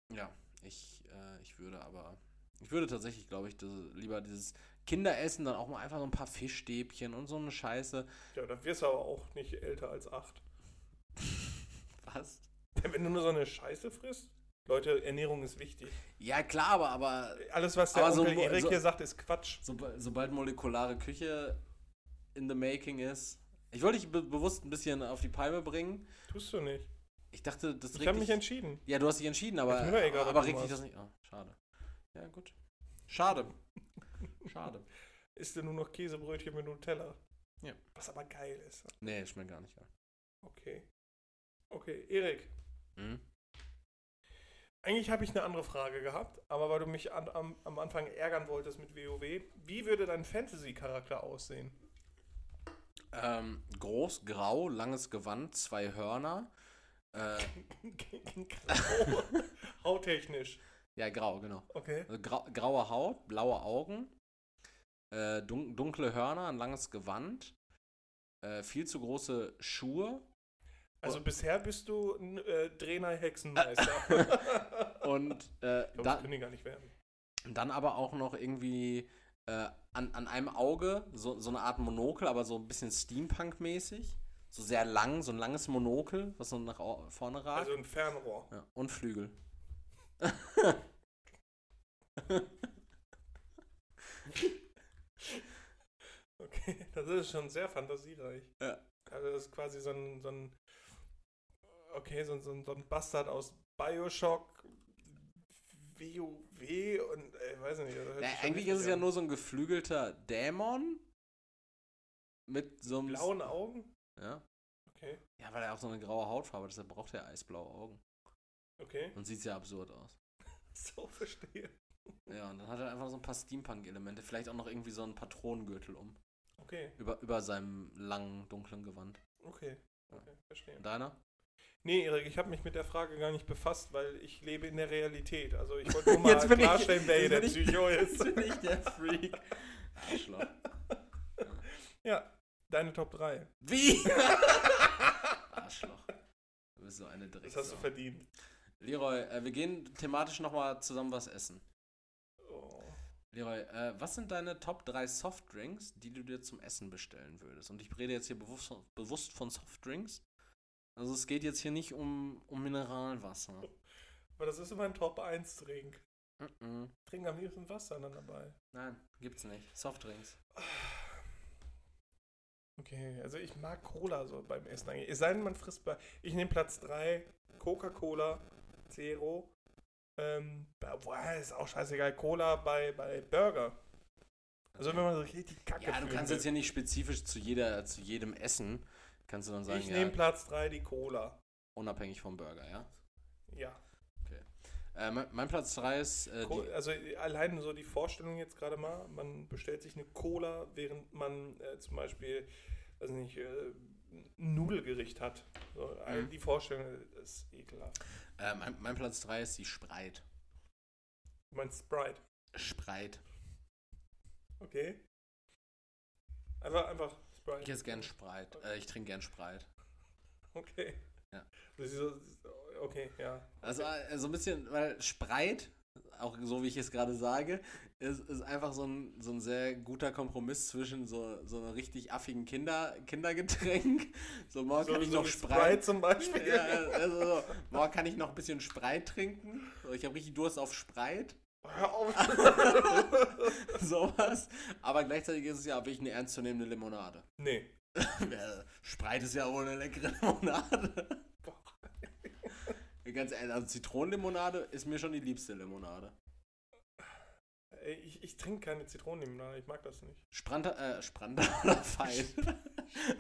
B: ja, ich, äh, ich würde aber, ich würde tatsächlich, glaube ich, das, lieber dieses Kinderessen, dann auch mal einfach so ein paar Fischstäbchen und so eine Scheiße.
A: Ja, dann wirst du aber auch nicht älter als acht.
B: Was?
A: Wenn du nur so eine Scheiße frisst. Leute, Ernährung ist wichtig.
B: Ja, klar, aber, aber
A: Alles, was der
B: Aber so
A: Onkel
B: mo-
A: Erik
B: so-
A: hier sagt, ist Quatsch.
B: soba- sobald molekulare Küche in the making ist. Ich wollte dich be bewusst ein bisschen auf die Palme bringen.
A: Tust du nicht.
B: Ich dachte, das
A: Ich habe mich entschieden.
B: Ja, du hast dich entschieden, aber,
A: Ist mir doch egal,
B: aber regt dich das nicht. Oh, schade. Ja, gut. Schade. Schade.
A: Isst du nur noch Käsebrötchen mit Nutella.
B: Ja.
A: Was aber geil ist.
B: Nee, schmeckt gar nicht geil.
A: Okay. Okay, Erik.
B: Mhm.
A: Eigentlich habe ich eine andere Frage gehabt, aber weil du mich an, am, am Anfang ärgern wolltest mit WoW, wie würde dein Fantasy-Charakter aussehen?
B: Ähm, groß, grau, langes Gewand, zwei Hörner. Äh,
A: Grau. Hautechnisch.
B: ja, grau, genau.
A: Okay.
B: Also grau, graue Haut, blaue Augen, äh, dun dunkle Hörner, ein langes Gewand, äh, viel zu große Schuhe
A: Also bisher bist du ein äh, Trainer Hexenmeister.
B: und äh,
A: glaub,
B: dann,
A: können die gar nicht werden.
B: dann aber auch noch irgendwie äh, an, an einem Auge so, so eine Art Monokel, aber so ein bisschen Steampunk-mäßig. So sehr lang, so ein langes Monokel, was so nach vorne ragt.
A: Also ein Fernrohr.
B: ja. Und Flügel.
A: Okay, das ist schon sehr fantasiereich.
B: Ja.
A: Also das ist quasi so ein, so ein okay, so ein, so so ein Bastard aus Bioshock, WoW und äh, weiß ich nicht. sich schon
B: eigentlich ist es ja nur so ein geflügelter Dämon. Mit so einem.
A: blauen Augen.
B: Ja.
A: Okay,
B: ja, weil er auch so eine graue Hautfarbe hat, deshalb braucht er eisblaue Augen.
A: okay.
B: Und sieht sehr absurd aus.
A: So verstehe.
B: Ja, und dann hat er einfach so ein paar Steampunk-Elemente. Vielleicht auch noch irgendwie so einen Patronengürtel um.
A: Okay,
B: Über, über seinem langen, dunklen Gewand.
A: okay, okay, verstehe.
B: Und deiner?
A: Nee, Erik, ich habe mich mit der Frage gar nicht befasst, weil ich lebe in der Realität. Also ich wollte nur mal
B: Jetzt bin ich-
A: klarstellen, wer hier der
B: jetzt bin ich-
A: Psycho ist.
B: bin ich der Freak. Arschloch.
A: Ja, deine Top 3.
B: Wie? Arschloch. Du bist so eine
A: Das
B: Drecksau.
A: hast du verdient.
B: Leroy, äh, wir gehen thematisch nochmal zusammen was essen.
A: Oh.
B: Leroy, äh, was sind deine Top 3 Softdrinks, die du dir zum Essen bestellen würdest? Und ich rede jetzt hier bewusst, von- bewusst von Softdrinks. Also es geht jetzt hier nicht um, um Mineralwasser.
A: Aber das ist immer ein Top 1 Trink.
B: Mhm.
A: Trink am liebsten Wasser dann dabei.
B: Nein, gibt's nicht. Softdrinks.
A: Okay, also ich mag Cola so beim Essen eigentlich. Es sei denn, man frisst bei. Ich nehme Platz 3, Coca-Cola, Zero. Ähm, boah, ist auch scheißegal. Cola bei, bei Burger. Also wenn man so richtig kacke
B: Ja, du kannst
A: will.
B: jetzt hier nicht spezifisch zu jeder, zu jedem Essen, kannst du dann sagen,
A: Ich
B: ja,
A: nehme Platz 3 die Cola.
B: unabhängig vom Burger, ja?
A: Ja.
B: Äh, mein, mein Platz 3 ist äh,
A: also allein so die Vorstellung jetzt gerade mal, man bestellt sich eine Cola, während man äh, zum Beispiel, weiß nicht, äh, ein Nudelgericht hat. So,
B: Mhm.
A: Die Vorstellung ist ekelhaft.
B: äh, mein, mein Platz 3 ist die Sprite.
A: Du meinst Sprite,
B: Sprite.
A: okay? Einfach, einfach
B: Ich
A: Sprite.
B: esse gern Sprite. Äh, ich trinke gern Sprite.
A: Okay.
B: Ja.
A: Das ist so, okay, ja.
B: Also äh, so ein bisschen, weil Sprite, auch so wie ich es gerade sage, ist, ist einfach so ein, so ein sehr guter Kompromiss zwischen so, so einem richtig affigen Kinder, Kindergetränk. So, morgen kann ich noch
A: wie
B: Sprite.
A: zum Beispiel.
B: Ja, also so, morgen kann ich noch ein bisschen Sprite trinken. So, ich habe richtig Durst auf Sprite.
A: Hör auf.
B: Sowas. Aber gleichzeitig ist es ja auch wirklich eine ernstzunehmende Limonade.
A: nee.
B: Ja, Sprite ist ja wohl eine leckere Limonade. Ganz ehrlich, also Zitronenlimonade ist mir schon die liebste Limonade.
A: Ey, Ich, ich trinke keine Zitronenlimonade, ich mag das nicht.
B: Spranta, äh, Spranta oder Fein?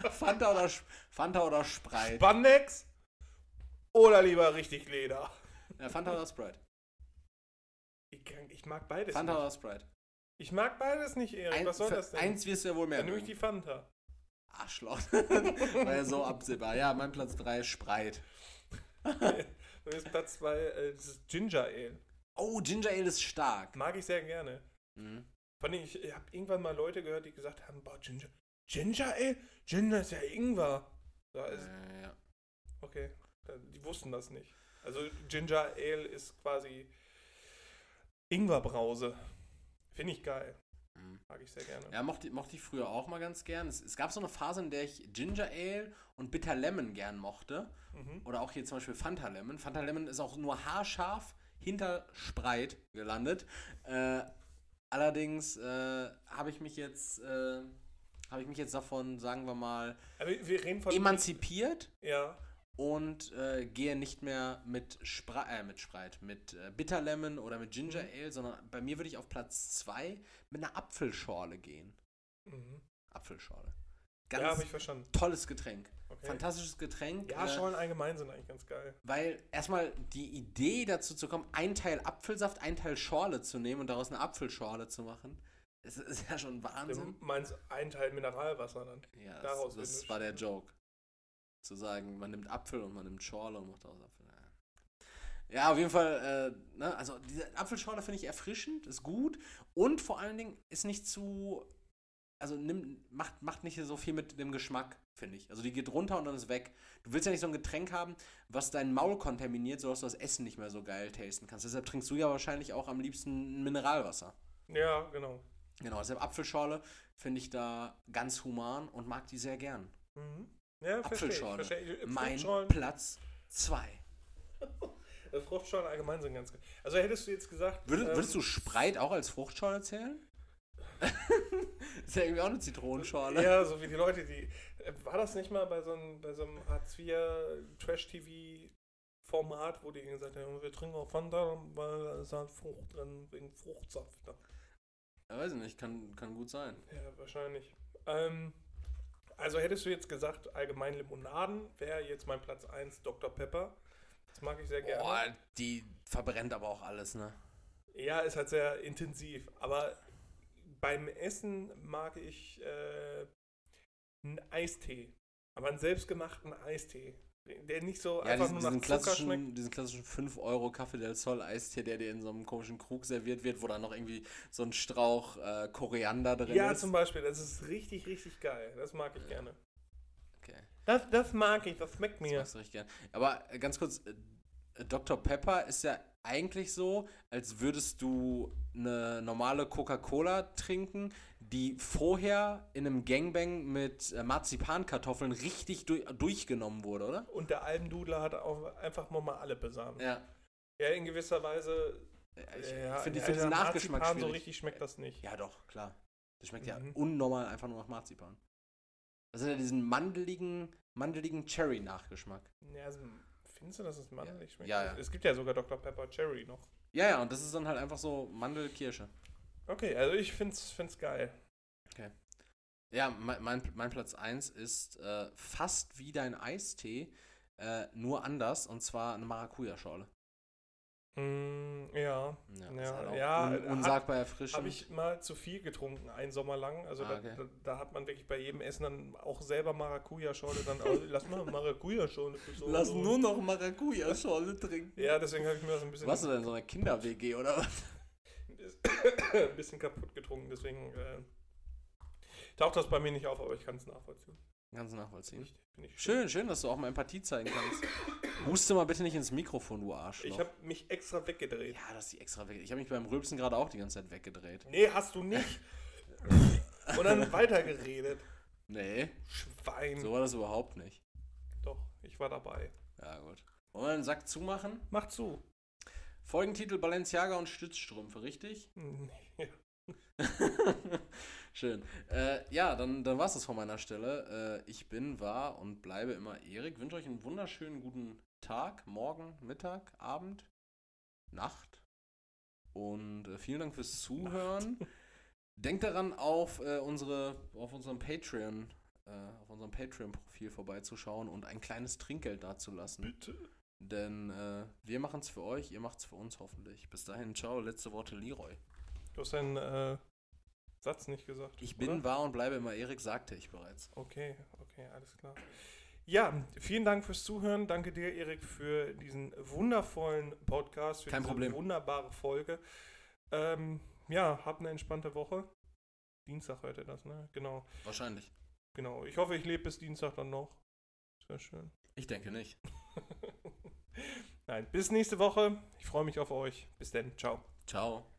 B: Fanta oder, Fanta oder Sprite?
A: Spandex oder lieber richtig Leder?
B: Ja, Fanta oder Sprite?
A: Ich, ich mag beides
B: Fanta
A: nicht.
B: oder Sprite?
A: Ich mag beides nicht, Erik.
B: Ein,
A: Was soll das denn?
B: Eins wirst du ja wohl mehr
A: Dann nehme ich die Fanta.
B: Arschloch. War ja so absehbar. Ja, mein Platz 3 ist Sprite.
A: Und jetzt Platz 2, äh, das ist Ginger Ale.
B: Oh, Ginger Ale ist stark.
A: Mag ich sehr gerne.
B: Mhm.
A: Vor allem, ich, ich habe irgendwann mal Leute gehört, die gesagt haben, boah, Ginger, Ginger Ale? Ginger ist ja Ingwer. Ja, ist,
B: Äh, ja.
A: okay, die wussten das nicht. Also Ginger Ale ist quasi Ingwerbrause. Finde ich geil.
B: Mhm.
A: Mag ich sehr gerne.
B: Ja, mochte, mochte ich früher auch mal ganz gern. Es, es gab so eine Phase, in der ich Ginger Ale und Bitter Lemon gern mochte.
A: Mhm.
B: Oder auch hier zum Beispiel Fanta Lemon. Fanta Lemon ist auch nur haarscharf hinter Sprite gelandet. Äh, allerdings äh, habe ich mich jetzt, äh, habe ich mich jetzt davon, sagen wir mal,
A: Aber wir reden von.
B: emanzipiert
A: ja.
B: Und äh, gehe nicht mehr mit, Spra äh, mit Sprite, mit äh, Bitter Lemon oder mit Ginger
A: Mhm.
B: Ale, sondern bei mir würde ich auf Platz 2 mit einer Apfelschorle gehen.
A: Mhm.
B: Apfelschorle.
A: Ja,
B: Ganz
A: habe ich verstanden.
B: tolles Getränk.
A: Okay.
B: Fantastisches Getränk.
A: Ja,
B: äh,
A: Schorlen allgemein sind eigentlich ganz geil.
B: Weil erstmal die Idee dazu zu kommen, ein Teil Apfelsaft, ein Teil Schorle zu nehmen und daraus eine Apfelschorle zu machen, ist, ist ja schon
A: Du
B: Wahnsinn.
A: meinst ein Teil Mineralwasser dann.
B: Ja,
A: daraus
B: das, das war der Joke. Zu sagen, man nimmt Apfel und man nimmt Schorle und macht daraus Apfel. Ja. Ja, auf jeden Fall, äh, ne, also diese Apfelschorle finde ich erfrischend, ist gut und vor allen Dingen ist nicht zu, also nimm, macht, macht nicht so viel mit dem Geschmack, finde ich. Also die geht runter und dann ist weg. Du willst ja nicht so ein Getränk haben, was dein Maul kontaminiert, sodass du das Essen nicht mehr so geil tasten kannst. Deshalb trinkst du ja wahrscheinlich auch am liebsten Mineralwasser.
A: Ja, genau.
B: Genau, deshalb Apfelschorle finde ich da ganz human und mag die sehr gern.
A: Mhm. Ja, verstehe ich,
B: Apfelschorle.
A: verstehe ich.
B: Mein
A: Fruchtschorlen,
B: Platz 2.
A: äh, Fruchtschorlen allgemein sind ganz geil. Also hättest du jetzt gesagt.
B: Würdest,
A: ähm,
B: würdest du Spreit auch als Fruchtschorle zählen? ist ja irgendwie auch eine Zitronenschorle.
A: Ja, so wie die Leute, die. äh, War das nicht mal bei so einem, bei so einem Hartz IV Trash-TV-Format, wo die gesagt haben, wir trinken auch Fanta, weil da ist halt Frucht drin, wegen Fruchtsaft. Ne?
B: Ja, weiß ich nicht, kann, kann gut sein.
A: Ja, wahrscheinlich. Ähm, also hättest du jetzt gesagt, allgemein Limonaden, wäre jetzt mein Platz 1 Dr. Pepper. Das mag ich sehr gerne.
B: Boah, die verbrennt aber auch alles, ne?
A: Ja, ist halt sehr intensiv. Aber beim Essen mag ich äh, einen Eistee. Aber einen selbstgemachten Eistee. Der nicht so
B: Ja,
A: einfach
B: diesen,
A: nur nach
B: diesen,
A: Zucker schmeckt.
B: diesen klassischen 5 Euro Kaffee del Sol Eistee, der dir in so einem komischen Krug serviert wird, wo dann noch irgendwie so ein Strauch äh, Koriander drin
A: Ja,
B: ist.
A: zum Beispiel. Das ist richtig, richtig geil. Das mag ich gerne.
B: Okay.
A: Das, das mag ich. Das schmeckt
B: Das
A: mir.
B: magst du richtig gern. Aber äh, ganz kurz, äh, Dr. Pepper ist ja eigentlich so, als würdest du eine normale Coca-Cola trinken, die vorher in einem Gangbang mit äh, Marzipankartoffeln richtig du durchgenommen wurde, oder?
A: Und der Almdudler hat auch einfach mal alle besamt.
B: Ja.
A: Ja, in gewisser Weise.
B: Ich
A: ja,
B: finde
A: ja,
B: find
A: der
B: Nachgeschmack
A: Marzipan so
B: schwierig.
A: richtig schmeckt das nicht.
B: Ja, doch, klar. Das schmeckt ja
A: Mhm.
B: unnormal einfach nur nach Marzipan. Das ist ja diesen mandeligen, mandeligen Cherry-Nachgeschmack.
A: Ja, also, findest du, dass es mandelig schmeckt?
B: Ja, ja.
A: Es gibt ja sogar Dr. Pepper Cherry noch.
B: Ja, ja, und das ist dann halt einfach so Mandelkirsche.
A: Okay, also ich find's, find's geil.
B: Ja, mein, mein, mein Platz 1 ist äh, fast wie dein Eistee, äh, nur anders, und zwar eine Maracuja-Schorle.
A: Mm, ja,
B: Ja,
A: Ja,
B: ist halt
A: ja,
B: un, unsagbar erfrischend.
A: habe ich mal zu viel getrunken, einen Sommer lang. Also
B: Ah,
A: da,
B: okay.
A: da, da hat man wirklich bei jedem Essen dann auch selber Maracuja-Schorle dann, lass mal Maracuja-Schorle. für so so.
B: noch Maracuja-Schorle trinken.
A: Ja, deswegen habe ich mir das ein bisschen,
B: Warst du denn in so einer Kinder-WG oder was?
A: ein bisschen kaputt getrunken. Deswegen äh, taucht das bei mir nicht auf, aber ich kann es nachvollziehen.
B: Ganz nachvollziehen.
A: Ich
B: Schön, schön, dass du auch mal Empathie zeigen kannst. Huste mal bitte nicht ins Mikrofon, du Arschloch.
A: Ich habe mich extra weggedreht.
B: ja, das ist die extra weg. Ich habe mich beim Rülpsen gerade auch die ganze Zeit weggedreht.
A: Nee, hast du nicht. Und dann weitergeredet.
B: Nee,
A: Schwein.
B: so war das überhaupt nicht.
A: Doch, ich war dabei.
B: Ja, gut. Wollen wir den Sack zumachen?
A: Mach zu.
B: Folgentitel Balenciaga und Stützstrümpfe, richtig?
A: Nee.
B: Schön. Äh, ja, dann, dann war es das von meiner Stelle. Äh, ich bin, war und bleibe immer Erik. Wünsche euch einen wunderschönen guten Tag, Morgen, Mittag, Abend, Nacht. Und äh, vielen Dank fürs Zuhören. Denkt daran, auf, äh, unsere, auf unserem Patreon, äh, auf unserem Patreon-Profil vorbeizuschauen und ein kleines Trinkgeld dazulassen.
A: Bitte.
B: Denn äh, wir machen es für euch, ihr macht es für uns hoffentlich. Bis dahin, ciao, letzte Worte Leroy.
A: Du hast deinen äh, Satz nicht gesagt.
B: Ich bin,
A: oder?
B: war und bleibe immer Erik, sagte ich bereits.
A: Okay, okay, alles klar. Ja, vielen Dank fürs Zuhören. Danke dir, Erik, für diesen wundervollen Podcast, für
B: Kein
A: diese
B: Problem.
A: wunderbare Folge. Ähm, ja, habt eine entspannte Woche. Dienstag heute das, ne? Genau,
B: Wahrscheinlich.
A: genau. Ich hoffe, ich lebe bis Dienstag dann noch. Das wäre schön.
B: Ich denke nicht.
A: Nein, bis nächste Woche. Ich freue mich auf euch. Bis dann. Ciao.
B: Ciao.